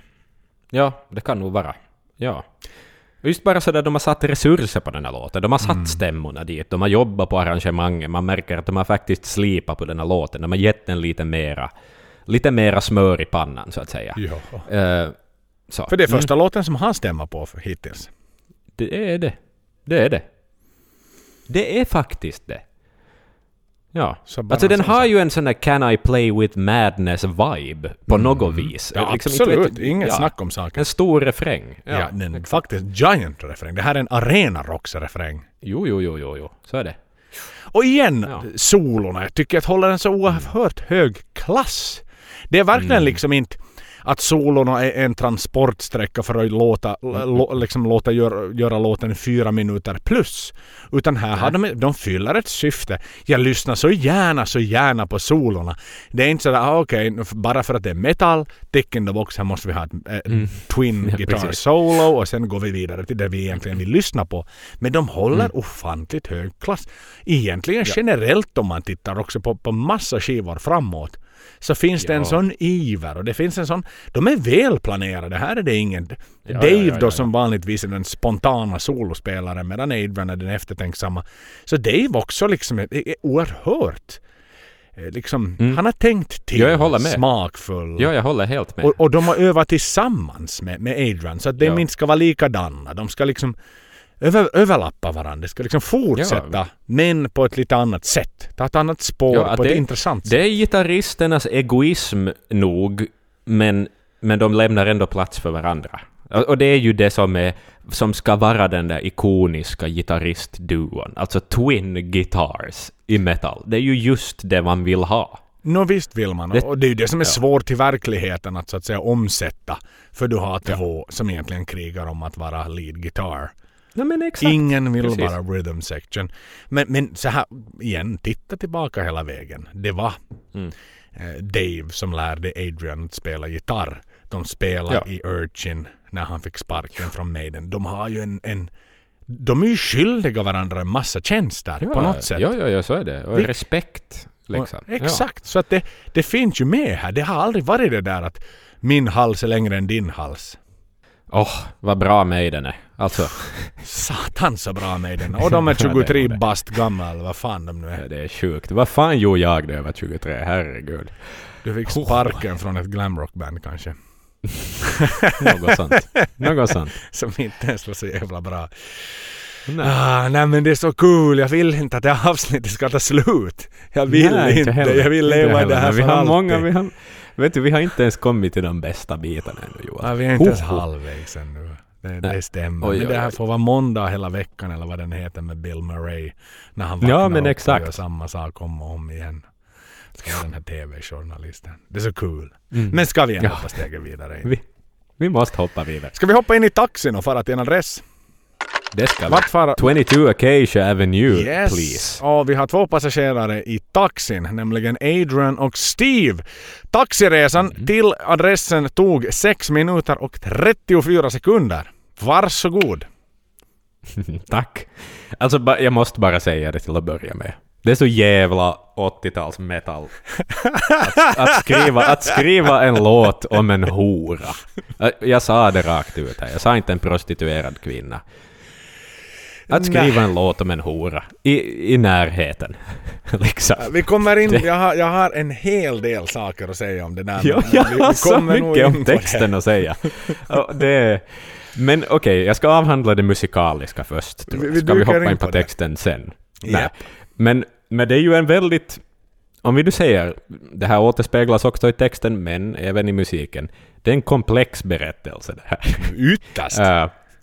Ja, det kan nog vara. Ja. Just bara sådär, de har satt resurser på den här låten. De har satt Mm. stämmorna dit. De har jobbat på arrangemangen. Man märker att de har faktiskt slipat på den här låten. De har gett den lite mera, lite mera smör i pannan, så att säga. Ja. Eh, så. För det är första låten som han stämmer på för hittills. Det är det. Det är det. Det är faktiskt det. Ja. Alltså den har ju en sån där Can I Play With Madness-vibe på något vis. Mm. Ja, Liksom, inte absolut. vet- Inget ja. snack om saken. En stor refräng. Ja, Ja, den faktiskt giant refräng. Det här är en arena rocks refräng. Jo, jo, jo, jo, jo. Så är det. Och igen, Ja. solorna. Jag tycker att håller en så oerhört hög klass. Det är verkligen Mm. liksom inte att solorna är en transportsträcka för att låta, lå, liksom låta göra, göra låten fyra minuter plus. Utan här har de, de fyller ett syfte. Jag lyssnar så gärna, så gärna på solorna. Det är inte sådär, ah, okej, f- bara för att det är metal, tick in the box, här måste vi ha ett twin Mm. Ja, guitar precis. solo och sen går vi vidare till det vi egentligen vill lyssna på. Men de håller Mm. ofantligt hög klass. Egentligen generellt om man tittar också på, på massa skivor framåt så finns det en sån iver och det finns en sån... De är välplanerade. Här är det ingen... Ja, Dave ja, då som vanligtvis är den spontana solospelaren medan Adrian är den eftertänksamma. Så Dave också liksom är, är oerhört... eh, Liksom, Mm. Han har tänkt till. Ja, jag håller med. Smakfull. Ja, jag håller helt med. Och, och de har övat tillsammans med, med Adrian så att de inte ska vara likadana. De ska liksom över, överlappa varandra. De ska liksom fortsätta Ja. men på ett lite annat sätt. Ta ett annat spår Ja, på ett det- intressant sätt. Det är gitarristernas egoism nog, men, men de lämnar ändå plats för varandra. Och det är ju det som, är, som ska vara den där ikoniska gitarristduon. Alltså twin guitars i metal. Det är ju just det man vill ha. Nå visst vill man. Det- och det är ju det som är ja. svårt i verkligheten att så att säga omsätta. För du har två som egentligen krigar om att vara lead guitar. Ja, men exakt. Ingen vill Precis. vara rhythm section. Men, men så här igen, titta tillbaka hela vägen. Det var Mm. eh, Dave som lärde Adrian att spela gitarr. De spelade Ja. i Urchin när han fick sparken från Maiden. De har ju en, en de är ju skyldiga varandra en massa tjänster Ja, på något sätt. Ja, ja, ja, så är det. Och Vi- respekt. Liksom. Och, exakt, så att det, det finns ju med här. Det har aldrig varit det där att min hals är längre än din hals. Ja. Åh, vad bra Maiden är. Alltså, Satan. Så bra Maiden. Och de är Ja, det 23 var det. bast gamla eller vad fan de nu Ja, är. det är sjukt. Vad fan gjorde jag när jag var 23? Herregud. Du fick sparken från ett glamrockband kanske. Något sånt. Något sånt. Som inte ens var så jävla bra. Nej. Ah, nej men det är så kul. Jag vill inte att det här avsnittet ska ta slut. Jag vill Nej, inte. heller. Jag vill Inte leva i det här vi har alltid. många, vi har, vet du, vi har inte ens kommit till de bästa bitarna ännu Johan. Ja, vi är inte ens halvvägs ännu. Det, det stämmer. Oj, men det här får vara måndag hela veckan eller vad den heter med Bill Murray. När han Ja, vaknar men upp exakt. och gör samma sak om och om igen. Ska den här TV-journalisten. Det är så kul. Mm. Men ska vi ändå Ja. ta steget vidare? Vi, vi måste hoppa vidare. Ska vi hoppa in i taxin och fara till en adress? Det ska. Vart fara? 22 Acacia Avenue, Yes! please. Och vi har två passagerare i taxin, nämligen Adrian och Steve. Taxiresan Mm. till adressen tog 6 minuter och 34 sekunder. Varsågod. Tack. Alltså, jag måste bara säga det till att börja med. Det är så jävla 80-tals metal. Att, att, skriva, att skriva en låt om en hora. Jag sa det rakt ut här. Jag sa inte en prostituerad kvinna. Att skriva en låt om en hora. I, i närheten. liksom. Vi kommer in, jag har, jag har en hel del saker att säga om det där. Ja, jag vi- vi har så mycket om texten att säga. Det, men okej, jag ska avhandla det musikaliska först. tror Vi- jag. ska vi hoppa in på på texten sen? Japp. Men, men det är ju en väldigt... Om vi nu säger, det här återspeglas också i texten, men även i musiken. Det är en komplex berättelse det här. Ytterst.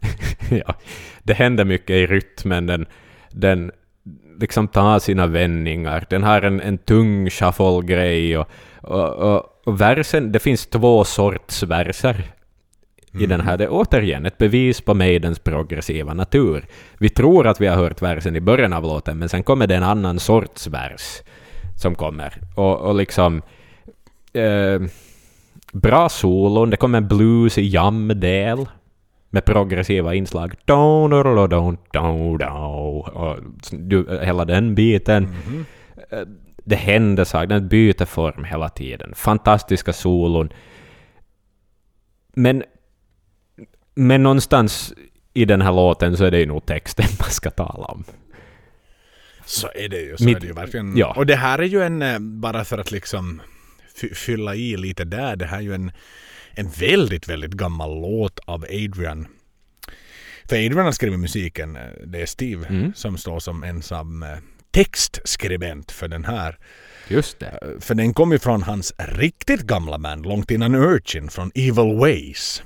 Ja, det händer mycket i rytmen. Den, den liksom tar sina vändningar. Den har en, en tung shuffle-grej. Och, och, och, och versen, det finns två sorts verser i den här. Det är återigen ett bevis på Maidens progressiva natur. Vi tror att vi har hört versen i början av låten, men sen kommer det en annan sorts vers som kommer. Och, och liksom... Eh, bra solon, det kommer en bluesig jam-del med progressiva inslag. Don, don, don, don. Och du, hela den biten. Mhm. Eh, Det händer saker, den byter form hela tiden. Fantastiska solon. Men, men någonstans i den här låten så är det ju nog texten man ska tala om. Så är det ju. Så Mitt- är det ju verkligen. ja. Och det här är ju en, eh, bara för att liksom fy- fylla i lite där, det här är ju en, en väldigt, väldigt gammal låt av Adrian. För Adrian har skrivit musiken, eh, det är Steve Mm. som står som ensam eh, textskribent för den här. Just det. Eh, För den kom ju från hans riktigt gamla band, långt innan Urchin, från Evil Ways.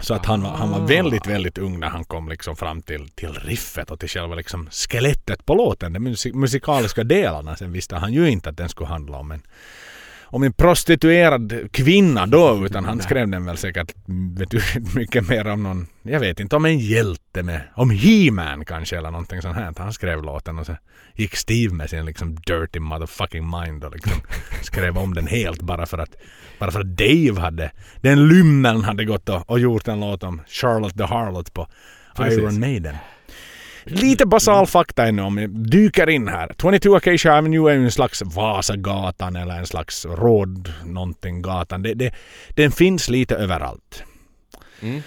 Så att han, var- han var väldigt, väldigt ung när han kom liksom fram till, till riffet och till själva liksom skelettet på låten. De musik, musikaliska delarna. Sen visste han ju inte att den skulle handla om en, om en prostituerad kvinna då, utan han skrev den väl säkert betydligt mycket mer om någon, jag vet inte, om en hjälte med, om He-Man kanske eller någonting sånt här. Han skrev låten och så gick Steve med sin liksom dirty motherfucking mind och liksom skrev om den helt bara för att bara för att Dave hade, den lymmeln hade gått och, och gjort en låt om Charlotte the Harlot på Precis. Iron Maiden. Lite basal fakta ännu om vi dyker in här. 22 Acacia Avenue är ju en slags Vasagatan eller en slags råd någonting gatan. Det, det, den finns lite överallt. Mm.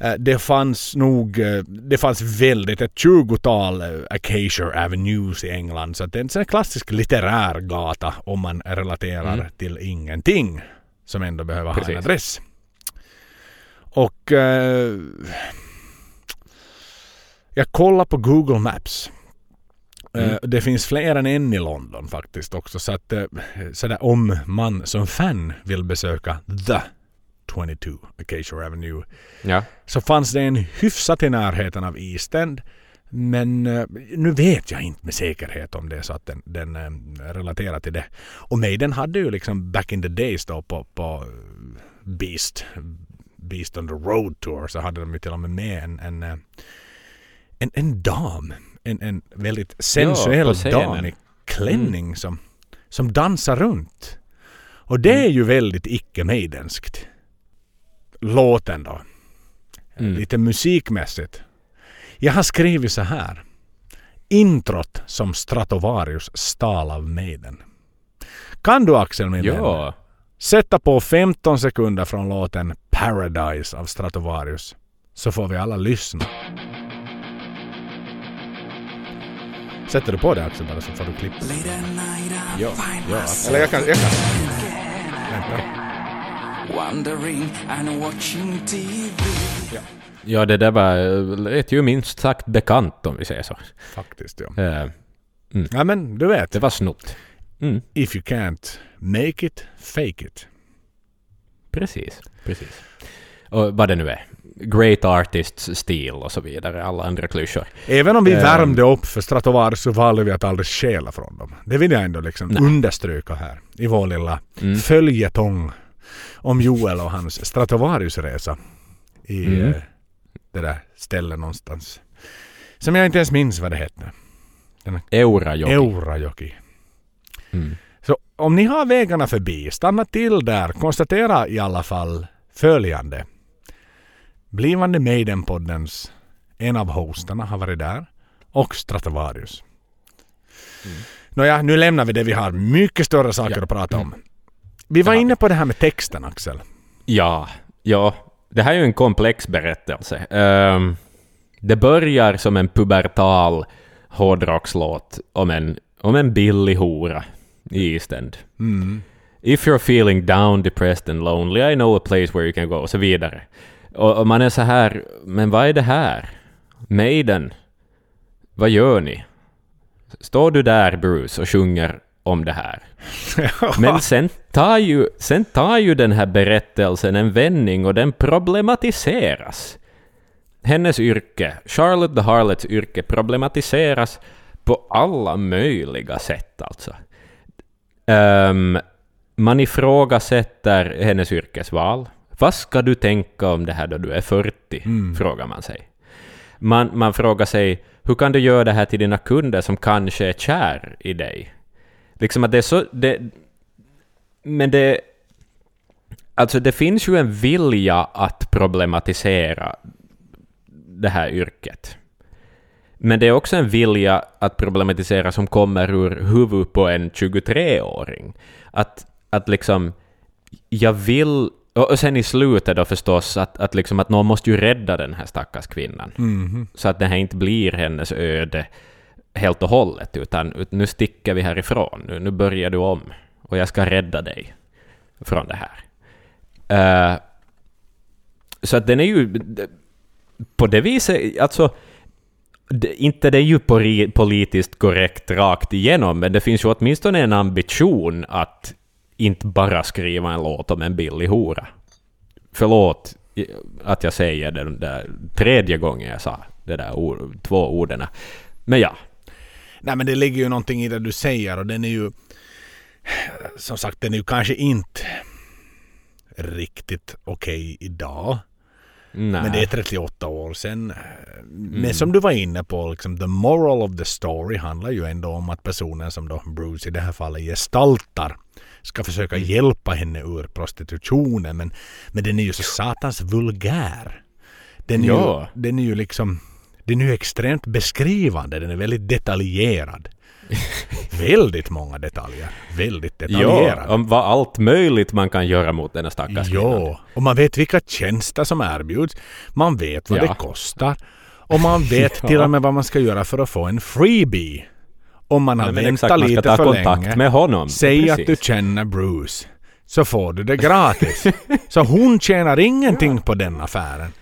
Eh, Det fanns nog, eh, det fanns väldigt, ett tjugotal eh, Acacia Avenues i England. Så det är en klassisk litterär gata om man relaterar Mm. till ingenting. Som ändå behöver ha en Precis. adress. Och eh, jag kollar på Google Maps. Eh, Mm. Det finns fler än en i London faktiskt också. Så att eh, sådär, om man som fan vill besöka The 22 Acacia Avenue Ja. så fanns det en hyfsat i närheten av East End. Men eh, nu vet jag inte med säkerhet om det är så att den, den eh, relaterar till det. Och Maiden hade ju liksom back in the days då på, på eh, Beast, Beast on the Road Tour så hade de ju till och med med en, en, eh, en, en dam. En, en väldigt sensuell scenen. dam i klänning som, som dansar runt. Och det är ju väldigt icke-maidenskt. Låten då. Mm. Lite musikmässigt. Jag har skrivit så här. Introt som Stratovarius stal av Maiden. Kan du Axel min vän Ja. sätta på 15 sekunder från låten Paradise av Stratovarius så får vi alla lyssna. Sätter du på det Axel bara så får du klippa. Ja, ja. Eller jag kan... Jag kan. Vänta. Wondering and watching TV. ja, det där var, lät ju minst sagt bekant om vi säger så. Faktiskt ja. Eh, Ja men du vet. det var snott. Mm, If you can't make it, fake it. precis, precis. Och vad det nu är. Great artists stil och så vidare, alla andra klyschor. Även om vi Ehm. värmde upp för Stratovarius så valde vi att aldrig stjäla från dem. Det vill jag ändå liksom Nej. understryka här i vår lilla Mm. följetong om Joel och hans Stratovarius-resa i Mm. eh, det där stället någonstans. Som jag inte ens minns vad det hette. Eurajoki. Eurajoki. Mm. Så om ni har vägarna förbi, stanna till där. Konstatera i alla fall följande. Blivande Maiden-poddens en av hostarna har varit där. Och Stratovarius. Nåja, nu lämnar vi det. Vi har mycket större saker Ja. att prata om. Vi var inne på det här med texten, Axel. Ja, ja. Det här är ju en komplex berättelse. Ehm, det börjar som en pubertal hårdrockslåt om en, om en billig hora i East End. Mm. If you're feeling down, depressed and lonely, I know a place where you can go, och så vidare. Och, och man är så här, men vad är det här? Maiden, vad gör ni? Står du där, Bruce, och sjunger om det här? Men sen tar, ju, sen tar ju den här berättelsen en vändning och den problematiseras. Hennes yrke, Charlotte the Harlots yrke, problematiseras på alla möjliga sätt alltså. Ehm, man ifrågasätter hennes yrkesval. Vad ska du tänka om det här då du är 40? Frågar man sig. Man, man frågar sig, hur kan du göra det här till dina kunder som kanske är kär i dig? Liksom att det är så... Det, men det... Alltså det finns ju en vilja att problematisera det här yrket. Men det är också en vilja att problematisera som kommer ur huvudet på en 23-åring. Att, att liksom, jag vill... Och sen i slutet då förstås att, att, liksom att någon måste ju rädda den här stackars kvinnan. Mhm. Så att det här inte blir hennes öde helt och hållet, utan ut- nu sticker vi härifrån. Nu, nu börjar du om. Och jag ska rädda dig från det här. Eh, så att den är ju... På det viset, alltså... Det, inte det är ju politiskt korrekt rakt igenom, men det finns ju åtminstone en ambition att inte bara skriva en låt om en billig hora. Förlåt att jag säger det den där tredje gången jag sa det där ord, två orden. Men ja, Nej men det ligger ju någonting i det du säger och den är ju som sagt den är ju kanske inte riktigt okej idag. nej. Men det är 38 år sedan. Men som du var inne på, liksom, the moral of the story handlar ju ändå om att personen som då Bruce i det här fallet gestaltar ska försöka hjälpa henne ur prostitutionen. Men, men den är ju så satans vulgär. Den är, Ja. ju, den är ju liksom den är ju extremt beskrivande. Den är väldigt detaljerad. väldigt många detaljer. Väldigt detaljerad. Ja, om vad allt möjligt man kan göra mot den här stackars. Ja, och man vet vilka tjänster som erbjuds. Man vet vad Ja. det kostar. Och man vet Ja. till och med vad man ska göra för att få en freebie. Om man har men väntat exakt, man ska lite ta för kontakt länge. med honom. Säg att Precis. du känner Bruce. Så får du det gratis. så hon tjänar ingenting på den affären.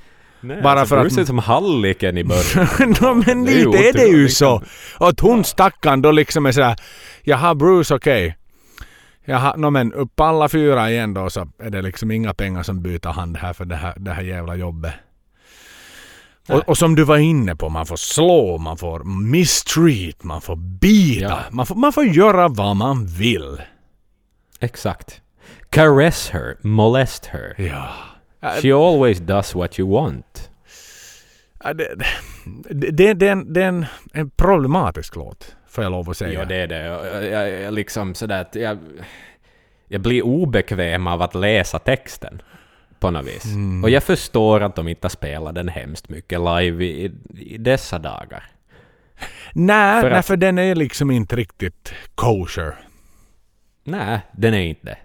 Nej, bara alltså, för att- Bruce är som halliken i början. no, men Det är lite är det ju så. Och att hon stackarn då liksom är såhär, jaha Bruce okej. Jaha, no, men upp alla fyra igen då så är det liksom inga pengar som byter hand här för det här, det här jävla jobbet. Och, och som du var inne på, man får slå, man får mistreat, man får bita. Ja. Man, får, man får göra vad man vill. Exakt. Caress her, molest her. Ja. She always does what you want. Ja, Det, det, det, det, är en, det är en, en problematisk låt, får jag lov att säga. Ja, det är det. Jag, jag, jag liksom sådär att jag, jag blir obekväm av att läsa texten på något vis. Mm. Och jag förstår att de inte har spelat den hemskt mycket live i, i dessa dagar. Nej, För nej, att- för den är liksom inte riktigt kosher. Nej, den är inte.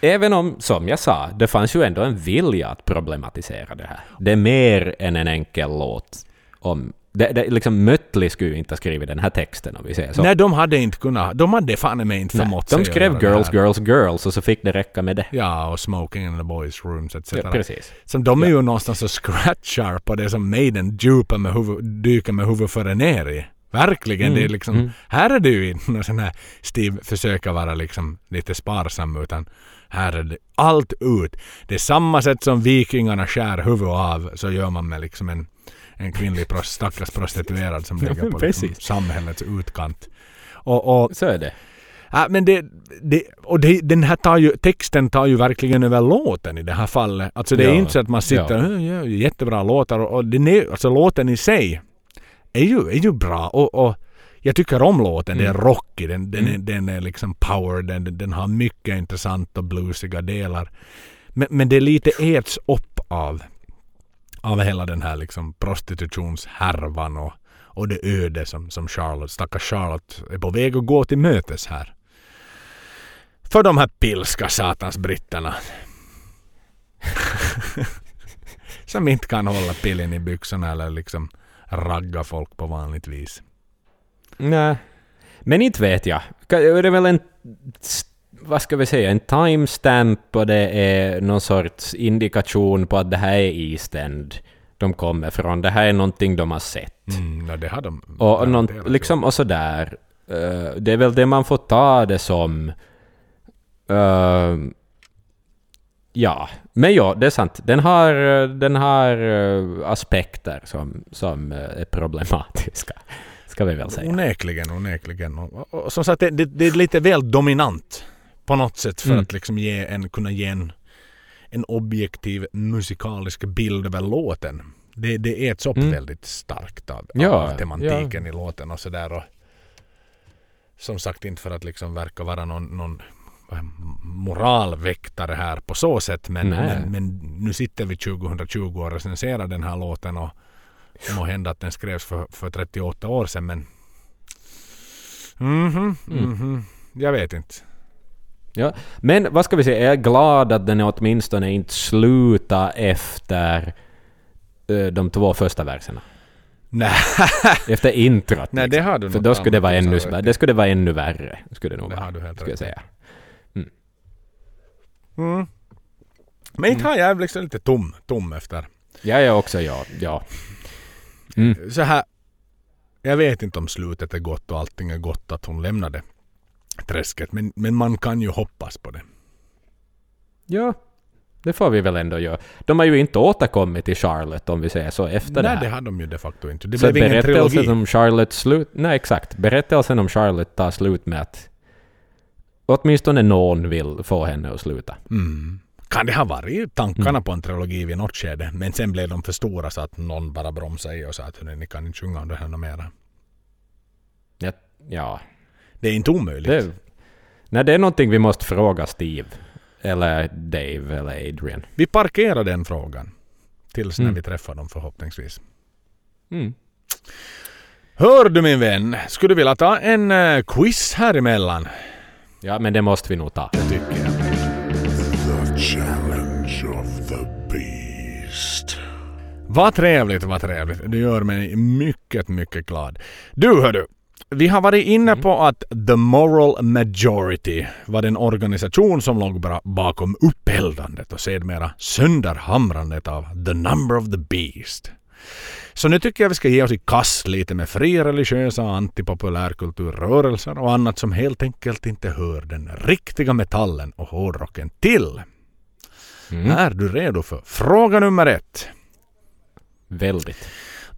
Även om, som jag sa, det fanns ju ändå en vilja att problematisera det här. Det är mer än en enkel låt om det, det, liksom Mötley skulle ju inte ha skrivit den här texten om vi säger så. Nej, de hade inte kunnat. De hade fan mig inte förmått de sig skrev göra det girls, girls, girls och så fick det räcka med det. Ja, och smoking in the boys rooms etc. Ja, precis. Så de är ju någonstans och scratchar på det som Maiden djupar med huvud, dyker med huvudet före ner i. Verkligen. Mm, Det är liksom, Här är det ju inte någon sån här Steve försöker vara liksom lite sparsam utan här är det allt ut. Det är samma sätt som vikingarna skär huvudet av så gör man med liksom en, en kvinnlig pros, stackars prostituerad som ligger på liksom samhällets utkant. Och, och Så är det. Ja, men det, det, och det, den här tar ju, texten tar ju verkligen över låten i det här fallet. Alltså det är Ja, inte så att man sitter ja. och ja. jättebra låtar och, och den är, alltså låten i sig är ju, är ju bra och, och jag tycker om låten. Den är Mm. rockig, den, den, är, den är liksom power, den, den har mycket intressanta bluesiga delar. Men, men det är lite äts upp av, av hela den här liksom prostitutionshärvan och, och det öde som, som Charlotte, stackars Charlotte är på väg att gå till mötes här. För de här pilska satans britterna. som inte kan hålla pillen i byxorna eller liksom ragga folk på vanligt vis. Nej. Men inte vet jag. Det är väl en... Vad ska vi säga? En timestamp och det är någon sorts indikation på att det här är East End de kommer från. Det här är någonting de har sett. Mm, ja, det har de Och, någon, garanterat liksom, och sådär. Uh, det är väl det man får ta det som. Uh, ja, men ja, det är sant. Den har, den har eh, aspekter som, som är problematiska. Ska vi väl säga. Onekligen, onekligen. Och, och, och som sagt, det, det, det är lite väl dominant på något sätt för Mm. att liksom ge en, kunna ge en, en objektiv musikalisk bild över låten. Det, det äts upp Mm. väldigt starkt av, Ja, av tematiken i låten och sådär. Och Som sagt, inte för att liksom verka vara någon, någon moralväktare här på så sätt. Men, men, men nu sitter vi 2020 och recenserar den här låten och det må hända att den skrevs för, för 38 år sedan men Mhm, mhm. Jag vet inte. Ja, men vad ska vi säga, jag är glad att den åtminstone inte slutar efter eh, de två första verserna. Nej, Efter introt. Nej det liksom. har du För nog då skulle det vara ännu, det skulle vara ännu värre. Skulle det nog Det vara, har du helt skulle jag säga. Mm. Men inte har jag liksom lite tom, tom efter. Jag är också, ja. ja. Mm. Så här. Jag vet inte om slutet är gott och allting är gott att hon lämnade träsket. Men, men man kan ju hoppas på det. Ja, det får vi väl ändå göra. De har ju inte återkommit till Charlotte om vi säger så efter det Nej, här. det har de ju de facto inte. Det så blev ingen trilogi. om Charlotte slut... Nej, exakt. Berättelsen om Charlotte tar slut med att åtminstone någon vill få henne att sluta. Mm. Kan det ha varit tankarna Mm. på en trilogi vid något skede? Men sen blev de för stora så att någon bara bromsade i och sa att "Hörni, ni kan inte sjunga om det här något mera. Ja, ja Det är inte omöjligt. det, nej, det är någonting vi måste fråga Steve. Eller Dave eller Adrian. Vi parkerar den frågan. Tills när Mm. vi träffar dem förhoppningsvis. Mm. Hör du min vän, skulle du vilja ta en eh, quiz här emellan? Ja, men det måste vi nog ta. Det tycker jag. The challenge of the beast. Vad trevligt, vad trevligt. Det gör mig mycket, mycket glad. Du hördu, vi har varit inne på att The Moral Majority var den organisation som låg bakom uppeldandet och sedermera sönderhamrandet av The Number of the Beast. Så nu tycker jag vi ska ge oss i kast lite med frireligiösa antipopulärkulturrörelser och annat som helt enkelt inte hör den riktiga metallen och hårdrocken till. Mm. Är du redo för fråga nummer ett? Väldigt.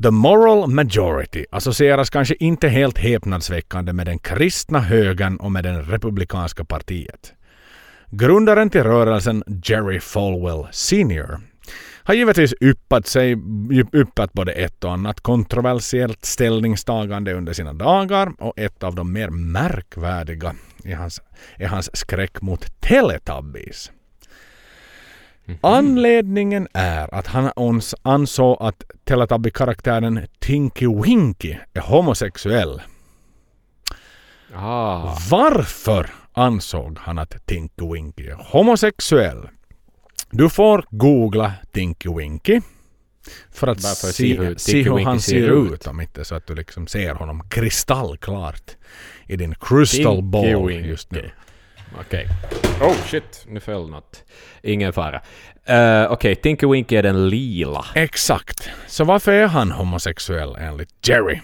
The Moral Majority associeras kanske inte helt häpnadsväckande med den kristna högern och med det republikanska partiet. Grundaren till rörelsen Jerry Falwell Sr har givetvis yppat, sig, yppat både ett och annat kontroversiellt ställningstagande under sina dagar och ett av de mer märkvärdiga är hans, är hans skräck mot Teletubbies. Anledningen är att han ansåg att Teletubby-karaktären Tinky Winky är homosexuell. Ah. Varför ansåg han att Tinky Winky är homosexuell? Du får googla Tinky Winky För att se, se hur se hur han ser ser ut. ut om inte så att du liksom ser honom kristallklart i din crystal Tinky ball Winky. just nu. Okej. Oh shit, nu föll något. Ingen fara. Uh, Okej, Tinky Winky är den lila. Exakt. Så varför är han homosexuell enligt Jerry?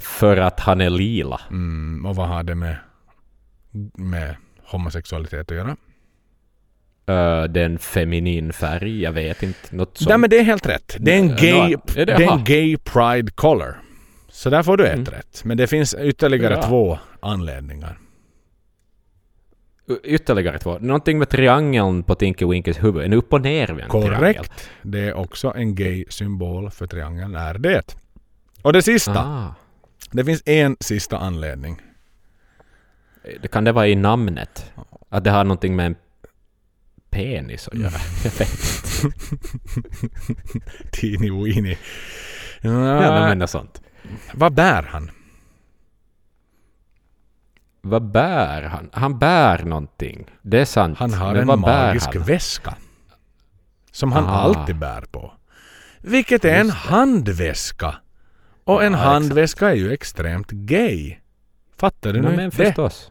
För att han är lila. Mm, och vad har det med, med homosexualitet att göra? Uh, det är en feminin färg, jag vet inte. Något sånt. Nej men det är helt rätt. Det är en Ja, gay, är det- är en gay pride color. Så där får du ett Mm. rätt. Men det finns ytterligare Ja. två anledningar. Ytterligare två. Någonting med triangeln på Tinky Winkys huvud. En upp och nervänd triangel. Korrekt. Det är också en gay symbol för triangeln är det. Och det sista. Ah. Det finns en sista anledning. Det kan det vara i namnet? Att det har någonting med en penis att göra? Jag vet inte. Teeny weeny. Ja, Ja, men något sånt. Vad bär han? Vad bär han? Han bär någonting. Det är sant. Han har Men en magisk väska. Som han Ah. alltid bär på. Vilket är en handväska. Och en Ja, handväska är ju extremt gay. Fattar du Ja, nu men det? förstås.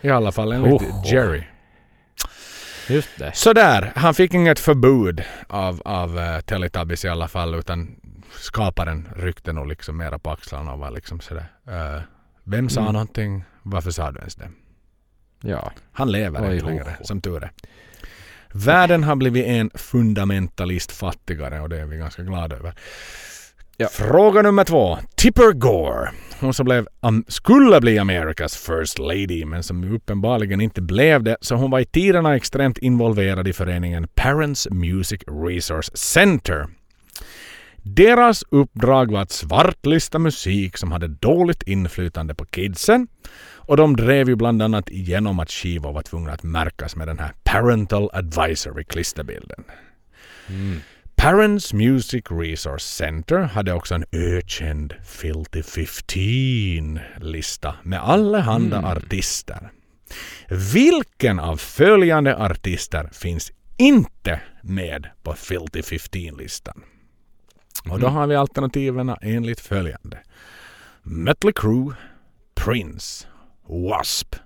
I alla fall enligt Oh. Jerry. Just det. Sådär, han fick inget förbud av, av uh, Teletubbies i alla fall utan skaparen ryckte nog liksom mera på axlarna och var liksom sådär. eh, vem sa Mm. någonting? Varför sa du ens det? Ja. Han lever Oj, inte ho, längre, ho. som tur är. Världen har blivit en fundamentalist fattigare och det är vi ganska glada över. Ja. Fråga nummer två. Tipper Gore. Hon som blev, am, skulle bli Amerikas first lady men som uppenbarligen inte blev det. Så hon var i tiderna extremt involverad i föreningen Parents Music Resource Center. Deras uppdrag var att svartlista musik som hade dåligt inflytande på kidsen. Och de drev ju bland annat igenom att skivor var tvungna att märkas med den här Parental Advisory klisterbilden. Parents Music Resource Center hade också en ökänd Filthy 15-lista med allehanda artister. Vilken av följande artister finns inte med på Filthy 15-listan? Och då har vi alternativen enligt följande. Mötley Crüe, Prince, W.A.S.P,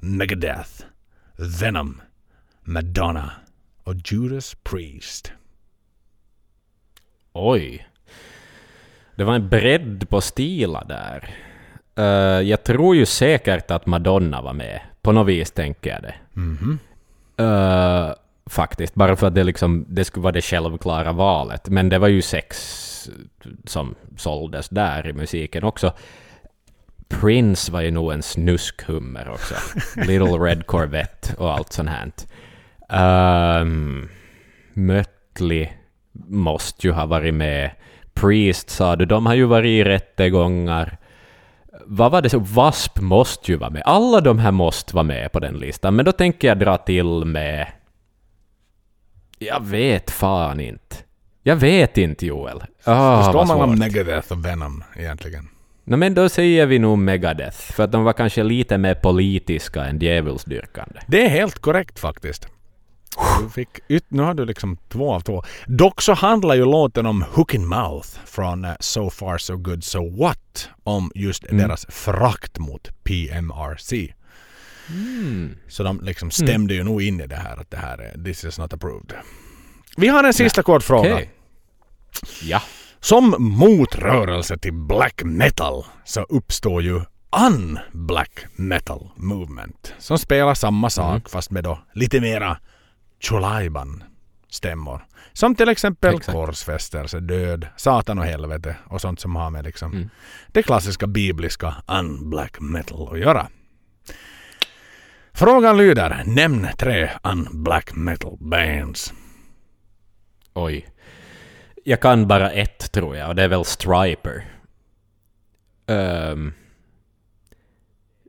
Megadeth, Venom, Madonna och Judas Priest. Oj. Det var en bredd på stilar där. Eh, jag tror ju säkert att Madonna var med. På något vis tänker jag det. Mhm. Eh, faktiskt, bara för att det, liksom, det skulle vara det självklara valet. Men det var ju sex som såldes där i musiken också. Prince var ju nog en snuskhummer också. Little Red Corvette och allt sånt här. Um, Mötley måste ju ha varit med. Priest sa du, de har ju varit i rättegångar. Vad var det så? W.A.S.P måste ju vara med. Alla de här måste vara med på den listan. Men då tänker jag dra till med... Jag vet fan inte. Jag vet inte Joel. Ah, Det står vad mellan svårt. Megadeth och Venom egentligen. No, men då säger vi nog Megadeth, för att de var kanske lite mer politiska än djävulsdyrkande. Det är helt korrekt faktiskt. Du fick yt- nu har du liksom två av två. Dock så handlar ju låten om Hook in Mouth från eh, So Far So Good So What om just deras frakt mot PMRC. Så de liksom stämde ju nog in i det här att det här är this is not approved. Vi har en sista kort fråga. Okej. Ja. Som motrörelse till black metal så uppstår ju un-black metal movement som spelar samma sak fast med då lite mera Cholaiban stämmor. Som till exempel Exakt. korsfästelse, död, satan och helvete och sånt som har med liksom Mm. det klassiska bibliska un-black metal att göra. Frågan lyder, nämn tre un-black metal bands. Oj. Jag kan bara ett tror jag, och det är väl Striper. Ehm,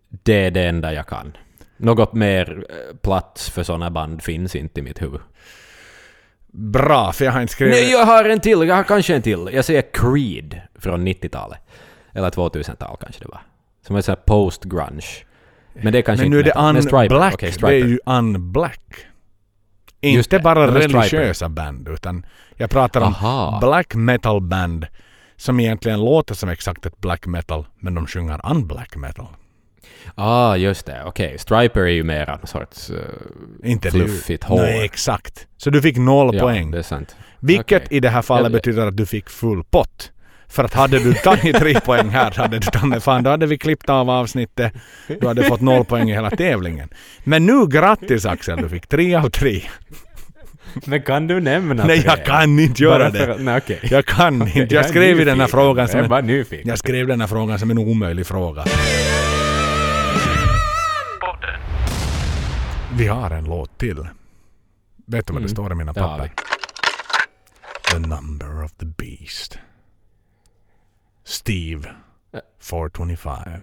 det är det enda jag kan. Något mer eh, plats för sådana band finns inte i mitt huvud. Bra, för jag har inte skrivit... Nej, jag har en till. Jag har kanske en till. Jag säger Creed från 90-talet. Eller 2000-tal kanske det var. Som är sån här post-grunge. Men det är kanske Men nu är inte det. Men Striper. un-black. Okej, det är ju un-black. Inte bara religiösa band utan jag pratar om Aha. black metal band som egentligen låter som exakt ett black metal men de sjunger un-black metal. Ah, just det. Okej, Striper är ju mera en sorts uh, Inte fluffigt hår. Nej, exakt. Så du fick noll ja, poäng. det är sant. Vilket Okej. i det här fallet betyder att du fick full pott. För att hade du tagit tre poäng här hade du tagit fan då hade vi klippt av avsnittet. Du hade fått noll poäng i hela tävlingen. Men nu grattis Axel, du fick tre av tre. Men kan du nämna Nej jag kan inte göra för det. Nej, okej. Jag kan inte. Jag skrev i den här frågan som Jag en, jag skrev den här frågan som en omöjlig fråga. Vi har en låt till. Vet du vad det Mm, står i mina papper? The number of the beast. Steve. Ä- 425.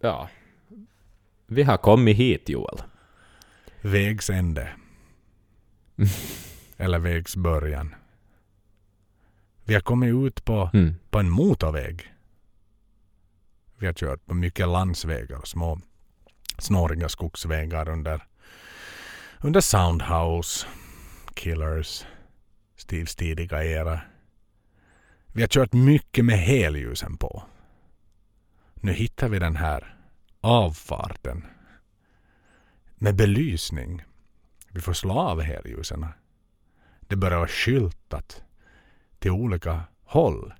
Ja. Vi har kommit hit, Joel. Vägs ände. Eller vägs början. Vi har kommit ut på, Mm. på en motorväg. Vi har kört på mycket landsvägar och små snåriga skogsvägar under, under Soundhouse, Killers, Steves tidiga era. Vi har kört mycket med helljusen på. Nu hittar vi den här avfarten med belysning. Vi får slå av helljusen. Det börjar vara skyltat till olika håll.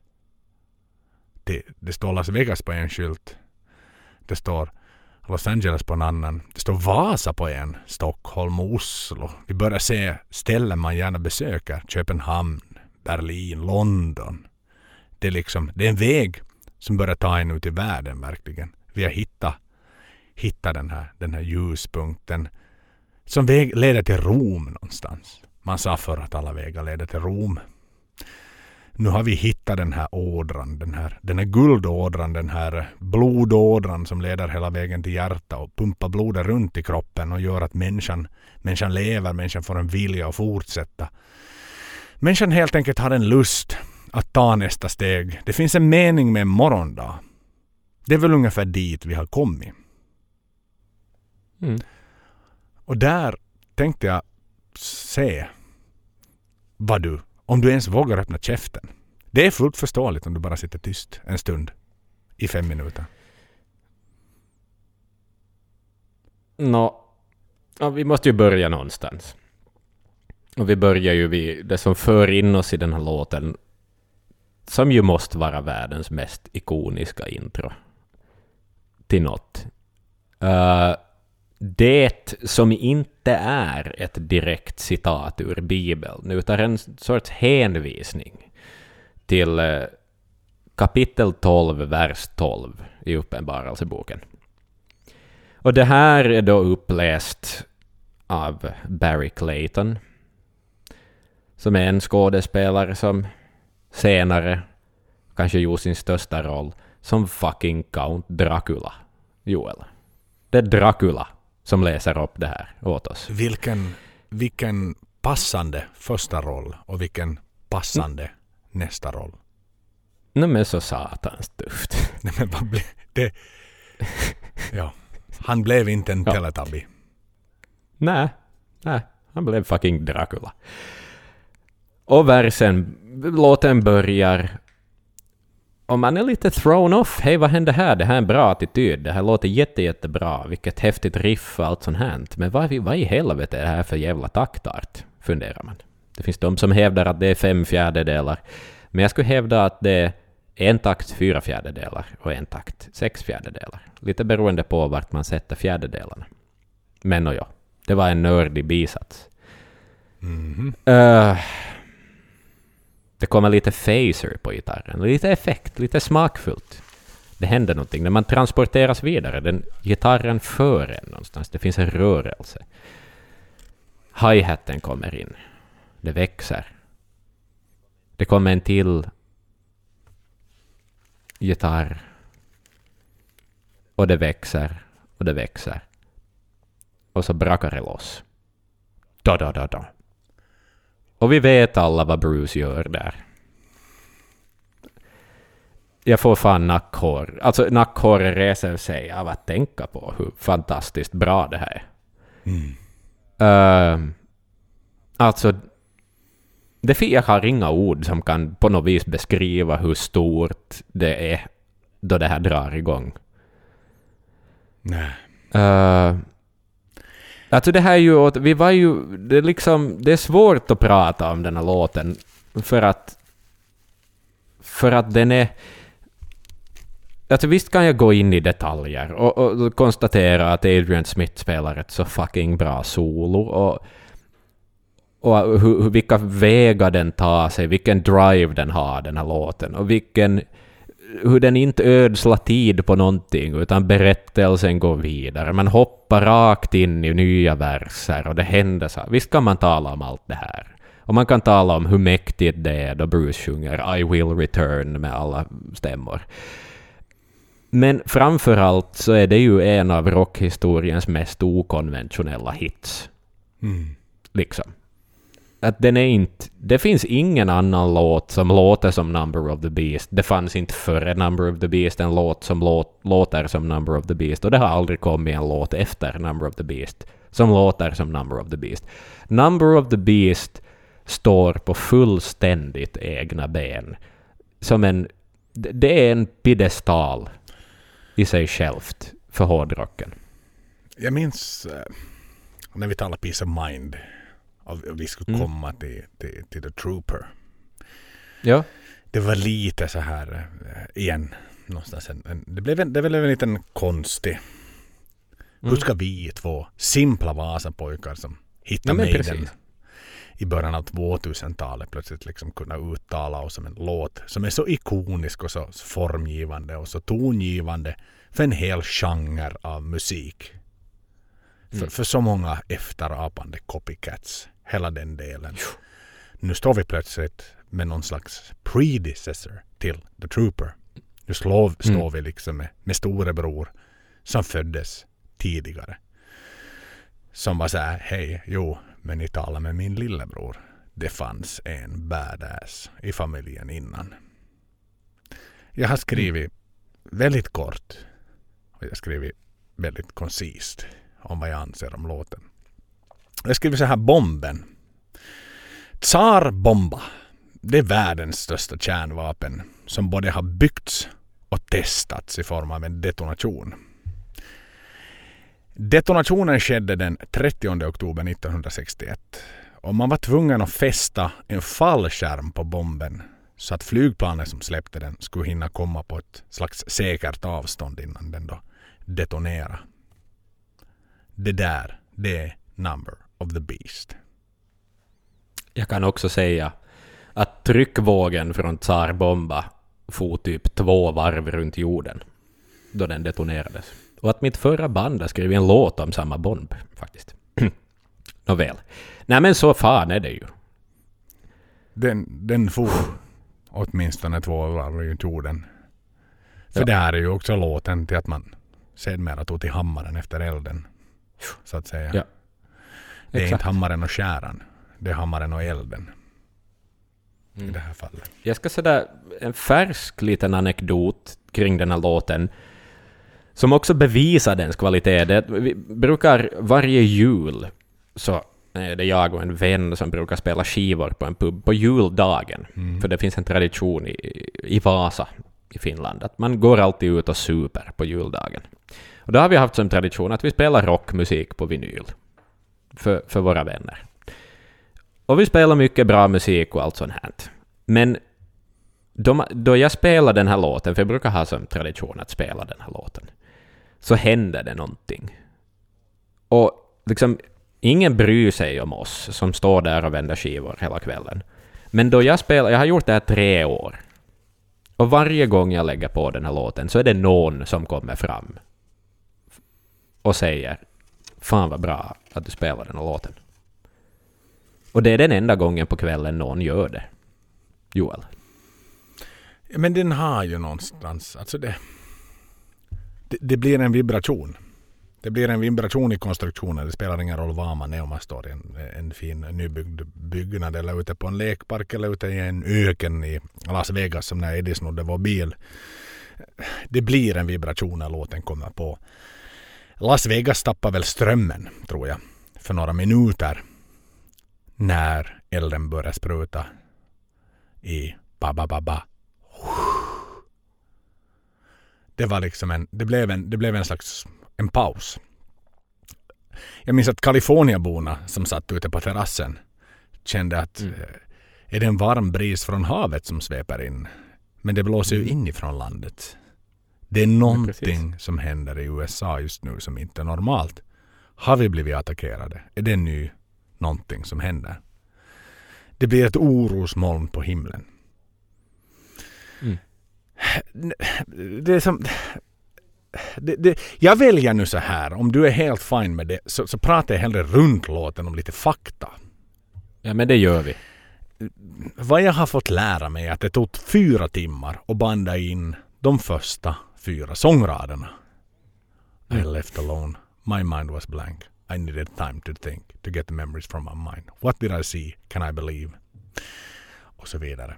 Det, det står Las Vegas på en skylt. Det står Los Angeles på en annan. Det står Vasa på en. Stockholm och Oslo. Vi börjar se ställen man gärna besöker. Köpenhamn, Berlin, London. Det är liksom, det är en väg som börjar ta en ut i världen verkligen. Vi har hittat, hittat den, här, den här ljuspunkten som väg leder till Rom någonstans. Man sa förr att alla vägar leder till Rom. Nu har vi hittat den här ådran, den här, den här guldådran, den här blodådran som leder hela vägen till hjärtat och pumpar blodet runt i kroppen och gör att människan, människan lever, människan får en vilja att fortsätta. Människan helt enkelt har en lust att ta nästa steg. Det finns en mening med en morgondag. Det är väl ungefär dit vi har kommit. Mm. Och där tänkte jag se vad du, om du ens vågar öppna käften. Det är fullt förståeligt om du bara sitter tyst en stund i fem minuter. Nå, ja, vi måste ju börja någonstans. Och vi börjar ju vid det som för in oss i den här låten, som ju måste vara världens mest ikoniska intro till något. Uh, det som inte är ett direkt citat ur Bibeln, utan en sorts hänvisning till eh, kapitel 12, vers 12 i Uppenbarelseboken. Och det här är då uppläst av Barry Clayton, som är en skådespelare som senare kanske gjorde sin största roll som fucking Count Dracula, Joel. Det är Dracula som läser upp det här åt oss. Vilken, vilken passande första roll och vilken passande nästa roll. Nej men så satans tufft. Nej, men vad blev det? Ja. Han blev inte en Ja. Teletubby. Nej, nej, han blev fucking Dracula. Och versen, låten börjar och man är lite thrown off. Hej, vad hände här? Det här är en bra attityd. Det här låter jätte, jättebra. Vilket häftigt riff och allt sånt här. Men vad, vad i helvete är det här för jävla taktart? Funderar man. Det finns de som hävdar att det är fem fjärdedelar. Men jag skulle hävda att det är en takt fyra fjärdedelar och en takt sex fjärdedelar. Lite beroende på vart man sätter fjärdedelarna. Men och ja, det var en nördig bisats. Mhm. Eh, det kommer lite phaser på gitarren, lite effekt, lite smakfullt. Det händer någonting när man transporteras vidare. Den, gitarren för en någonstans. Det finns en rörelse. Hi-haten kommer in. Det växer. Det kommer en till gitarr. Och det växer och det växer. Och så brakar det loss. Da, da, da, da. Och vi vet alla vad Bruce gör där. Jag får fan nackhår. Alltså nackhåret reser sig av att tänka på hur fantastiskt bra det här är. Mm. Uh, alltså, det jag har inga ord som kan på något vis beskriva hur stort det är då det här drar igång. Nej. Uh, alltså det här är ju, åt- vi var ju, det är liksom, det är svårt att prata om den här låten för att, för att den är, alltså visst kan jag gå in i detaljer och, och konstatera att Adrian Smith spelar ett så fucking bra solo och, och hur, hur, vilka vägar den tar sig, vilken drive den har den här låten och vilken hur den inte ödslar tid på någonting, utan berättelsen går vidare. Man hoppar rakt in i nya verser och det händer så. Visst kan man tala om allt det här. Och man kan tala om hur mäktigt det är då Bruce sjunger I will return med alla stämmor. Men framför allt så är det ju en av rockhistoriens mest okonventionella hits. Mm. Liksom. Att den är inte... Det finns ingen annan låt som låter som Number of the Beast. Det fanns inte före Number of the Beast en låt som låt, låter som Number of the Beast. Och det har aldrig kommit en låt efter Number of the Beast som låter som Number of the Beast. Number of the Beast står på fullständigt egna ben. Som en... det- är en piedestal i sig självt för hårdrocken. Jag minns eh, när vi talade Peace of Mind vi skulle Mm. komma till, till, till The Trooper. Ja. Det var lite så här eh, igen. Någonstans en, det, blev en, det blev en liten konstig. Hur Mm. ska vi två simpla Vasapojkar som Ja, men Maiden precis. i början av 2000-talet plötsligt liksom kunna uttala oss som en låt som är så ikonisk och så formgivande och så tongivande för en hel genre av musik. För, Mm. för så många efterapande copycats. Hela den delen. Nu står vi plötsligt med någon slags predecessor till The Trooper. Nu slår, står Mm. vi liksom med, med storebror som föddes tidigare. Som var så här, hej, jo, men ni talar med min lillebror. Det fanns en badass i familjen innan. Jag har skrivit väldigt kort och jag har skrivit väldigt koncist om vad jag anser om låten. Jag skriver så här bomben. Tsarbomba. Det är världens största kärnvapen som både har byggts och testats i form av en detonation. Detonationen skedde den 30 oktober 1961 och man var tvungen att fästa en fallskärm på bomben så att flygplanet som släppte den skulle hinna komma på ett slags säkert avstånd innan den då detonerade. Det där, det är Number of the Beast. Jag kan också säga att tryckvågen från Tsar Bomba for typ två varv runt jorden då den detonerades. Och att mitt förra band skrivit en låt om samma bomb, faktiskt. Nåväl. Nej men så fan är det ju. Den, den for åtminstone två varv runt jorden. För Ja. det här är ju också låten till att man sedermera tog till hammaren efter elden. Så att säga. Ja. Det är Exakt. inte hammaren och skäran. Det är hammaren och elden. I Mm. det här fallet. Jag ska säga en färsk liten anekdot kring den här låten som också bevisar dens kvalitet. Det, vi brukar varje jul så är det jag och en vän som brukar spela skivor på en pub på juldagen. Mm. För det finns en tradition i, i Vasa i Finland att man går alltid ut och super på juldagen. Och då har vi haft som tradition att vi spelar rockmusik på vinyl för, för våra vänner. Och vi spelar mycket bra musik och allt sånt här. Men då, då jag spelar den här låten, för jag brukar ha som tradition att spela den här låten, så händer det någonting. Och liksom, ingen bryr sig om oss som står där och vänder skivor hela kvällen. Men då jag spelar, jag har gjort det här tre år, och varje gång jag lägger på den här låten så är det någon som kommer fram och säger ”Fan vad bra att du spelar den här låten”. Och det är den enda gången på kvällen någon gör det. Joel. Ja, Men den har ju någonstans, alltså det, det, det blir en vibration. Det blir en vibration i konstruktionen. Det spelar ingen roll var man är om man står i en, en fin nybyggd byggnad eller ute på en lekpark eller ute i en öken i Las Vegas som när Eddie snodde vår bil. Det blir en vibration när låten kommer på. Las Vegas tappar väl strömmen tror jag. för några minuter när elden började spruta i ba ba ba ba. Det var liksom en, det blev en, det blev en slags en paus. Jag minns att Kaliforniaborna som satt ute på terrassen kände att Mm. eh, är det en varm bris från havet som sveper in? Men det blåser ju inifrån landet. Det är någonting som händer i USA just nu som inte är normalt. Har vi blivit attackerade? Är det nu någonting som händer? Det blir ett orosmoln på himlen. Mm. Det är som... Det, det, jag väljer nu så här, om du är helt fine med det, så, så pratar jag hellre runt låten om lite fakta. Ja, men det gör vi. Vad jag har fått lära mig är att det tog fyra timmar att banda in de första fyra sångraderna. I left alone. My mind was blank. I needed time to think, to get the memories from my mind. What did I see? Can I believe? Och så vidare.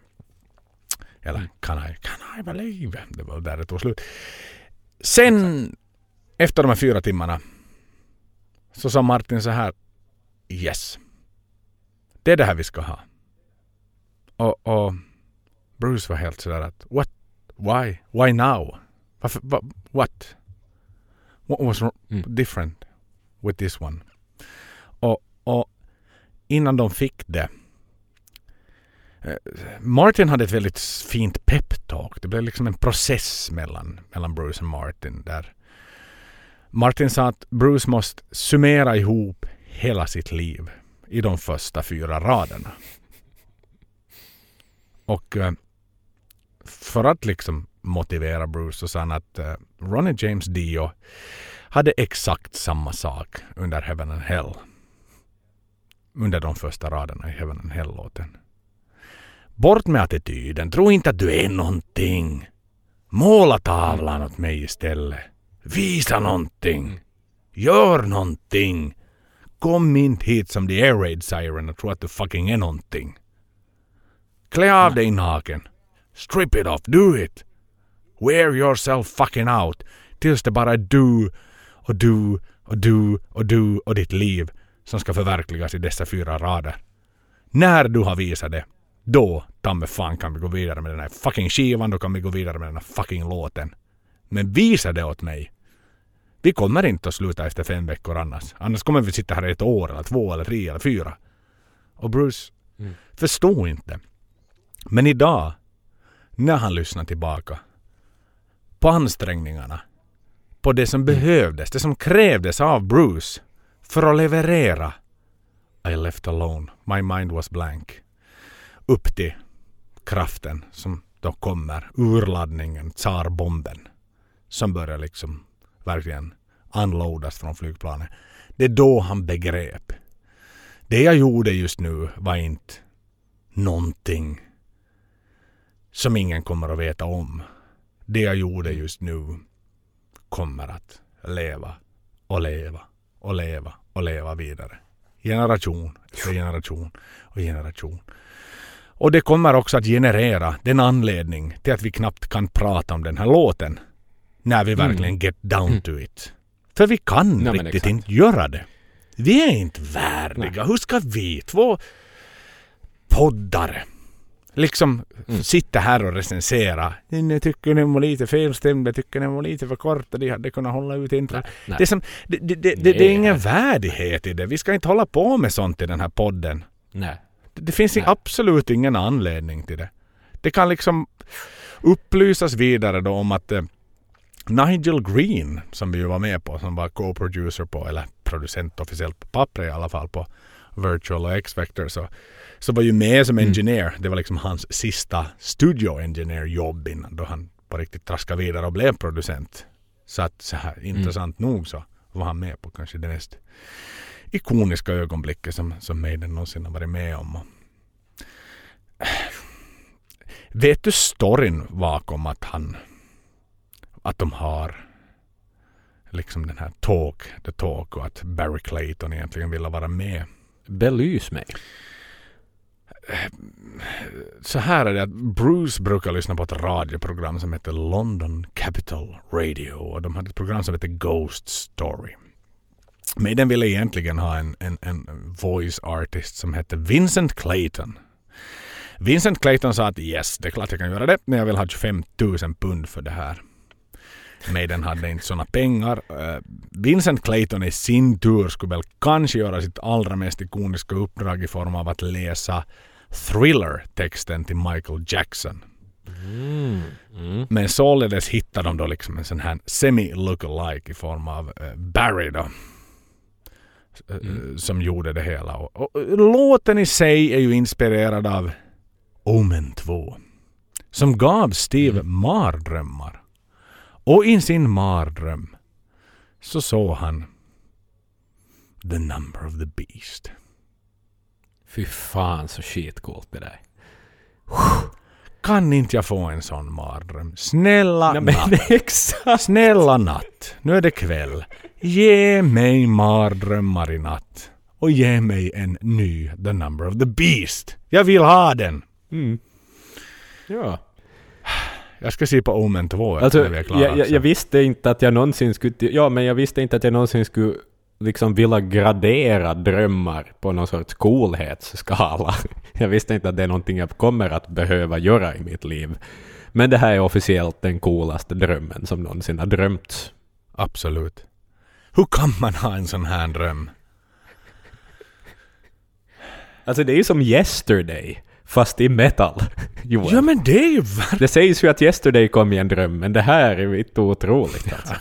Eller can I, can I believe? Det var där det tog slut. Sen, efter de här fyra timmarna, så sa Martin så här. Yes. Det är det här vi ska ha. Och, och Bruce var helt sådär att what? Why? Why now? Varför, va, what? What was Mm. different with this one? Och, och innan de fick det eh, Martin hade ett väldigt fint peptalk. Det blev liksom en process mellan, mellan Bruce och Martin där Martin sa att Bruce måste summera ihop hela sitt liv i de första fyra raderna. Och eh, för att liksom motivera Bruce så sa han att eh, Ronnie James Dio hade exakt samma sak under Heaven and Hell. Under de första raderna i Heaven and Hell-låten. Bort med attityden. Tro inte att du är någonting. Måla tavlan åt mig istället. Visa någonting. Gör någonting. Kom inte hit som the air raid siren och tro att du fucking är någonting. Klä av dig naken. Strip it off. Do it. Wear yourself fucking out. Tills det bara är du och du och du och du och ditt liv som ska förverkligas i dessa fyra rader. När du har visat det, då ta mig fan kan vi gå vidare med den här fucking skivan, då kan vi gå vidare med den här fucking låten. Men visa det åt mig. Vi kommer inte att sluta efter fem veckor annars. Annars kommer vi sitta här i ett år eller två eller tre eller fyra. Och Bruce Mm. förstod inte. Men idag, när han lyssnade tillbaka på ansträngningarna, på det som behövdes, det som krävdes av Bruce för att leverera I left alone, my mind was blank. Upp till kraften som då kommer, urladdningen, tsarbomben som börjar liksom verkligen unloadas från flygplanet. Det är då han begrep. Det jag gjorde just nu var inte någonting som ingen kommer att veta om. Det jag gjorde just nu kommer att leva och leva och leva och leva vidare. Generation efter generation och generation. Och det kommer också att generera den anledning till att vi knappt kan prata om den här låten. När vi verkligen get down to it. För vi kan men riktigt inte göra det. Vi är inte värdiga. Hur ska vi två poddare liksom Mm. sitta här och recensera. Jag tycker den var lite felstämd. Jag tycker den var lite för kort. och De hade kunnat hålla ut intro. nej. Det, är som, det, det, det, det, är ingen värdighet i det. Vi ska inte hålla på med sånt i den här podden. Nej. Det, det finns Nej. absolut ingen anledning till det. Det kan liksom upplysas vidare då om att eh, Nigel Green, som vi ju var med på, som var co-producer på, eller producent officiellt på pappret i alla fall på Virtual och X-Factor, så, så var ju med som engineer. Det var liksom hans sista studio engineer jobb innan då han på riktigt traskade vidare och blev producent. Så att så här intressant nog så var han med på kanske det mest ikoniska ögonblicket som, som Maiden någonsin har varit med om. Vet du storyn bakom att han att de har liksom den här Talk, The Talk och att Barry Clayton egentligen ville vara med. Belys mig. Så här är det att Bruce brukar lyssna på ett radioprogram som heter London Capital Radio och de hade ett program som heter Ghost Story. Maiden ville egentligen ha en, en, en voice artist som hette Vincent Clayton. Vincent Clayton sa att yes, det är klart jag kan göra det, men jag vill ha 25 000 pund för det här. Maiden hade inte såna pengar. Uh, Vincent Clayton i sin tur skulle väl kanske göra sitt allra mest ikoniska uppdrag i form av att läsa Thriller-texten till Michael Jackson. Mm. Mm. Men således hittade de då liksom en sån här semi-lookalike i form av uh, Barry då. Uh, Mm. Som gjorde det hela. Och, låten i sig är ju inspirerad av Omen 2. Som gav Steve mardrömmar. Och i sin mardröm så såg han The number of the beast. Fy fan så skitcoolt det där. Kan inte jag få en sån mardröm? Snälla Nej, natt. exakt. Snälla natt. Nu är det kväll. Ge mig mardrömmar i natt. Och ge mig en ny The number of the beast. Jag vill ha den. Mm. Ja. Jag ska se på Omen 2 Alltså, när vi är klara jag, jag, också. jag visste inte att jag någonsin skulle... Ja, men jag visste inte att jag någonsin skulle liksom vilja gradera drömmar på någon sorts coolhetsskala. Jag visste inte att det är någonting jag kommer att behöva göra i mitt liv. Men det här är officiellt den coolaste drömmen som någonsin har drömts. Absolut. Hur kan man ha en sån här dröm? Alltså det är ju som Yesterday, fast i metal. Joel. Ja men det är ju ver- Det sägs ju att Yesterday kom i en dröm, men det här är ju inte otroligt alltså.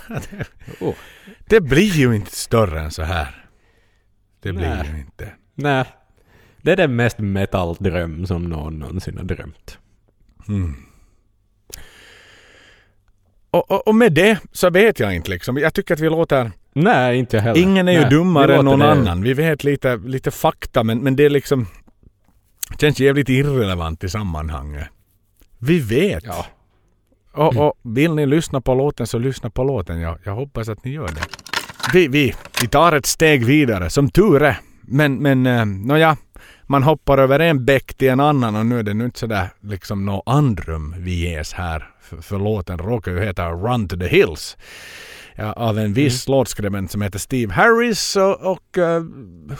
oh. Det blir ju inte större än så här. Det blir Nej. ju inte. Nej. Det är den mest metal-dröm som någon någonsin har drömt. Mm. Och, och, och med det så vet jag inte liksom. Jag tycker att vi låter... Nej, inte heller. Ingen är ju Nej, vi dummare än någon det- annan. Vi vet lite, lite fakta men, men det är liksom... Känns jävligt irrelevant i sammanhanget. Vi vet. Ja. Och, och vill ni lyssna på låten så lyssna på låten. Jag, jag hoppas att ni gör det. Vi, vi, vi tar ett steg vidare, som tur är. Men, men eh, nåja, man hoppar över en bäck till en annan och nu är det nu inte sådär liksom något andrum vi ges här. För, för låten råkar ju heta Run to the Hills. Ja, av en viss låtskribent som heter Steve Harris och, och eh,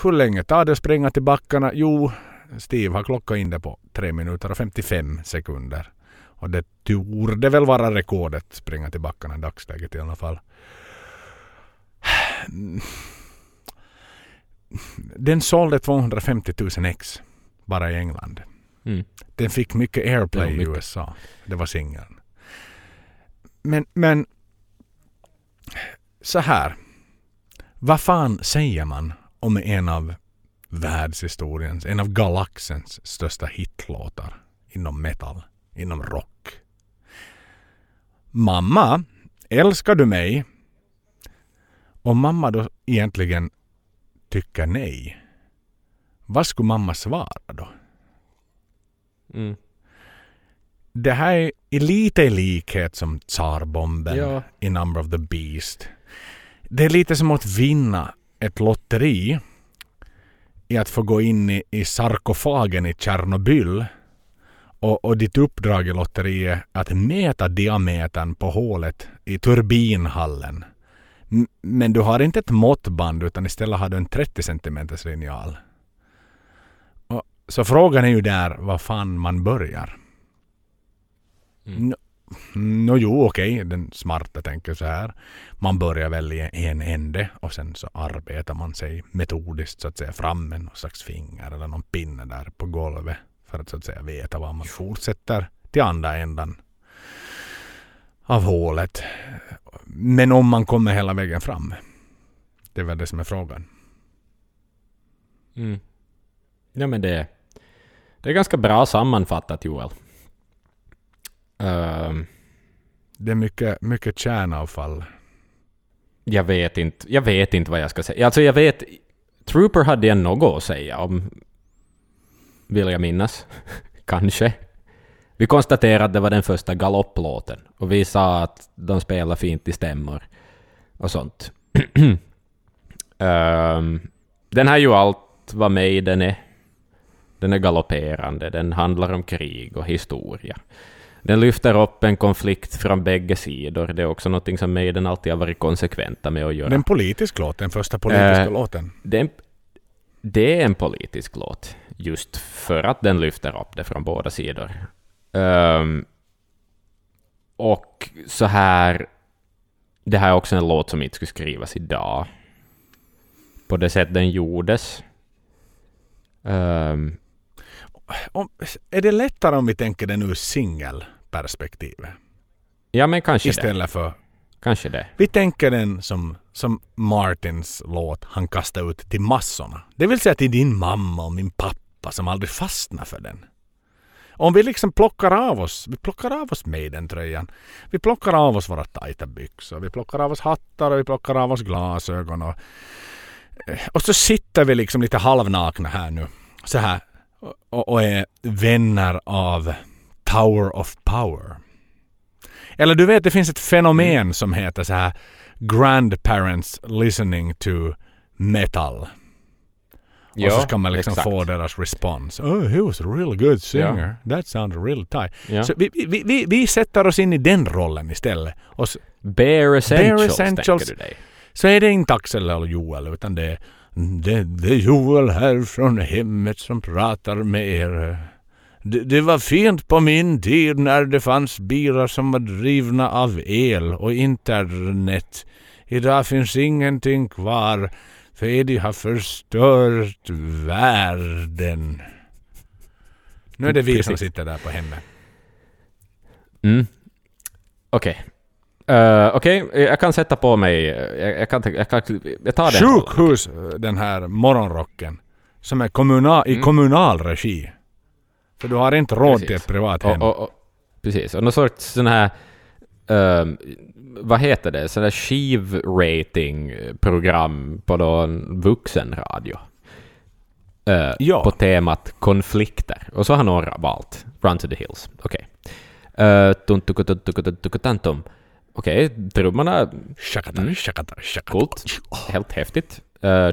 hur länge tar det att springa till backarna? Jo, Steve har klockat in det på 3 minuter och 55 sekunder. Och det torde väl vara rekordet springa till backarna i dagsläget i alla fall. Den sålde 250 000 ex bara i England. Mm. Den fick mycket airplay Ja, i mycket. USA. Det var singeln. Men, men så här. Vad fan säger man om en av världshistoriens, en av galaxens största hitlåtar inom metal, inom rock? Mamma, älskar du mig? Om mamma då egentligen tycker nej, vad skulle mamma svara då? Mm. Det här är lite i likhet som Tsarbomben Ja. i Number of the Beast. Det är lite som att vinna ett lotteri i att få gå in i, i sarkofagen i Tjernobyl och, och ditt uppdrag i lotteriet att mäta diametern på hålet i turbinhallen. M- Men du har inte ett måttband utan istället har du en 30 cm linjal. Och, så frågan är ju där vad fan man börjar. Mm. No jo, okej, den smarta tänker så här. Man börjar väl i en ände och sen så arbetar man sig metodiskt så att säga fram med någon slags finger eller någon pinne där på golvet för att så att säga veta var man fortsätter till andra ändan av hålet. Men om man kommer hela vägen fram. Det är väl det som är frågan. Mm. Ja, men det, det är ganska bra sammanfattat, Joel. Ehm, Det är mycket, mycket kärnavfall. jag, vet inte, jag vet inte vad jag ska säga. Alltså, jag vet... Trooper hade jag något att säga om... Vill jag minnas. Kanske. Vi konstaterade att det var den första galopplåten. Och vi sa att de spelar fint i stämmor. Och sånt. Ehm, den har ju allt vad med den är. Den är galopperande, den handlar om krig och historia. Den lyfter upp en konflikt från bägge sidor. Det är också någonting som Maiden alltid har varit konsekventa med att göra. Det är en politisk låt, den första politiska Eh, låten. Det är, en, det är en politisk låt, just för att den lyfter upp det från båda sidor. Ehm, och så här... Det här är också en låt som inte skulle skrivas idag. På det sätt den gjordes. Ehm, Om, är det lättare om vi tänker den ur singelperspektivet? ja, men kanske det. Istället för... Kanske det. Vi tänker den som, som Martins låt han kastar ut till massorna. Det vill säga till din mamma och min pappa som aldrig fastnar för den. Om vi liksom plockar av oss, vi plockar av oss Maiden-tröjan. Vi plockar av oss våra tajta byxor. Vi plockar av oss hattar och vi plockar av oss glasögon. Och, eh, och så sitter vi liksom lite halvnakna här nu. Så här. Och, och är vänner av Tower of Power. Eller du vet, det finns ett fenomen som heter så här grandparents listening to metal. och så ska man liksom exakt. få deras respons. Oh, he was a really good singer. That sounded really tight. Ja. Så vi, vi, vi, vi sätter oss in i den rollen istället. Och så, Bare Essentials, Essentials. tänker du dig. så är det inte Axel eller Joel utan det är, det, det är Joel här från hemmet som pratar med er. Det, det var fint på min tid när det fanns bilar som var drivna av el och internet. Idag finns ingenting kvar för de har förstört världen. Nu är det vi som Precis. sitter där på hemmet. Mm. Okej. Eh, Okej, jag kan sätta på mig... Jag, jag, kan, jag, kan, jag tar den. Sjukhus, den här morgonrocken. Som är kommunal, i Mm. kommunal regi. För du har inte råd till Precis. ett privat hem. Och, och, och, precis, och någon sorts sån här... ehm, vad heter det? Sån där skiv-rating-program på någon vuxenradio. Eh, Ja. På temat konflikter. Och så har några valt Run to the Hills. Okej. Okay. Tuntukutuntukutuntukutantum. Okej, trummorna... Shakata, Mm. Coolt. Helt häftigt. Uh.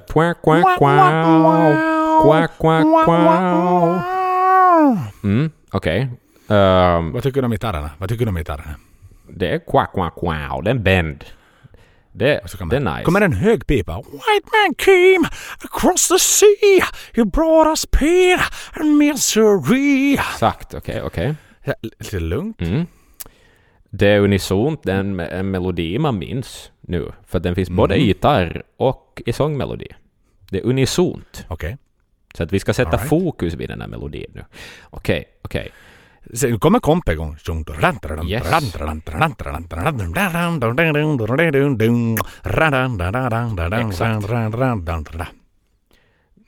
Mm, okej. Ehm, Vad tycker du om gitarrerna? Vad tycker du om gitarrerna? det är quack, quack, quack. Det är en bend. Det, kan det man- är nice. Kommer en hög pipa. White man came across the sea. He brought us pain and misery. Exakt, okej, okej. Ja, Lite lugnt. Mm. Det är unisont, det är en, en melodi man minns nu. För den finns både Mhm. i gitarr och i sångmelodi. Det är unisont. Okej. Så att vi ska sätta right. fokus vid den här melodin nu. Okej, okej. Sen nu kommer komp igång. Yes.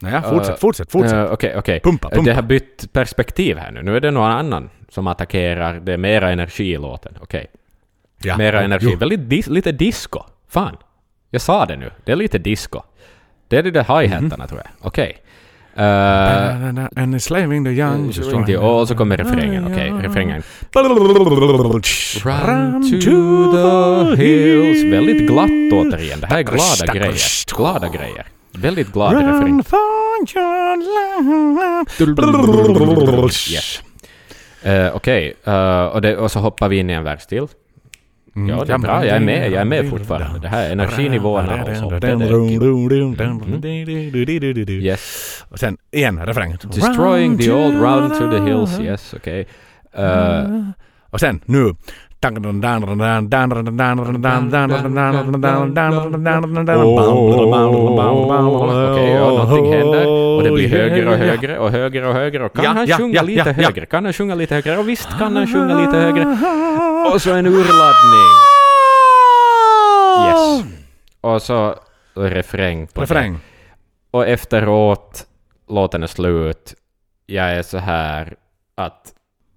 Naja, fortsätt, Eh, fortsätt, fortsätt. Eh, Okej, okej. Pumpa, Eh, pumpa. Det har bytt perspektiv här nu. Nu är det någon annan som attackerar. Det är mera energi i låten. Okej. Ja, Mera energi. jo. Väldigt dis- lite disco. Fan. Jag sa det nu. Det är lite disco. Det är de där hi-hatarna Mhm. tror jag. Okej. Eh, And enslaving the young. Old, så kommer refrängen. Okej, refrängen. Run to the hills. Väldigt glatt återigen. Det här är glada grejer. Glada grejer. Väldigt glad refräng. Run for your life. Yes. Eh, Okej, eh, och, det- och så hoppar vi in i en vers till. Mm. Ja, det är bra. Jag är med. Jag är med fortfarande. Det här energinivåerna hålls är det. Yes. Och sen igen refräng. Destroying the old run to the hills. Yes, okej. Eh, Och sen nu. Okej, ja, någonting händer. Och det blir högre och högre och högre och högre. Och kan Ja, han ja, sjunga ja, lite högre? Kan han sjunga lite högre? Och visst kan han sjunga lite högre. Och så en urladdning. Yes. Och så refräng på det. Refräng. Och efteråt, låten är slut. Jag är så här att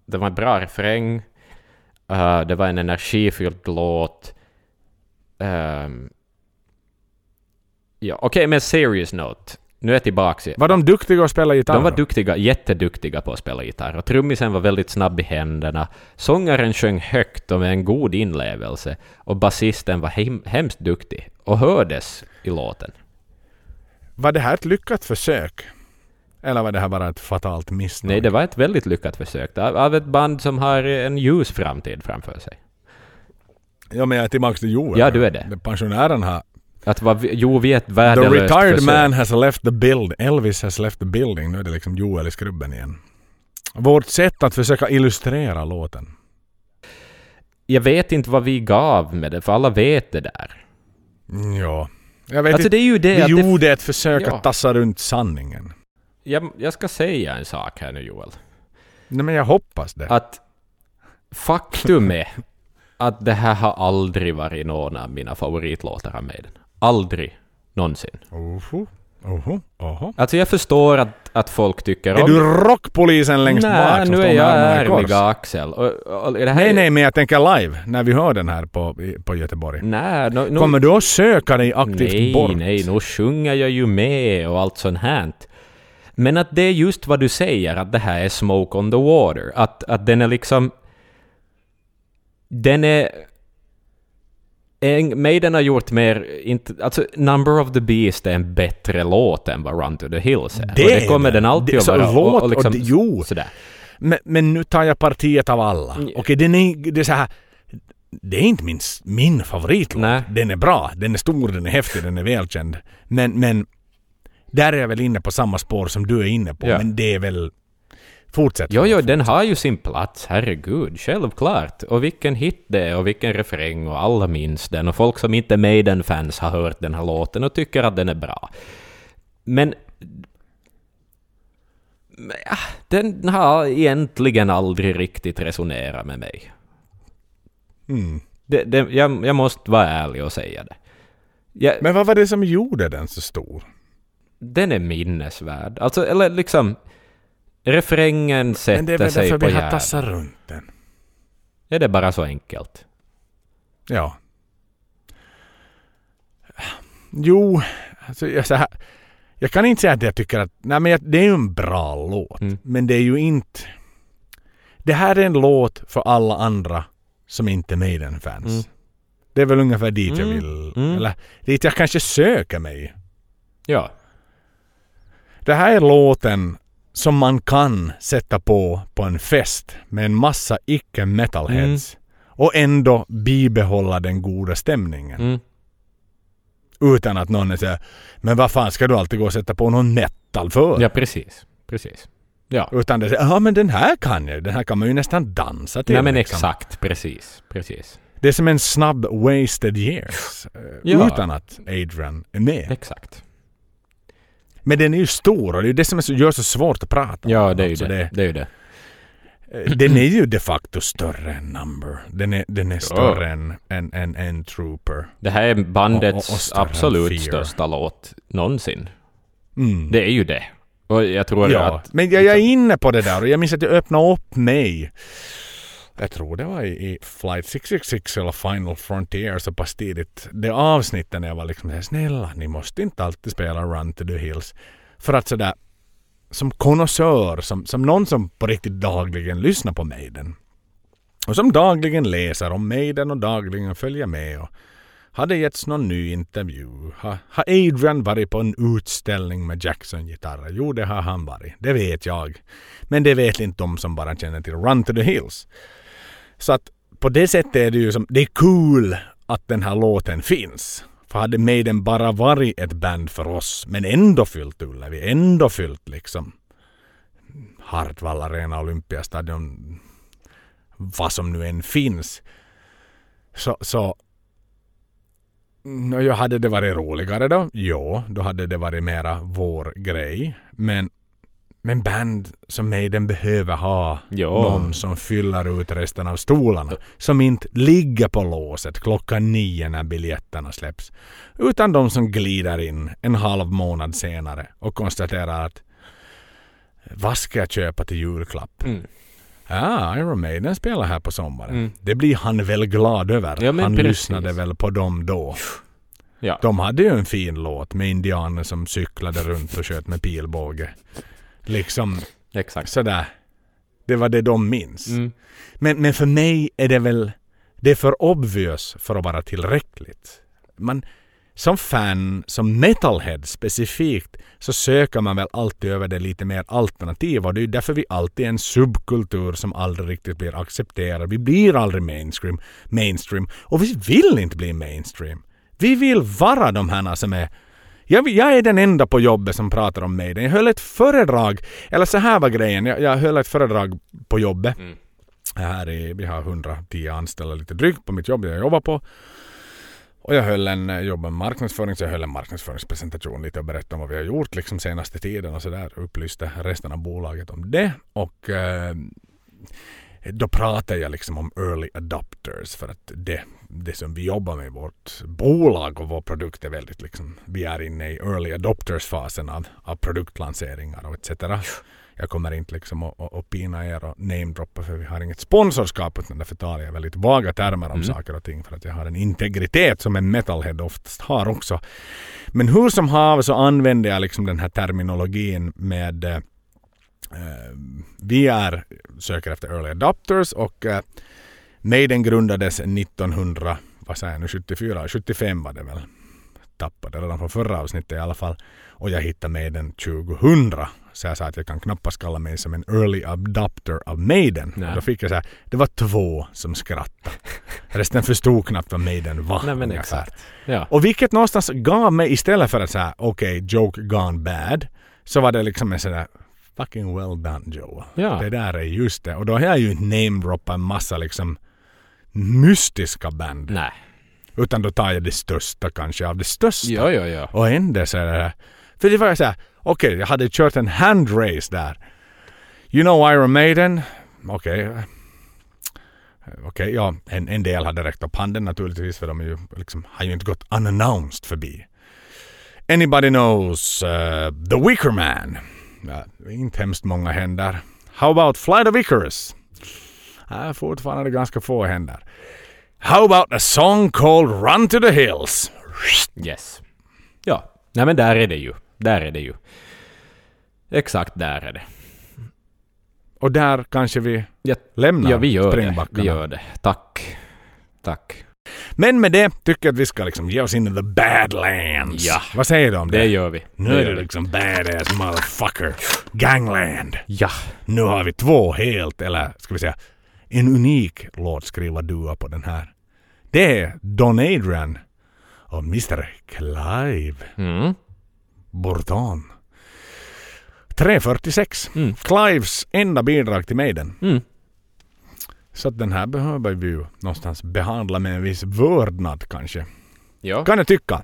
det var en bra refräng. Eh, det var en energifylld låt. Um, ja, okej, men serious note. Nu är jag tillbaka. Var de duktiga att spela gitarr? de var duktiga, jätteduktiga på att spela gitarr. Och trummisen var väldigt snabb i händerna. Sångaren sjöng högt och med en god inlevelse. Och basisten var hem, hemskt duktig och hördes i låten. Var det här ett lyckat försök? Eller var det här bara ett fatalt misstag? Nej, det var ett väldigt lyckat försök av, av ett band som har en ljus framtid framför sig. Ja men jag är tillbaka till Joel. Ja, du är det. Pensionären har... Att vad jo, vi är ett The värdelöst retired försök. man has left the building. Elvis has left the building. Nu är det liksom Joel i skrubben igen. Vårt sätt att försöka illustrera låten. Jag vet inte vad vi gav med det, för alla vet det där. Ja. Jag vet Alltså inte. det är ju det Vi att det, gjorde ett försök Ja. att tassa runt sanningen. Jag, jag ska säga en sak här nu Joel. Nej men jag hoppas det. Att faktum är att det här har aldrig varit någon av mina favoritlåtar av Maiden. Aldrig någonsin. Oho, oho, oho. Alltså jag förstår att, att folk tycker Är om... du rockpolisen längst bak Nej, som nu står är med jag ärliga Axel. Och, och, här Nej, är- nej, men jag tänker live, när vi hör den här på, på Göteborg. Nej, no, no, Kommer du att söka dig aktivt nej, bort? nej, nu sjunger jag ju med och allt sånt här. Men att det är just vad du säger, att det här är smoke on the water. Att, att den är liksom... Den är... En, Maiden har gjort mer... Inte, alltså, Number of the Beast är en bättre låt än vad Run to the Hills är. Det och det kommer den. alltid Det- att vara. låt- och, och liksom, och det- jo. Sådär. Men, men nu tar jag partiet av alla. Okej, den är, det är så här... Det är inte min, min favoritlåt. Nej. Den är bra, den är stor, den är häftig, den är välkänd. Men, men... Där är jag väl inne på samma spår som du är inne på. Ja. Men det är väl... Fortsätt. Jo, jo, den har ju sin plats, herregud, självklart. Och vilken hit det är och vilken refräng och alla minns den. Och folk som inte är Maiden-fans har hört den här låten och tycker att den är bra. Men... ja, Den har egentligen aldrig riktigt resonerat med mig. Mm. Det, det, jag, jag måste vara ärlig och säga det. Jag, Men vad var det som gjorde den så stor? Den är minnesvärd. Alltså, eller liksom... Refrängen Men sätter det är väl sig därför på vi har hjärnan. tassat runt den. Är det bara så enkelt? Ja. Jo, alltså jag, så här, jag kan inte säga att jag tycker att... Nej men jag, det är ju en bra låt. Mm. Men det är ju inte... Det här är en låt för alla andra som inte är Maiden-fans. Mm. Det är väl ungefär dit jag Mm, vill... mm. Eller dit jag kanske söker mig. Ja. Det här är låten som man kan sätta på på en fest med en massa icke-metalheads. Och ändå bibehålla den goda stämningen. Mm. Utan att någon såhär, men vad fan ska du alltid gå och sätta på någon metal för? Ja, precis. Precis. Ja. Utan det är ja men den här kan jag Den här kan man ju nästan dansa till. Nej men liksom. exakt, precis. Precis. Det är som en snabb wasted years. eh, Ja. Utan att Adrian är med. Exakt. Men den är ju stor och det är det som är så, gör så svårt att prata om. Ja, det är ju Alltså det. Det är ju det. eh, Den är ju de facto större än Number. Den är, den är större än, än, än, än Trooper. Det här är bandets Och- och absolut största låt någonsin. Mm. Det är ju det. Och jag tror Ja, att... men jag, jag är inne på det där och jag minns att jag öppnade upp mig. Jag tror det var i, i Flight 666 eller Final Frontier så pass tidigt. Det avsnittet när jag var liksom såhär, snälla ni måste inte alltid spela Run to the Hills. För att sådär som konnässör, som, som någon som på riktigt dagligen lyssnar på Maiden. Och som dagligen läser om Maiden och dagligen följer med och hade getts någon ny intervju. Har, har Adrian varit på en utställning med Jackson-gitarrer? Jo, det har han varit. Det vet jag. Men det vet inte de som bara känner till Run to the Hills. Så att på det sättet är det ju som, det är cool att den här låten finns. För hade Maiden bara varit ett band för oss, men ändå fyllt Ullevi, ändå fyllt liksom Hartwall Arena, Olympiastadion, vad som nu än finns. Så, så no, hade det varit roligare då? Ja, då hade det varit mera vår grej. Men, men band som Maiden behöver ha Ja. någon som fyller ut resten av stolarna. Som inte ligger på låset klockan nio när biljetterna släpps. Utan de som glider in en halv månad senare och konstaterar att vad ska jag köpa till julklapp? Mm. Ja, Iron Maiden spelar här på sommaren. Mm. Det blir han väl glad över. Ja, han precis. lyssnade väl på dem då. Ja. De hade ju en fin låt med indianer som cyklade runt och sköt med pilbåge. Liksom Exakt. sådär. Det var det de minns. Mm. Men, men för mig är det väl... Det är för obvious för att vara tillräckligt. Man, som fan, som metalhead specifikt, så söker man väl alltid över det lite mer alternativa och det är därför vi alltid är en subkultur som aldrig riktigt blir accepterad. Vi blir aldrig mainstream, mainstream och vi vill inte bli mainstream. Vi vill vara de här som är jag, jag är den enda på jobbet som pratar om mig. Jag höll ett föredrag, eller så här var grejen, jag, jag höll ett föredrag på jobbet. Mm. Här är, vi har 110 anställda lite drygt på mitt jobb jag jobbar på. Och jag höll en, jag jobbar med marknadsföring så jag höll en marknadsföringspresentation lite och berättade om vad vi har gjort liksom senaste tiden och sådär. Upplyste resten av bolaget om det. Och eh, då pratade jag liksom om early adopters för att det, det som vi jobbar med i vårt bolag och vår produkt är väldigt liksom, vi är inne i early adopters-fasen av, av produktlanseringar och etc. Jag kommer inte liksom att, att, att pina er och namedroppa för vi har inget sponsorskap utan därför talar jag väldigt vaga termer om Mm. saker och ting för att jag har en integritet som en metalhead oftast har också. Men hur som haver så använder jag liksom den här terminologin med eh, vi är, söker efter early adopters och eh, Maiden grundades 1900, vad säger jag nu, 74, 75 var det väl. Tappade redan från förra avsnittet i alla fall. Och jag hittade Maiden 2000. Så jag sa att jag kan knappast kalla mig som en early adopter av Maiden. Nej. Och då fick jag säga, det var två som skrattade. Resten förstod knappt vad Maiden var. Nej men exakt. Ja. Och vilket någonstans gav mig istället för att säga okej, joke gone bad. Så var det liksom en sån där fucking well done Joe. Ja. Det där är just det. Och då har jag ju inte namedroppat en massa liksom mystiska band. Nej. Utan då tar jag det största kanske av det största. Jo, jo, jo. Och ändå så är det. För det var ju såhär, okej jag hade kört en handrace där. You know Iron Maiden? Okej. Okej, ja en, en del hade räckt upp handen naturligtvis för de är ju, liksom, har ju inte gått unannounced förbi. Anybody knows uh, The Wicker Man? Ja, inte hemskt många händer. How about Flight of Icarus? Ja, fortfarande ganska få händer. How about a song called Run to the Hills? Yes. Ja. Nej men där är det ju. Där är det ju. Exakt där är det. Och där kanske vi Ja, lämnar ja vi gör det. Vi gör det. Tack. Tack. Men med det tycker jag att vi ska liksom ge oss in i the badlands. Ja. Vad säger du om det? Det gör vi. Nu är det liksom badass motherfucker. Gangland. Ja. Nu har vi två helt, eller ska vi säga en unik låtskrivarduo på den här. Det är Don Adrian och Mr Clive Mm. Bourton. 346. Mm. Clives enda bidrag till Maiden. Mm. Så att den här behöver vi ju någonstans behandla med en viss vördnad kanske. Ja. Kan jag tycka.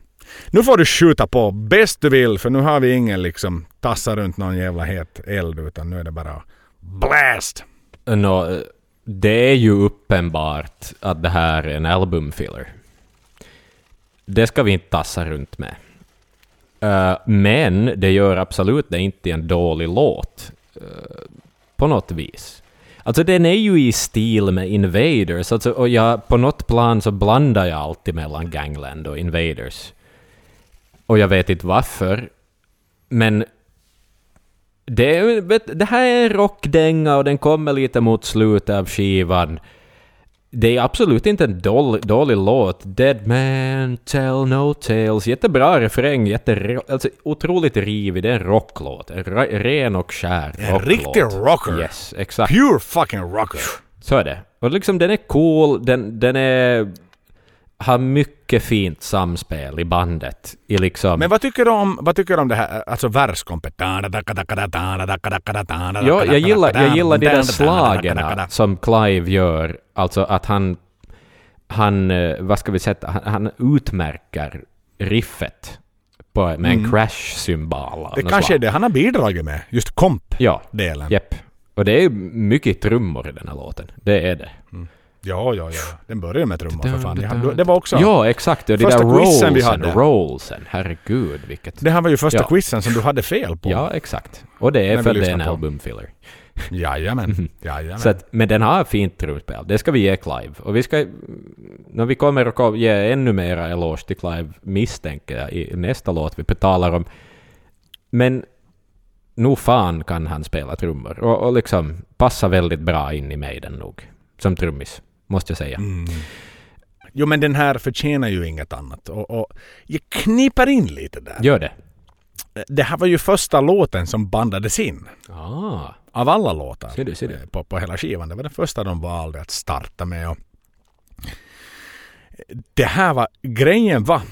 Nu får du skjuta på bäst du vill för nu har vi ingen liksom tassa runt någon jävla het eld utan nu är det bara blast! Nå, det är ju uppenbart att det här är en albumfiller. Det ska vi inte tassa runt med. Eh, men det gör absolut det inte en dålig låt. eh, på något vis. Alltså den är ju i stil med Invaders, alltså, och jag, på något plan så blandar jag alltid mellan Gangland och Invaders. Och jag vet inte varför, men det, vet, det här är en rockdänga och den kommer lite mot slutet av skivan. Det är absolut inte en dålig, dålig låt. Dead man tell no tales. Jättebra refräng, jätte, alltså, otroligt rivig. Det är en rocklåt. En ren och skär En rocklåt. riktig rocker. Yes, exakt. Pure fucking rocker. Så är det. Och liksom den är cool, den, den är... Har mycket fint samspel i bandet. I liksom... Men vad tycker du om, vad tycker du om det här, alltså verskompet? Ja, jag gillar, jag gillar de där slagen som Clive gör, alltså att han, han eh, vad ska vi säga, han, han utmärker riffet på, med en crash-symbol. av Det kanske är slag. det han har bidragit med, just komp-delen. Ja, jepp. Och det är mycket trummor i den här låten. Det är det. Ja, ja, ja. Den börjar med trummor för fan. Jag Det var också... Ja, exakt. Och de Första där quizen vi rollsen, hade. rollsen. Herregud, vilket... Det här var ju första Ja. quizen som du hade fel på. Ja, exakt. Och det är för det är en albumfiller. Jajamän. Jajamän. Så att, men den har fint trumspel. Det ska vi ge Clive. Och vi ska... När vi kommer att ge ännu mera eloge till Clive, misstänker jag, i nästa låt vi talar om. Men nog fan kan han spela trummor. Och, och liksom passar väldigt bra in i Maiden nog. Som trummis, måste jag säga. Mm. Jo men den här förtjänar ju inget annat. Och, och jag knipar in lite där. Gör det. Det här var ju första låten som bandades in. Ah, Av alla låtar Ser du, ser du. eh, På, på hela skivan. Det var det första de valde att starta med. Och det här var... Grejen var...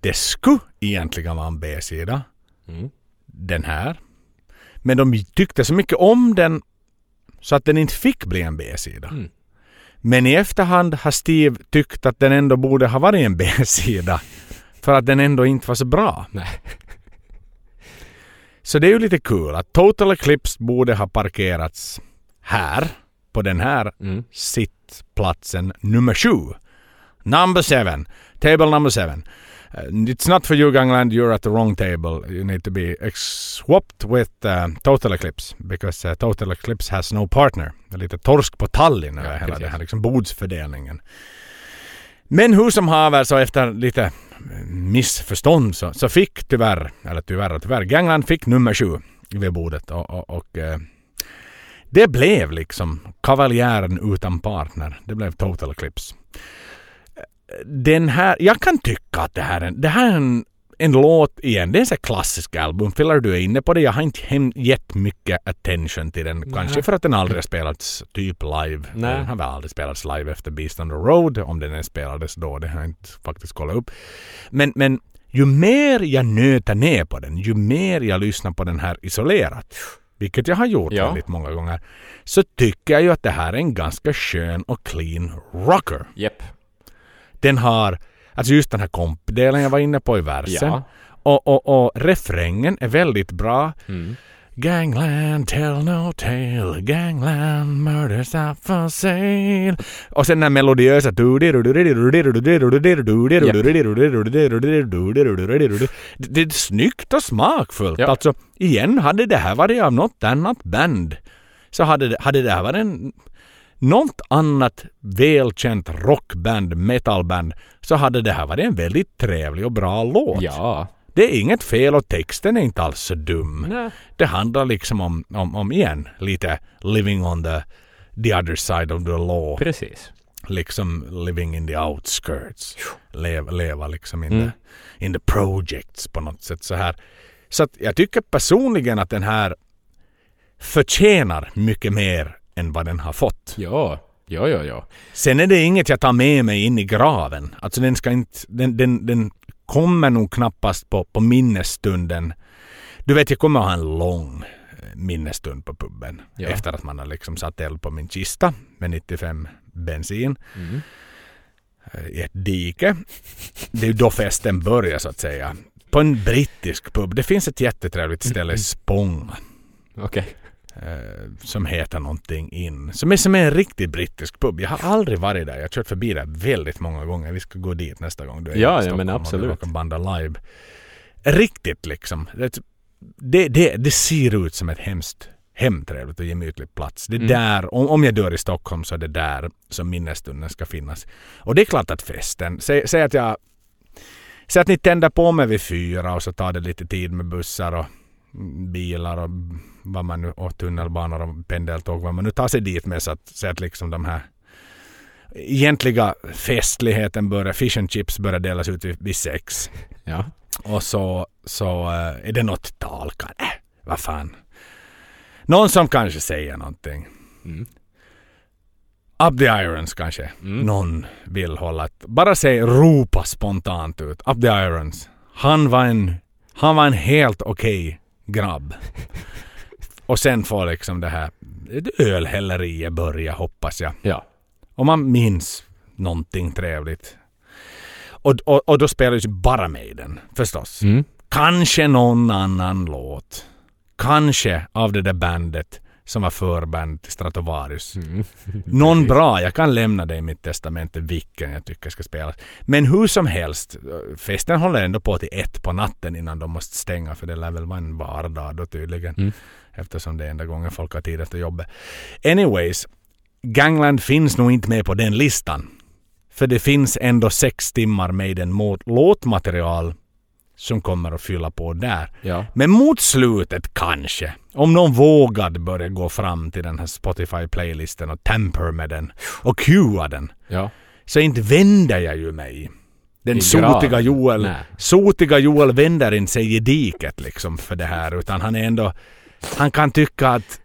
Det skulle egentligen vara en B-sida. Mm. Den här. Men de tyckte så mycket om den så att den inte fick bli en B-sida. Mm. Men i efterhand har Steve tyckt att den ändå borde ha varit en B-sida. För att den ändå inte var så bra. Nej. Så det är ju lite kul att Total Eclipse borde ha parkerats här. På den här Mm. sittplatsen nummer sju. Number seven. Table number seven. Uh, it's not for you Gangland, you're at the wrong table. You need to be swapped with uh, Total Eclipse. Because uh, Total Eclipse has no partner. Lite torsk på Tallinn över hela precis. den här liksom bordsfördelningen. Men hur som haver så efter lite eh, missförstånd så, så fick tyvärr, eller tyvärr och tyvärr, Gangland fick nummer sju vid bordet. Och, och, och eh, det blev liksom kavaljären utan partner. Det blev Total Eclipse. Den här, jag kan tycka att det här är, en- det här är en, en låt igen. Det är en sån klassisk albumfiller. Du är inne på det. Jag har inte hem, gett mycket attention till den. Kanske för att den aldrig spelats typ live. Nej. Den har väl aldrig spelats live efter Beast on the Road. Om den ens spelades då. Det har jag inte faktiskt kollat upp. Men, men ju mer jag nöter ner på den, ju mer jag lyssnar på den här isolerat, vilket jag har gjort Ja. väldigt många gånger, så tycker jag ju att det här är en ganska skön och clean rocker. Japp. Den har, alltså just den här kompdelen jag var inne på i versen. Ja. Och, och, och refrängen är väldigt bra. Mm. Gangland tell no tale, gangland murders are for sale. Och sen den här melodiösa... Det är snyggt och smakfullt. Ja. Alltså igen, hade det här varit av något annat band så hade det, hade det här varit en, något annat välkänt rockband, metalband så hade det här varit en väldigt trevlig och bra låt. Ja. Det är inget fel och texten är inte alls så dum. Nej. Det handlar liksom om, om, om igen, lite living on the, the other side of the law. Precis. Liksom living in the outskirts. Leva, leva liksom in, Mm. the, in the projects på något sätt så här. Så att jag tycker personligen att den här förtjänar mycket mer än vad den har fått. Ja. Ja, ja, ja. Sen är det inget jag tar med mig in i graven. Alltså den ska inte, den, den, den kommer nog knappast på, på minnesstunden. Du vet, jag kommer ha en lång eh, minnesstund på puben. Ja. Efter att man har liksom satt eld på min kista med 95 bensin. Mm. eh, I ett dike. Det är då festen börjar så att säga. På en brittisk pub. Det finns ett jättetrevligt ställe, Spång. Okej. Eh, som heter någonting in. Som är som en riktig brittisk pub. Jag har aldrig varit där. Jag har kört förbi där väldigt många gånger. Vi ska gå dit nästa gång du är Ja, i ja, Stockholm men och vi absolut. råkar banda live. Riktigt liksom. Det, det, det, ser ut som ett hemskt hemtrevligt och gemytlig plats. Det Mm. där, om, om jag dör i Stockholm så är det där som minnesstunden ska finnas. Och det är klart att festen, säg, säg att jag Säg att ni tänder på mig vid fyra och så tar det lite tid med bussar och bilar och vad man nu, och tunnelbanor och pendeltåg, vad man nu tar sig dit med så att, så att liksom de här egentliga festligheten börjar, fish and chips börjar delas ut vid, vid sex. Ja. Och så, så eh, är det något tal. kan- Äh, vad fan. Någon som kanske säger någonting. Mm. Up the irons kanske. Mm. Någon vill hålla ett, Bara säg ropa spontant ut. Up the irons. Han var en, han var en helt okej grabb. Och sen får liksom det här ölhälleriet börja hoppas jag. Ja. Om man minns någonting trevligt. Och, och, och då spelas ju bara Maiden förstås. Mm. Kanske någon annan låt. Kanske av det där bandet som var förband till Stratovarius. Mm. Någon bra, jag kan lämna det i mitt testamente vilken jag tycker ska spelas. Men hur som helst, festen håller ändå på till ett på natten innan de måste stänga för det lär väl vara en vardag då tydligen. Mm. Eftersom det är enda gången folk har tid efter jobbet. Anyways, Gangland finns nog inte med på den listan. För det finns ändå sex timmar med den mot låtmaterial som kommer att fylla på där. Ja. Men mot slutet kanske. Om någon vågade börja gå fram till den här Spotify-playlisten och tamper med den och cuea den. Ja. så inte vänder jag ju mig. Den I sotiga. Joel, sotiga Joel vänder inte sig i diket liksom för det här utan han är ändå, han kan tycka att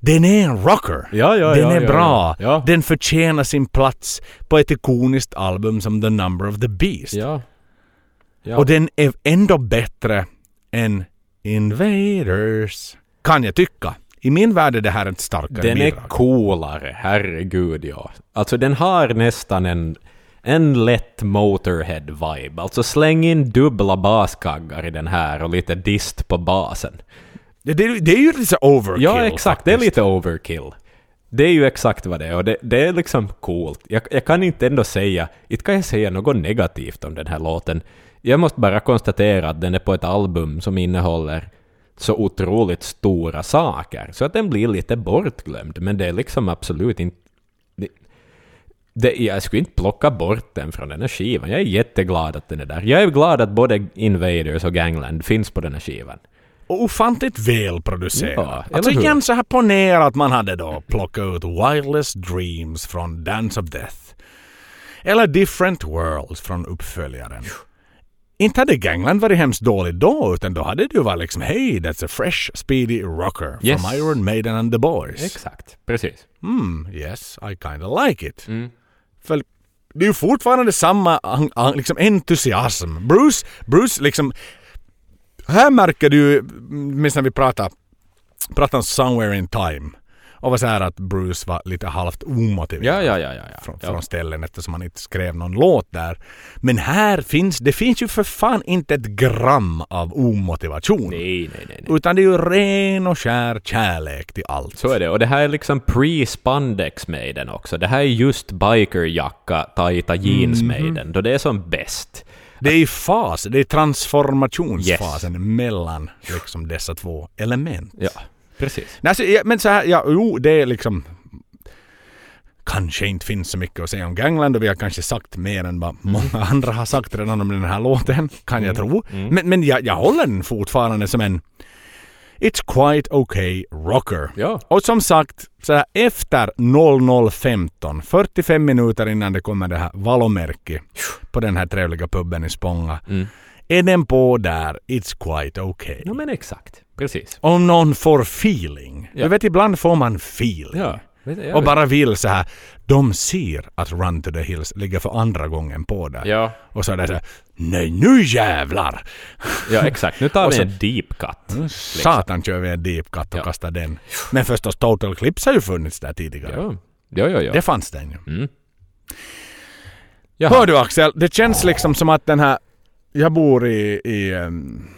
den är en rocker. Ja, ja, den ja, är bra. Den förtjänar sin plats på ett ikoniskt album som The Number of the Beast. Och den är ändå bättre än Invaders. Kan jag tycka. I min värld är det här ett starkare Den är bidrag. coolare, herregud ja. Alltså den har nästan en, en lätt Motorhead-vibe. Alltså släng in dubbla baskaggar i den här och lite dist på basen. Det, det, det är ju lite overkill. Ja, exakt. Det är faktiskt. lite overkill. Det är ju exakt vad det är och det, det är liksom coolt. Jag, jag kan inte ändå säga, inte kan jag säga något negativt om den här låten. Jag måste bara konstatera att den är på ett album som innehåller så otroligt stora saker, så att den blir lite bortglömd. Men det är liksom absolut inte... Det, det, jag skulle inte plocka bort den från den här skivan. Jag är jätteglad att den är där. Jag är glad att både Invaders och Gangland finns på den här skivan. Och ofantligt välproducerat. Ja, alltså hur? igen så här ponera att man hade då plockat ut Wildest Dreams från Dance of Death. Eller Different Worlds från uppföljaren. Inte hade Gangland varit hemskt dåligt då, utan då hade det ju varit liksom Hey, that's a fresh, speedy rocker Yes. from Iron Maiden and the Boys. Exakt, precis. Hmm, yes, I kinda like it. Mm. För det är ju fortfarande samma liksom entusiasm. Bruce, Bruce liksom... Här märker du minst när vi pratade, pratade om Somewhere in Time. Och var så här att Bruce var lite halvt omotiverad Ja, ja, ja, från, från ställen eftersom han inte skrev någon låt där. Men här finns, det finns ju för fan inte ett gram av omotivation. Nej, nej, nej, nej. Utan det är ju ren och skär kärlek till allt. Så är det. Och det här är liksom pre-spandex med den också. Det här är just bikerjacka, tajta jeans med den, då det är som bäst. Det är i fas, det är transformationsfasen mellan liksom dessa två element. Ja, precis. Nej, alltså, ja, men så här, ja, jo, det är liksom... Kanske inte finns så mycket att säga om Gangland och vi har kanske sagt mer än vad många andra har sagt redan om den här låten, kan jag tro. Men, men jag, jag håller den fortfarande som en It's quite okay rocker. Ja. Och som sagt, så här, efter 00.15, 45 minuter innan det kommer det här valomärket på den här trevliga puben i Spånga, är den på där It's quite okay. Ja, men exakt. Precis. Om någon får feeling. Ja. Du vet, ibland får man feeling. Ja. Jag Och bara vill så här. De ser att Run to the Hills ligger för andra gången på där. Ja, Och så är det så här. Nej, nu jävlar! ja, exakt. Nu tar vi en deep cut. Satan kör vi en deep cut och Ja. kastar den. Men förstås Total Clips har ju funnits där tidigare. Ja, ja, ja. ja. Det fanns den ju. Mm. Jaha. Hör du Axel, det känns liksom som att den här... Jag bor i... i ehm,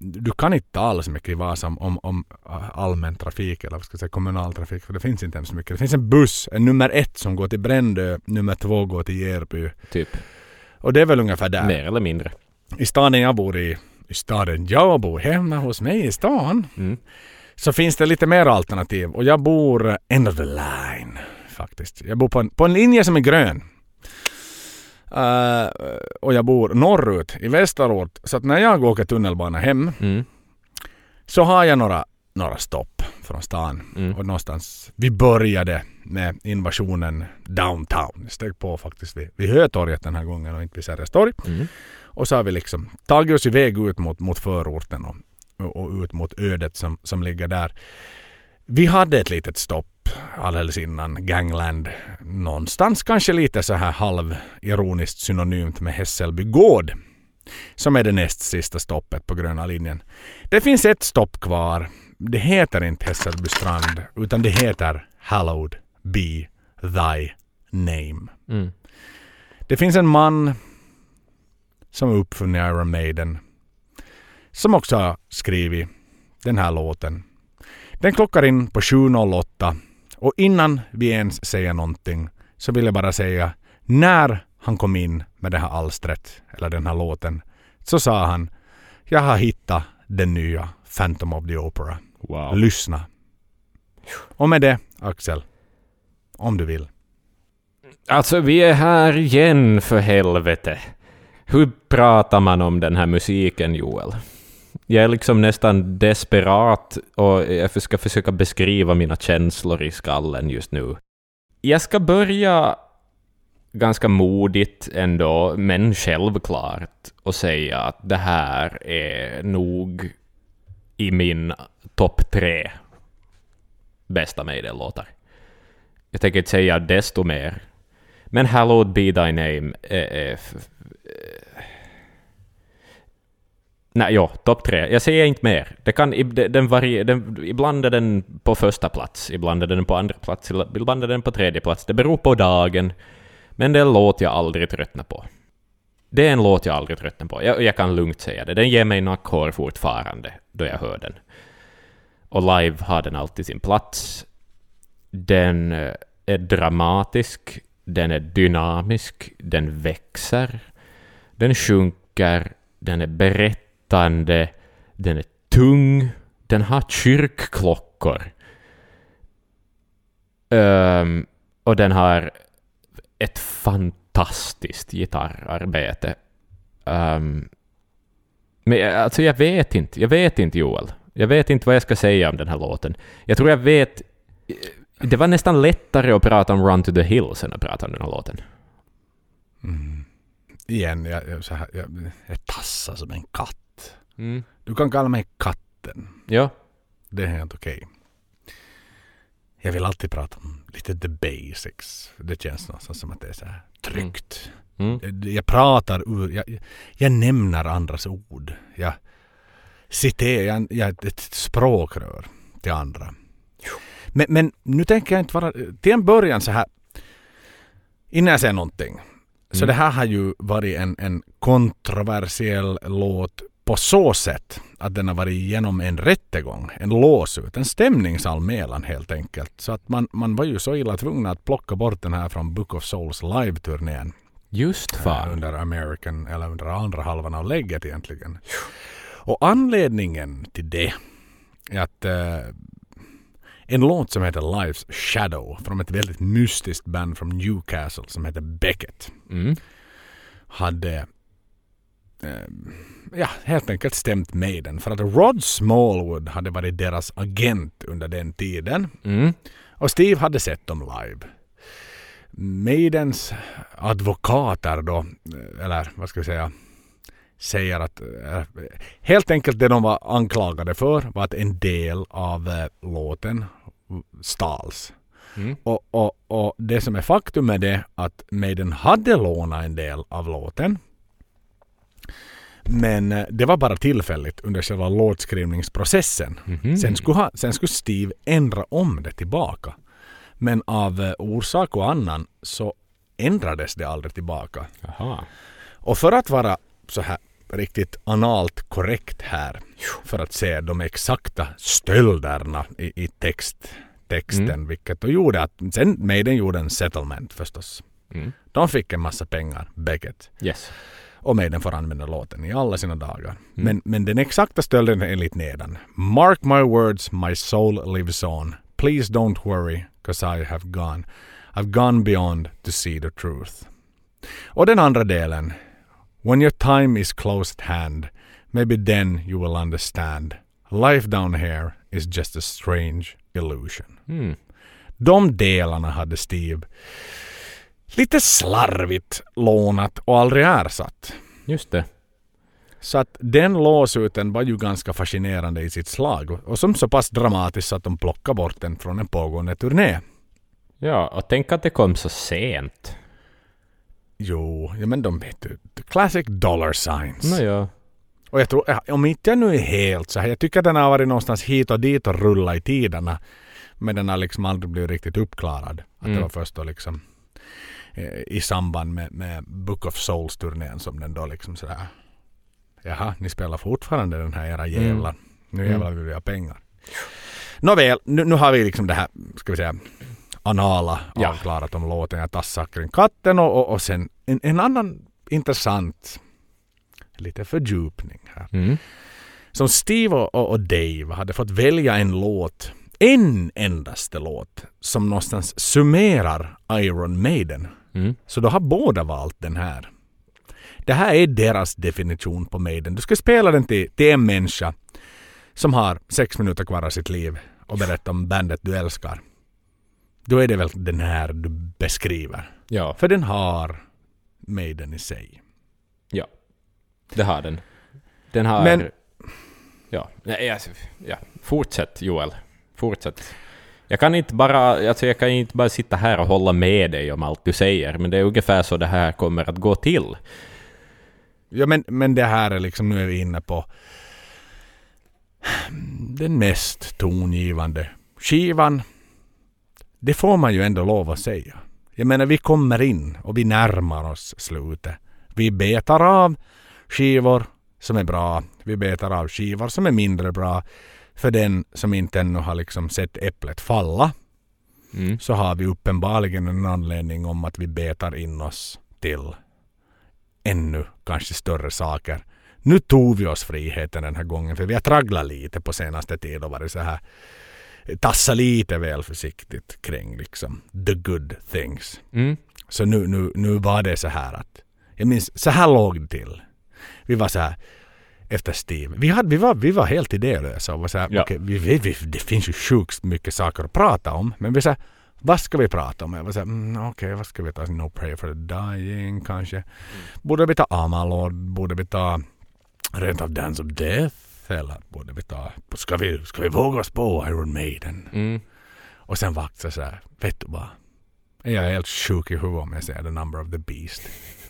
du kan inte tala så mycket i Vasa om, om, om äh, allmän trafik eller vad ska jag säga, kommunal trafik för det finns inte ens så mycket. Det finns en buss, en nummer ett som går till Brändö, nummer två går till Järby. Typ. Och det är väl ungefär där. Mer eller mindre. I staden jag bor i, i staden jag bor, hemma hos mig i stan, Mm. så finns det lite mer alternativ. Och jag bor end of the line faktiskt. Jag bor på en, på en linje som är grön. Eh, och jag bor norrut i västerort. Så att när jag åker tunnelbana hem Mm. så har jag några, några stopp från stan. Mm. Och någonstans, vi började med invasionen downtown. Steg på faktiskt vid, vid Hötorget den här gången och inte vid Sergels torg. Mm. Och så har vi liksom tagit oss iväg ut mot, mot förorten och, och, och ut mot ödet som, som ligger där. Vi hade ett litet stopp alldeles innan Gangland. Någonstans kanske lite så här halvironiskt synonymt med Hässelby gård. Som är det näst sista stoppet på gröna linjen. Det finns ett stopp kvar. Det heter inte Hässelby strand utan det heter Hallowed be thy name. Mm. Det finns en man som uppfunnit Iron Maiden. Som också har skrivit den här låten. Den klockar in på 7.08 och innan vi ens säger någonting så vill jag bara säga när han kom in med det här alstret eller den här låten så sa han jag har hittat den nya Phantom of the Opera. Wow. Lyssna. Och med det Axel, om du vill. Alltså, vi är här igen för helvete. Hur pratar man om den här musiken, Joel? Jag är liksom nästan desperat och jag ska försöka beskriva mina känslor i skallen just nu. Jag ska börja ganska modigt ändå, men självklart, att säga att det här är nog i min topp tre bästa Maiden-låtar. Jag tänker inte säga desto mer. Men Hallowed Be Thy Name är... är f- eh, Nej, ja, topp tre. Jag säger inte mer. Det kan, den, varie, den, ibland är den på första plats, ibland är den på andra plats, ibland är den på tredje plats. Det beror på dagen. Men det är en låt jag aldrig tröttnar på. Det är en låt jag aldrig tröttnar på. Jag, jag kan lugnt säga det. Den ger mig nackhår fortfarande då jag hör den. Och live har den alltid sin plats. Den eh, är dramatisk, den är dynamisk, den växer, den sjunker, den är berättande, den är tung, den har kyrkklockor. Um, och den har ett fantastiskt gitarrarbete. Um, men eh, alltså jag vet inte, jag vet inte Joel. Jag vet inte vad jag ska säga om den här låten. Jag tror jag vet... Det var nästan lättare att prata om Run to the Hills än att prata om den här låten. Igen, jag, jag, så här, jag, jag tassar som en katt. Mm. Du kan kalla mig katten. Ja. Det är helt okej. Jag vill alltid prata om lite the basics. Det känns någonstans som att det är så här tryggt. Mm. Jag, jag pratar ur, jag, jag nämner andras ord. Jag citerar, jag, är ett språkrör till andra. Men, men nu tänker jag inte vara, till en början så här, innan jag säger någonting. Så Mm. det här har ju varit en, en kontroversiell låt på så sätt att den har varit igenom en rättegång, en låsut, en stämningsanmälan helt enkelt. Så att man, man var ju så illa tvungen att plocka bort den här från Book of Souls live-turnén. Just fan. under American, eller under andra halvan av lägget egentligen. Och anledningen till det är att eh, en låt som heter Life's Shadow från ett väldigt mystiskt band från Newcastle som heter Beckett Mm. hade eh, ja, helt enkelt stämt Maiden för att Rod Smallwood hade varit deras agent under den tiden. Mm. Och Steve hade sett dem live. Maidens advokater då, eller vad ska vi säga, säger att eh, helt enkelt det de var anklagade för var att en del av eh, låten stals. Mm. Och, och, och det som är faktum är det att Maiden hade lånat en del av låten. Men eh, det var bara tillfälligt under själva låtskrivningsprocessen. Mhm. Sen, skulle ha, sen skulle Steve ändra om det tillbaka. Men av orsak och annan så ändrades det aldrig tillbaka. Jaha. Och för att vara så här riktigt analt korrekt här för att se de exakta stölderna i, i text, texten Mm. vilket då gjorde att sen Maiden gjorde en settlement förstås. Mm. De fick en massa pengar, Beckett. Yes. Och Maiden får använda låten i alla sina dagar. Men, men den exakta stölden är enligt nedan. Mark my words, my soul lives on. Please don't worry, cause I have gone. I've gone beyond to see the truth. Och den andra delen. When your time is close at hand, maybe then you will understand. Life down here is just a strange illusion. Mm. De delarna hade Steve lite slarvigt lånat och aldrig ersatt. Just det. Så att den låsuten var ju ganska fascinerande i sitt slag och- som så pass dramatiskt att de plockade bort den från en pågående turné. Ja, och tänk att det kom så sent. Jo, ja men de the Classic dollar signs. Nåja. Och jag tror, om inte jag nu är helt så här, jag tycker den har varit någonstans hit och dit och rullat i tiderna. Men den har liksom aldrig blivit riktigt uppklarad. Att det Mm. var först då liksom eh, i samband med, med Book of Souls-turnén som den då liksom sådär. Jaha, ni spelar fortfarande den här era jävlar. Nu Mm. jävlar vill vi ha pengar. Nåväl, nu, nu har vi liksom det här, ska vi säga, anala Ja. avklarat om låten. Jag tassar kring katten och, och, och sen en, en annan intressant lite fördjupning här. Mm. Som Steve och, och och Dave hade fått välja en låt, en endaste låt, som någonstans summerar Iron Maiden. Mm. Så då har båda valt den här. Det här är deras definition på Maiden. Du ska spela den till, till en människa som har sex minuter kvar av sitt liv och berätta om bandet du älskar. Då är det väl den här du beskriver. Ja, För den har Maiden i sig. ja. Det har den. Den har... Men- Ja, nej, alltså, ja. Fortsätt Joel. Fortsätt. Jag kan inte bara, alltså jag kan inte bara sitta här och hålla med dig om allt du säger, men det är ungefär så det här kommer att gå till. Ja men, men det här är liksom, nu är vi inne på den mest tongivande skivan. Det får man ju ändå lov att säga. Jag menar vi kommer in och vi närmar oss slutet. Vi betar av skivor som är bra. Vi betar av skivor som är mindre bra. För den som inte ännu har liksom sett äpplet falla Mm. så har vi uppenbarligen en anledning om att vi betar in oss till ännu kanske större saker. Nu tog vi oss friheten den här gången för vi har tragglat lite på senaste tiden och varit så här tassa lite väl försiktigt kring liksom the good things. Mm. Så nu, nu, nu var det så här att jag minns, så här låg det till. Vi var så här efter Steve. Vi, hade, vi, var, vi var helt idélösa och var så här, Ja. okej, vi, vi, vi, det finns ju sjukt mycket saker att prata om. Men vi sa, vad ska vi prata om? Jag var så här, mm, okej, vad ska vi ta? No Prayer for the Dying kanske. Borde vi ta Amalord? Borde vi ta rent av Dance of Death? Eller borde vi ta, ska vi, ska vi våga oss på Iron Maiden? Mm. Och sen vakt så här, vet du vad? Jag är helt sjuk i huvudet om jag säger The Number of the Beast.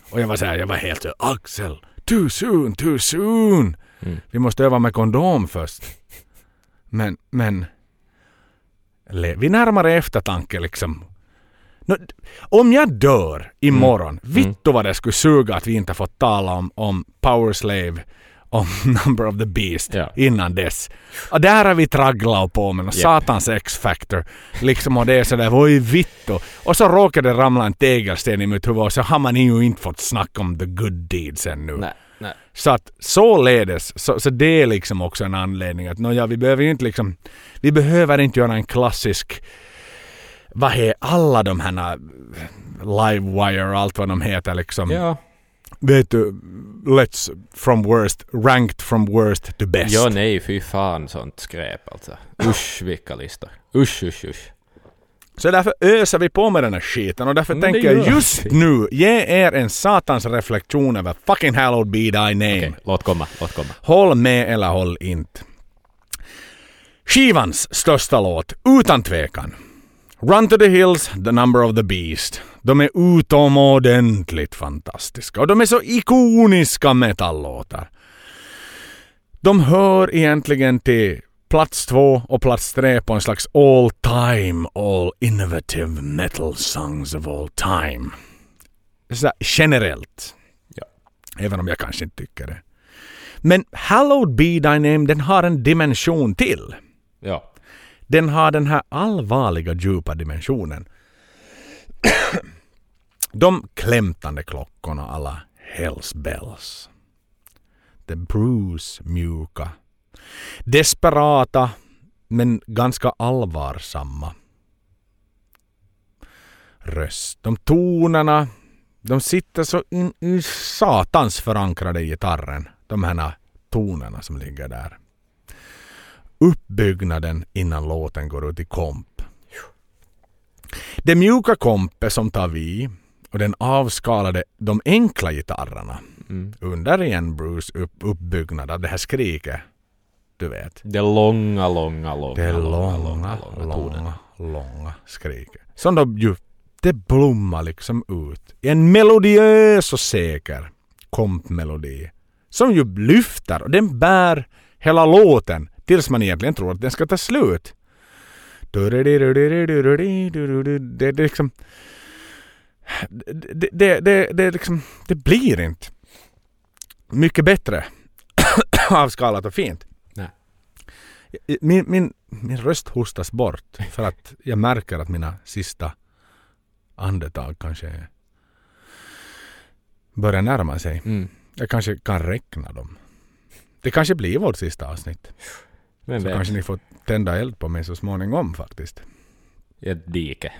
Och jag var så här, jag var helt så Axel, too soon, too soon. Mm. Vi måste öva med kondom först. Men, men. Vid närmare eftertanke liksom. Om jag dör imorgon, vittu vad det skulle suga att vi inte fått tala om, om Power Slave, om Number of the Beast Ja. innan dess. Och där har vi tragglat på med någon Japp. satans X-factor. Liksom och det är sådär, oj vittu. Och så råkade det ramla en tegelsten i mitt huvud och så har man ju inte fått snacka om the good deeds ännu. Nej, nej. Så att således, så, så det är liksom också en anledning att nåja, vi behöver ju inte liksom, vi behöver inte göra en klassisk, vad är alla de här Livewire och allt vad de heter liksom. Ja. Vet du, let's from worst, ranked from worst to best. Ja, nej, fy fan sånt skräp alltså. Usch, vilka listor. Usch, usch, usch. Så därför öser vi på med den här skiten och därför Men tänker jag just nu ge er en satans reflektion över fucking hallowed be thy name. Okej, låt komma, låt komma. Håll med eller håll inte. Skivans största låt, utan tvekan. Run to the Hills, The Number of the Beast. De är utomordentligt fantastiska och de är så ikoniska metallåtar. De hör egentligen till plats två och plats tre på en slags all time, all innovative metal songs of all time. Så generellt. Ja. Även om jag kanske inte tycker det. Men Hallowed Be Thy Name, den har en dimension till. Ja. Den har den här allvarliga djupa dimensionen. De klämtande klockorna alla Hells Bells. The Bruce mjuka. Desperata men ganska allvarsamma röst. De tonerna, de sitter så in i satans förankrade i gitarren. De här tonerna som ligger där uppbyggnaden innan låten går ut i komp. Det mjuka kompet som tar vid och den avskalade de enkla gitarrerna Mm. under igen Bruce upp, uppbyggnad av det här skriket. Du vet. Det långa, långa, långa, Det långa, långa, långa långa, långa skriket. Som de ju, det blommar liksom ut i en melodiös och säker kompmelodi. Som ju lyfter och den bär hela låten tills man egentligen tror att den ska ta slut. Det, det är liksom... Det, det, det, det, liksom, det blir inte mycket bättre avskalat och fint. Nej. Min, min, min röst hostas bort för att jag märker att mina sista andetag kanske börjar närma sig. Mm. Jag kanske kan räkna dem. Det kanske blir vårt sista avsnitt. Vem Så vet? kanske ni får tända eld på mig så småningom faktiskt. Ett dike.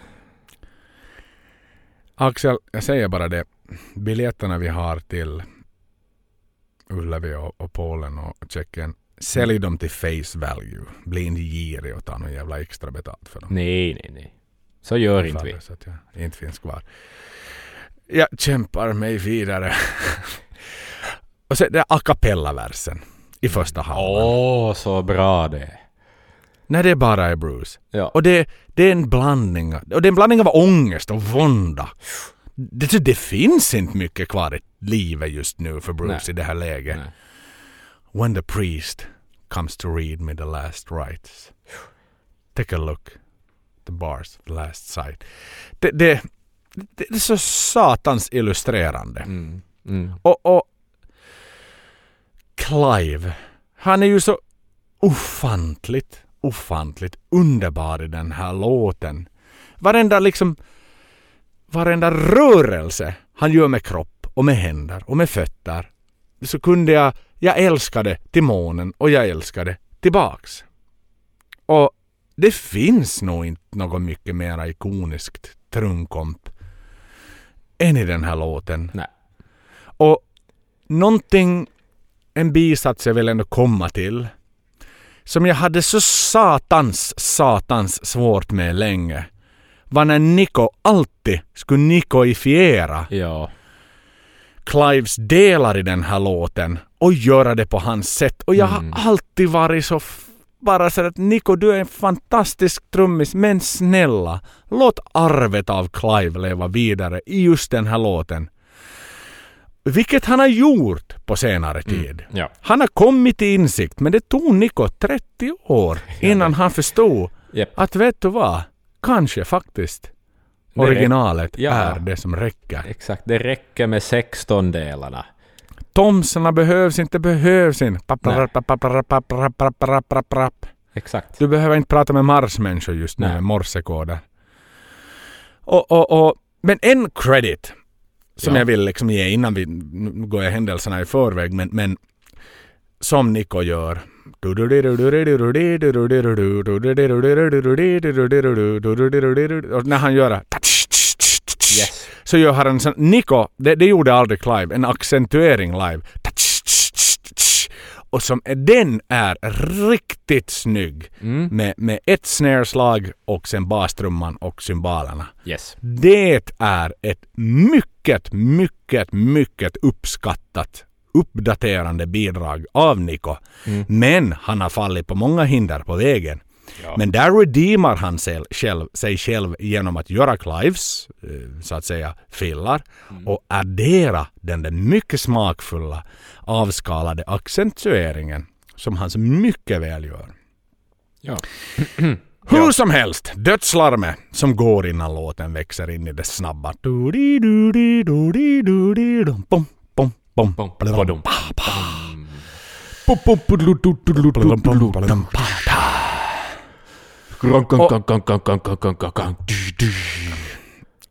Axel, jag säger bara det. Biljetterna vi har till Ullevi och, och Polen och Tjeckien. Sälj dem till face value. Bli inte girig och ta någon jävla extra betalt för dem. Nej, nej, nej. Så gör inte vi. Så att jag inte finns kvar. Jag kämpar mig vidare. och så det är a cappella-versen i första halvan. Åh, så bra det. När det bara är Bruce. Ja. Och det, det är en blandning, och det är en blandning av ångest och vånda. Det, det finns inte mycket kvar i livet just nu för Bruce Nej. i det här läget. Nej. When the priest comes to read me the last rites. Take a look. The bars, the last sight. Det, det, det är så satans illustrerande. Mm. Mm. Och, och Clive, han är ju så ofantligt, ofantligt underbar i den här låten. Varenda liksom, varenda rörelse han gör med kropp och med händer och med fötter. Så kunde jag, jag älskade till månen och jag älskade tillbaks. Och det finns nog inte något mycket mer ikoniskt trumkomp än i den här låten. Nej. Och någonting, en bisats jag vill ändå komma till, som jag hade så satans, satans svårt med länge, var när Nico alltid skulle nikoifiera Ja. Clives delar i den här låten och göra det på hans sätt. Och jag har alltid varit så bara så att Nico du är en fantastisk trummis men snälla låt arvet av Clive leva vidare i just den här låten. Vilket han har gjort på senare tid. Ja. Han har kommit till insikt men det tog Nico 30 år innan han förstod Japp. att vet du vad? Kanske faktiskt Det originalet Ja. är det som räcker. Exakt, det räcker med 16 delarna. Tomsarna behövs inte, behövs inte. Exakt. Du behöver inte prata med marsmänniskor just nu Nej. med morsekoder. Och, och, och, men en credit som Ja. jag vill liksom ge innan vi nu går jag händelserna i förväg men, men som Nico gör. Och när han gör det Yes. så gör han en sån, Nico, det, det gjorde aldrig Clive, en accentuering live. Och som den är riktigt snygg Mm. med, med ett snare-slag och sen bastrumman och cymbalerna. Yes. Det är ett mycket, mycket, mycket uppskattat uppdaterande bidrag av Nico. Men han har fallit på många hinder på vägen. Men där redeemar han sig själv, sig själv genom att göra Clives, eh, så att säga, fillar och addera den där mycket smakfulla avskalade accentueringen som han så mycket väl gör. Ja. Hur som helst, dödslarmet som går innan låten växer in i det snabba.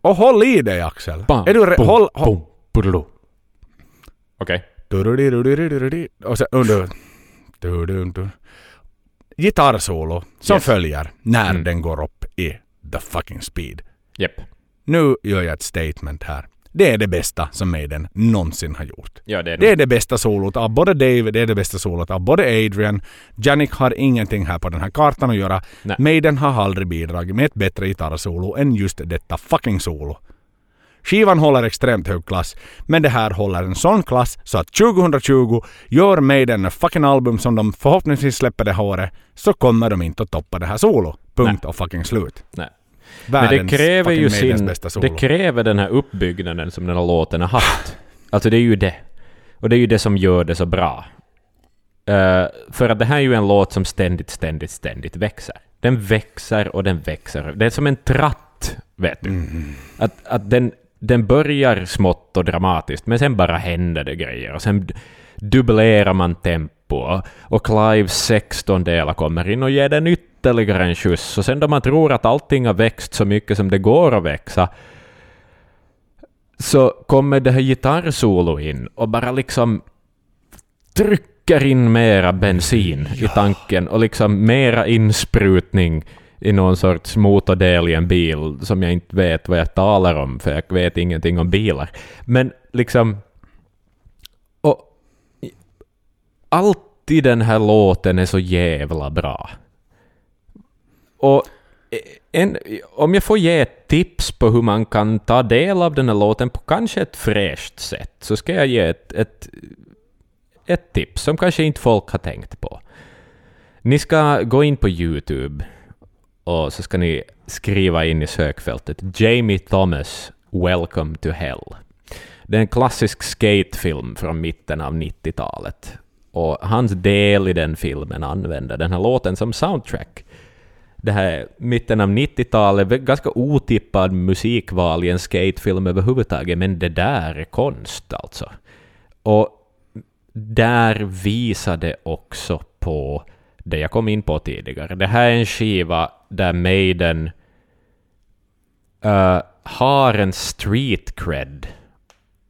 Och håll i dig Axel. Är du re- håll, håll. Okej. Och sen under... Gitarrsolo som Yes. följer när Mm. den går upp i the fucking speed. Japp. Nu gör jag ett statement här. Det är det bästa som Maiden någonsin har gjort. Ja, det är Det det. är det bästa solot av både Dave, det är det bästa solot av både Adrian. Janik har ingenting här på den här kartan att göra. Nej. Maiden har aldrig bidragit med ett bättre gitarrsolo än just detta fucking solo. Skivan håller extremt hög klass, men det här håller en sån klass så att 2020 gör Maiden ett fucking album som de förhoppningsvis släpper det här året, så kommer de inte att toppa det här solo. Punkt och fucking slut. Nej. Men det kräver ju sin... Det kräver den här uppbyggnaden som den här låten har haft. Alltså det är ju det. Och det är ju det som gör det så bra. Eh, för att det här är ju en låt som ständigt, ständigt, ständigt växer. Den växer och den växer. Det är som en tratt, vet du. Att, att den, den börjar smått och dramatiskt, men sen bara händer det grejer. Och sen dubblerar man tempo. Och Clives 16 delar kommer in och ger den ytterligare en skjuts. Och sen då man tror att allting har växt så mycket som det går att växa, så kommer det här gitarrsolo in och bara liksom trycker in mera bensin i tanken och liksom mera insprutning i någon sorts motordel i en bil som jag inte vet vad jag talar om, för jag vet ingenting om bilar. Men liksom... Och Alltid den här låten är så jävla bra. Och eh, en, om jag får ge ett tips på hur man kan ta del av den här låten på kanske ett fräscht sätt, så ska jag ge ett, ett, ett tips som kanske inte folk har tänkt på. Ni ska gå in på YouTube och så ska ni skriva in i sökfältet Jamie Thomas Welcome to Hell. Det är en klassisk skatefilm från mitten av 90-talet. Och hans del i den filmen använder den här låten som soundtrack. Det här mitten av 90-talet, ganska otippad musikval i en skatefilm överhuvudtaget, men det där är konst alltså. Och där visade också på det jag kom in på tidigare. Det här är en skiva där Maiden uh, har en street cred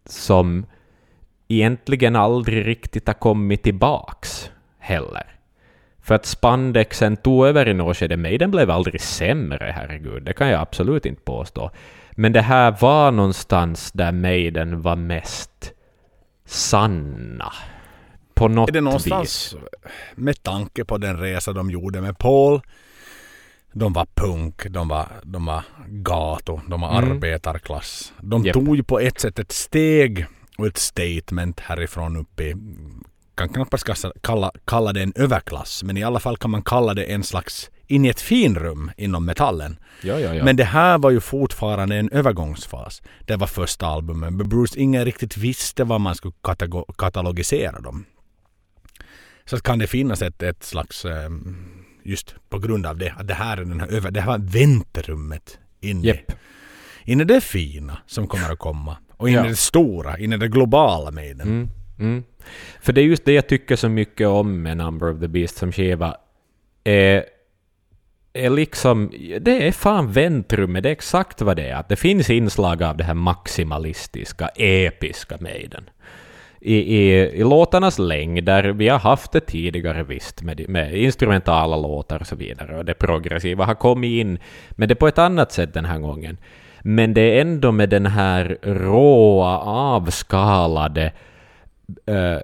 som egentligen aldrig riktigt har kommit tillbaks heller. För att spandexen tog över i något skede. Maiden blev aldrig sämre, herregud. Det kan jag absolut inte påstå. Men det här var någonstans där Maiden var mest sanna. På något Är det någonstans med tanke på den resa de gjorde med Paul. De var punk, de var, de var gato, de var Mm. arbetarklass. De Japp. tog ju på ett sätt ett steg och ett statement härifrån upp i kan knappast kalla, kalla det en överklass, men i alla fall kan man kalla det en slags in i ett finrum inom metallen. Ja, ja, ja. Men det här var ju fortfarande en övergångsfas. Det var första albumet, Bruce ingen riktigt visste vad man skulle katalogisera dem. Så kan det finnas ett, ett slags, ehm, just på grund av det, att det här är den här över, det här var väntrummet in, i, Japp. in i det fina som kommer att komma. Och in Ja. i det stora, in i det globala med den. Mm, mm. För det är just det jag tycker så mycket om med Number of the Beast som skiva. Är, är liksom, det är fan väntrummet, det är exakt vad det är. Att det finns inslag av det här maximalistiska, episka Maiden. I, i, I låtarnas längder, vi har haft det tidigare visst, med, med instrumentala låtar och så vidare, och det progressiva har kommit in, men det är på ett annat sätt den här gången. Men det är ändå med den här råa, avskalade eh,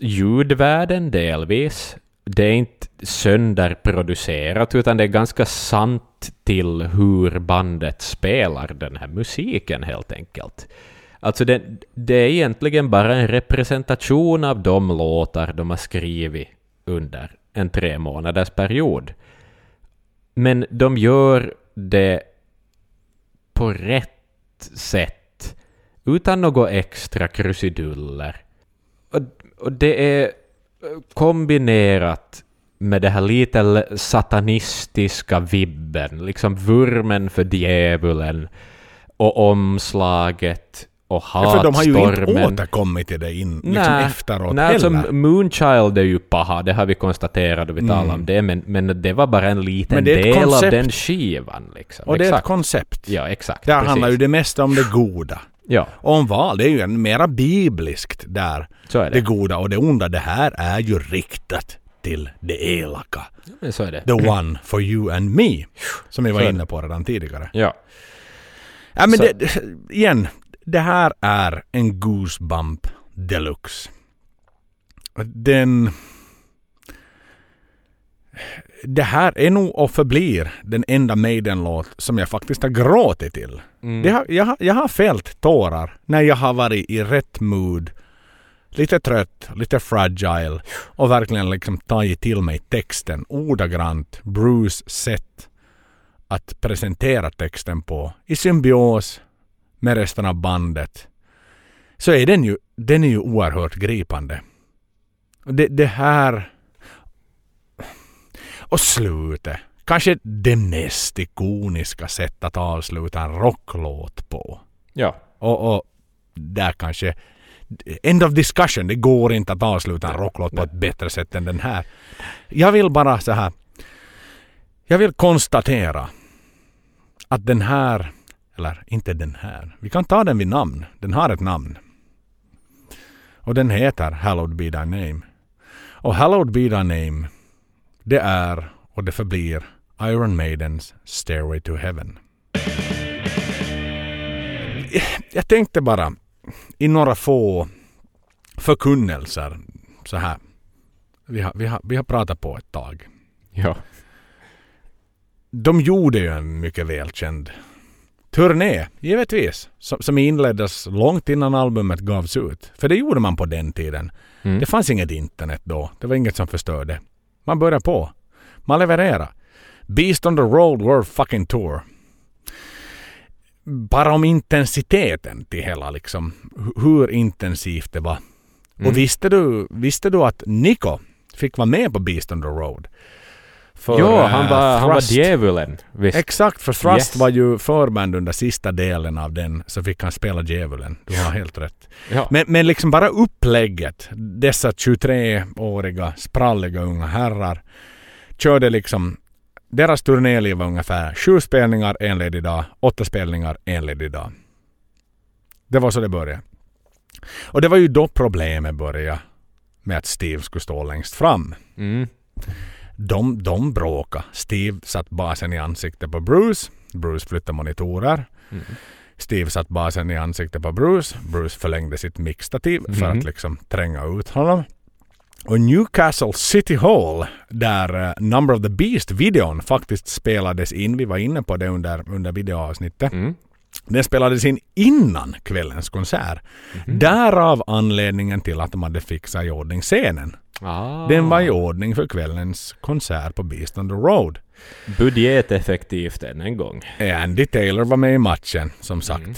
ljudvärlden delvis. Det är inte sönderproducerat, utan det är ganska sant till hur bandet spelar den här musiken helt enkelt. Alltså det, det är egentligen bara en representation av de låtar de har skrivit under en tre månaders period. Men de gör det på rätt sätt, utan något extra krusiduller. Och, och det är eh, kombinerat med det här lite satanistiska vibben, liksom vurmen för djävulen och omslaget och Ja, för de har ju inte hatstormen. återkommit till det in, liksom efteråt nej alltså heller. Moonchild är ju paha, det har vi konstaterat och vi talade Mm. om det, men, men det var bara en liten del koncept. av den skivan. Liksom. och det är ett exakt. koncept. Ja, exakt. Där precis. handlar ju det mesta om det goda. Ja, Om val, det är ju en mera bibliskt där. så är det. Det goda och det onda, det här är ju riktat till det elaka. Men så är det. The one for you and me. Som vi var inne på redan tidigare. Ja. Ja, men det- igen, det här är en goosebump deluxe. Den... Det här är nog och förblir den enda Maiden-låt som jag faktiskt har gråtit till. Mm. Har, jag, har- jag har fällt tårar när jag har varit i rätt mood. Lite trött, lite fragile och verkligen liksom tagit till mig texten ordagrant. Bruce sätt att presentera texten på i symbios med resten av bandet. Så är den ju, den är ju oerhört gripande. Det, det här... Och slutet. Kanske det mest ikoniska sättet att avsluta en rocklåt på. Ja. Och, och där kanske... End of discussion. Det går inte att avsluta en rocklåt på ett bättre sätt än den här. Jag vill bara så här... Jag vill konstatera att den här... Eller inte den här. Vi kan ta den vid namn. Den har ett namn. Och den heter Hallowed Be Thy Name. Och Hallowed Be Thy Name det är och det förblir Iron Maidens Stairway to Heaven. Jag tänkte bara i några få förkunnelser så här. Vi har, vi har, vi har pratat på ett tag. Ja. de gjorde ju en mycket välkänd turné, givetvis, som, som inleddes långt innan albumet gavs ut. För det gjorde man på den tiden. Mm. Det fanns inget internet då. Det var inget som förstörde. Man började på. Man levererade. Beast on the Road World Fucking Tour. Bara om intensiteten till hela liksom. hu- Hur intensivt det var. Mm. Och visste du, visste du att Nico fick vara med på Beast on the Road? För, jo, eh, han var, han var djävulen. Visst. Exakt, för Thrust Yes. var ju förband under sista delen av den så fick han spela djävulen. Du har helt rätt. Ja. Men, men liksom bara upplägget. Dessa 23-åriga spralliga unga herrar körde liksom deras turnéliv var ungefär sju spelningar en ledig dag, åtta spelningar en ledig dag. Det var så det började. Och det var ju då problemet började med att Steve skulle stå längst fram. Mm. De, de bråkade. Steve satt basen i ansiktet på Bruce. Bruce flyttade monitorer. Mm. Steve satt basen i ansiktet på Bruce. Bruce förlängde sitt mixtativ för Mhm. att liksom tränga ut honom. Och Newcastle City Hall, där eh, Number of the Beast-videon faktiskt spelades in. Vi var inne på det under, under videoavsnittet. Mm. Den spelades in innan kvällens konsert. Mhm. Därav anledningen till att de hade fixat i ordning scenen. Ah. Den var i ordning för kvällens konsert på Beast on the Road. Budgeteffektivt än en gång. Andy Taylor var med i matchen, som sagt. Mm.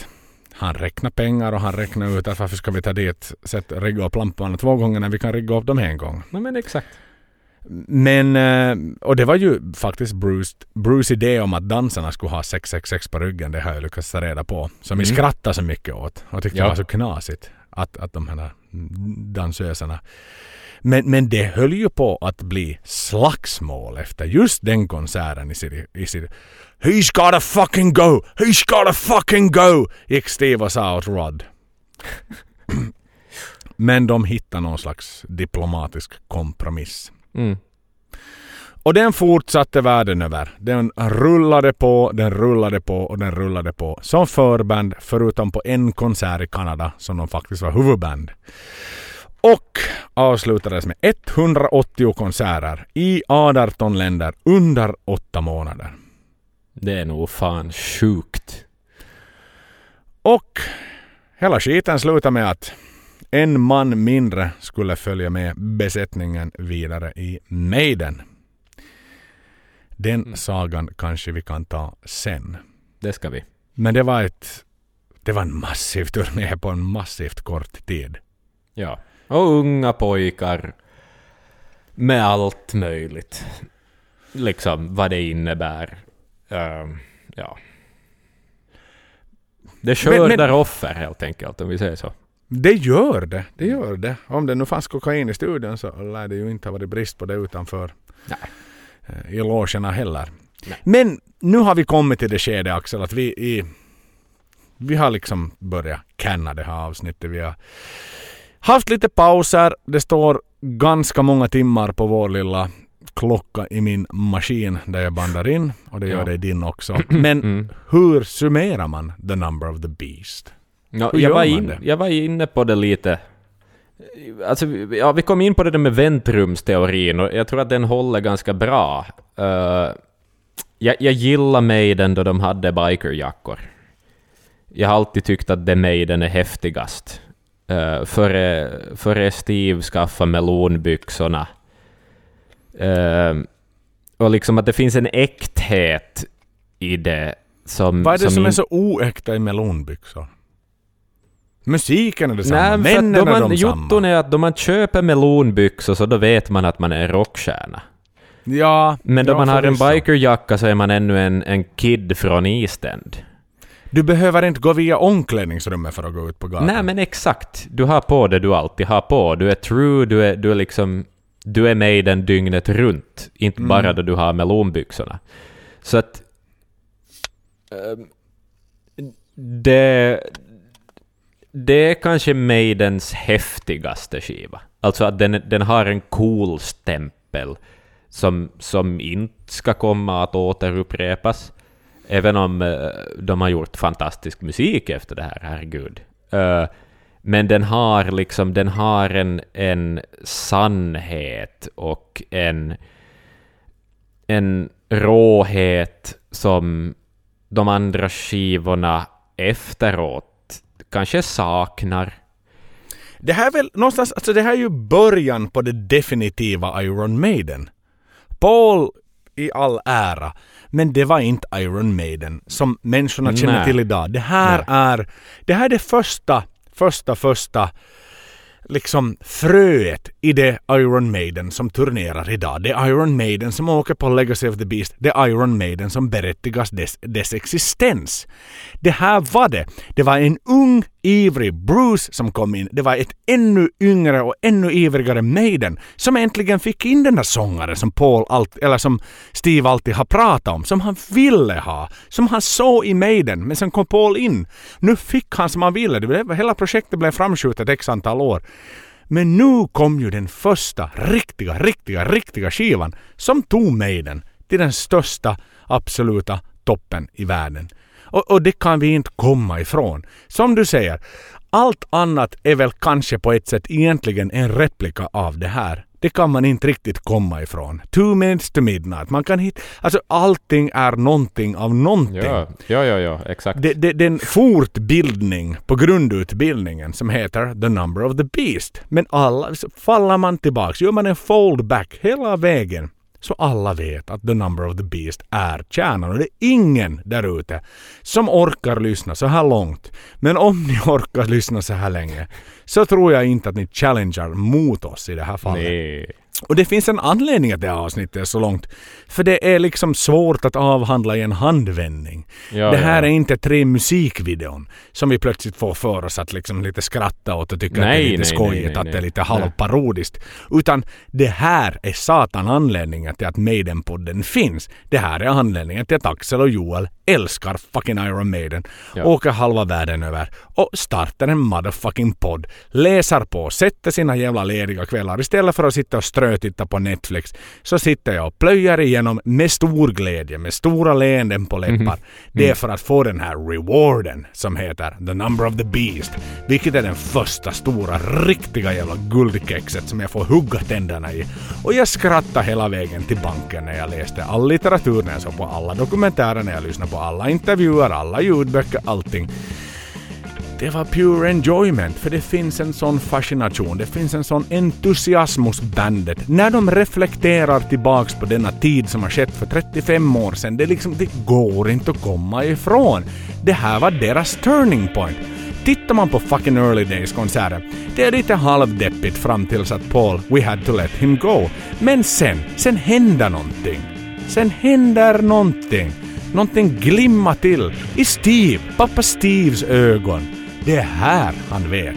Han räknar pengar och han räknar ut att varför ska vi ta dit, sätt, rigga upp lamporna två gånger när vi kan rigga upp dem en gång. Nej men exakt. Men, eh, och det var ju faktiskt Bruce, Bruce idé om att dansarna skulle ha 666 på ryggen, det har jag lyckats ta reda på. Som vi Mm. skrattade så mycket åt och tyckte Ja. det var så knasigt. Att, att de här dansöserna. Men, men det höll ju på att bli slagsmål efter just den konserten i City. I City. He's gotta fucking go! He's gotta fucking go! Gick Steve och sa åt Rod. Men de hittade någon slags diplomatisk kompromiss. Mm. Och den fortsatte världen över. Den rullade på, den rullade på och den rullade på. Som förband, förutom på en konsert i Kanada som de faktiskt var huvudband. Och avslutades med 180 konserter i 18 länder under åtta månader. Det är nog fan sjukt. Och hela skiten slutade med att en man mindre skulle följa med besättningen vidare i Maiden. Den sagan kanske vi kan ta sen. Det ska vi. Men det var ett... Det var en massiv turné på en massivt kort tid. Ja. Och unga pojkar. Med allt möjligt. Liksom vad det innebär. Ehm, ja. Det skördar Men- men- offer helt enkelt om vi säger så. Det gör det. Det gör det. Om det nu fanns kokain i studion så lär det ju inte ha varit brist på det utanför Nej. eh, i logerna heller. Nej. Men nu har vi kommit till det skede Axel att vi i, vi har liksom börjat canna det här avsnittet. Vi har haft lite pauser. Det står ganska många timmar på vår lilla klocka i min maskin där jag bandar in och det gör Ja. det i din också. Men Mm. hur summerar man The Number of the Beast? Ja, Hur jag, gör var man in, det? jag var inne på det lite. Alltså, ja, vi kom in på det där med väntrumsteorin och jag tror att den håller ganska bra. Uh, jag, jag gillar Maiden då de hade bikerjackor. Jag har alltid tyckt att det Maiden är häftigast. Uh, före, före Steve skaffade melonbyxorna. Uh, och liksom att det finns en äkthet i det som... Vad är det som, in- är så oäkta i melonbyxor? Musiken är detsamma, Nej, männen är man, de jotton är att då man köper melonbyxor så då vet man att man är en rockstjärna. Ja, Men då ja, man har en bikerjacka så är man ännu en, en kid från East End. Du behöver inte gå via omklädningsrummet för att gå ut på gatan. Nej men exakt. Du har på det du alltid har på. Du är true, du är, du är liksom... Du är med i den dygnet runt. Inte Mm. bara då du har melonbyxorna. Så att... ehm, det... Det är kanske Maidens häftigaste skiva. Alltså att den, den har en cool stämpel som, som inte ska komma att återupprepas. Även om eh, de har gjort fantastisk musik efter det här, herregud. Eh, men den har liksom, den har en, en sannhet och en, en råhet som de andra skivorna efteråt kanske saknar. Det här är väl någonstans, alltså det här är ju början på det definitiva Iron Maiden. Paul i all ära, men det var inte Iron Maiden som människorna känner Nej. till idag. Det här är, det här är det första, första, första liksom fröet i det Iron Maiden som turnerar idag. Det är Iron Maiden som åker på Legacy of the Beast. Det är Iron Maiden som berättigas dess, dess existens. Det här var det. Det var en ung, ivrig Bruce som kom in. Det var ett ännu yngre och ännu ivrigare Maiden som äntligen fick in den där sångaren som Paul allt, eller som Steve alltid har pratat om. Som han ville ha. Som han såg i Maiden. Men sen kom Paul in. Nu fick han som han ville. Det blev, hela projektet blev framskjutet x antal år. Men nu kom ju den första riktiga, riktiga, riktiga skivan som tog Maiden till den största absoluta toppen i världen. Och, och det kan vi inte komma ifrån. Som du säger, allt annat är väl kanske på ett sätt egentligen en replika av det här. Det kan man inte riktigt komma ifrån. Two minutes to midnight. Man kan hitta... Alltså allting är någonting av någonting. Ja, ja, ja, ja exakt. Det, det, det är en fortbildning på grundutbildningen som heter The Number of the Beast. Men alla, faller man tillbaks, gör man en foldback hela vägen så alla vet att The Number of the Beast är kärnan. Och det är ingen där ute som orkar lyssna så här långt. Men om ni orkar lyssna så här länge så tror jag inte att ni challengear mot oss i det här fallet. Nej. Och det finns en anledning att det här avsnittet är så långt. För det är liksom svårt att avhandla i en handvändning. Ja, det här ja. är inte tre musikvideon som vi plötsligt får för oss att liksom lite skratta åt och tycka att det är Nej, lite nej, skojigt, nej, nej, att det är nej. lite halvparodiskt. Utan det här är satan anledningen till att Maiden-podden finns. Det här är anledningen till att Axel och Joel älskar fucking Iron Maiden. Ja. Åker halva världen över och startar en motherfucking podd. Läser på, sätter sina jävla lediga kvällar. Istället för att sitta och strötitta på Netflix så sitter jag och plöjer igenom med stor glädje, med stora leenden på läppar. Det är för att få den här rewarden som heter The Number of the Beast. Vilket är den första stora riktiga jävla guldkexet som jag får hugga tänderna i. Och jag skrattade hela vägen till banken när jag läste all litteratur, när jag såg på alla dokumentärer, när jag lyssnade på alla intervjuer, alla ljudböcker, allting. Det var pure enjoyment, för det finns en sån fascination, det finns en sån entusiasm hos bandet. När de reflekterar tillbaks på denna tid som har skett för 35 år sedan, det, liksom, det går inte att komma ifrån. Det här var deras turning point. Tittar man på fucking Early Days-konserten, det är lite halvdeppigt fram tills att Paul, we had to let him go. Men sen, sen händer någonting. Sen händer någonting. Någonting glimmar till i Steve, pappa Steves ögon. Det är här han vet.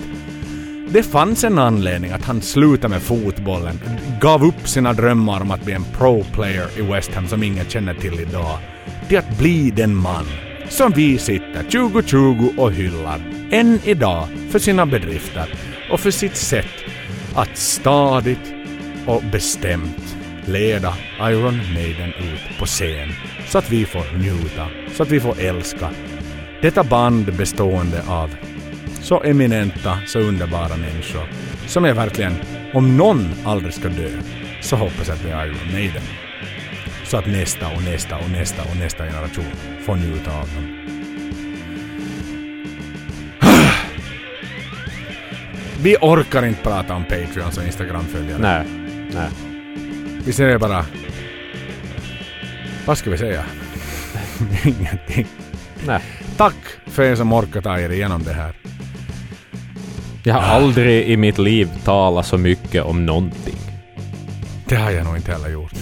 Det fanns en anledning att han slutade med fotbollen, gav upp sina drömmar om att bli en pro-player i West Ham som ingen känner till idag. Till att bli den man som vi sitter 2020 och hyllar än idag för sina bedrifter och för sitt sätt att stadigt och bestämt leda Iron Maiden ut på scen så att vi får njuta, så att vi får älska. Detta band bestående av så eminenta, så underbara människor som jag verkligen, om någon aldrig ska dö, så hoppas jag att det är Iron Maiden. Så att nästa och nästa och nästa och nästa generation får njuta av dem. Vi orkar inte prata om Patreons och Instagram-följare. Nej. Nej. Vi säger bara... Vad ska vi säga? Ingenting. Nej. Tack för er som orkar ta er igenom det här. Jag har aldrig i mitt liv talat så mycket om någonting. Det har jag nog inte heller gjort.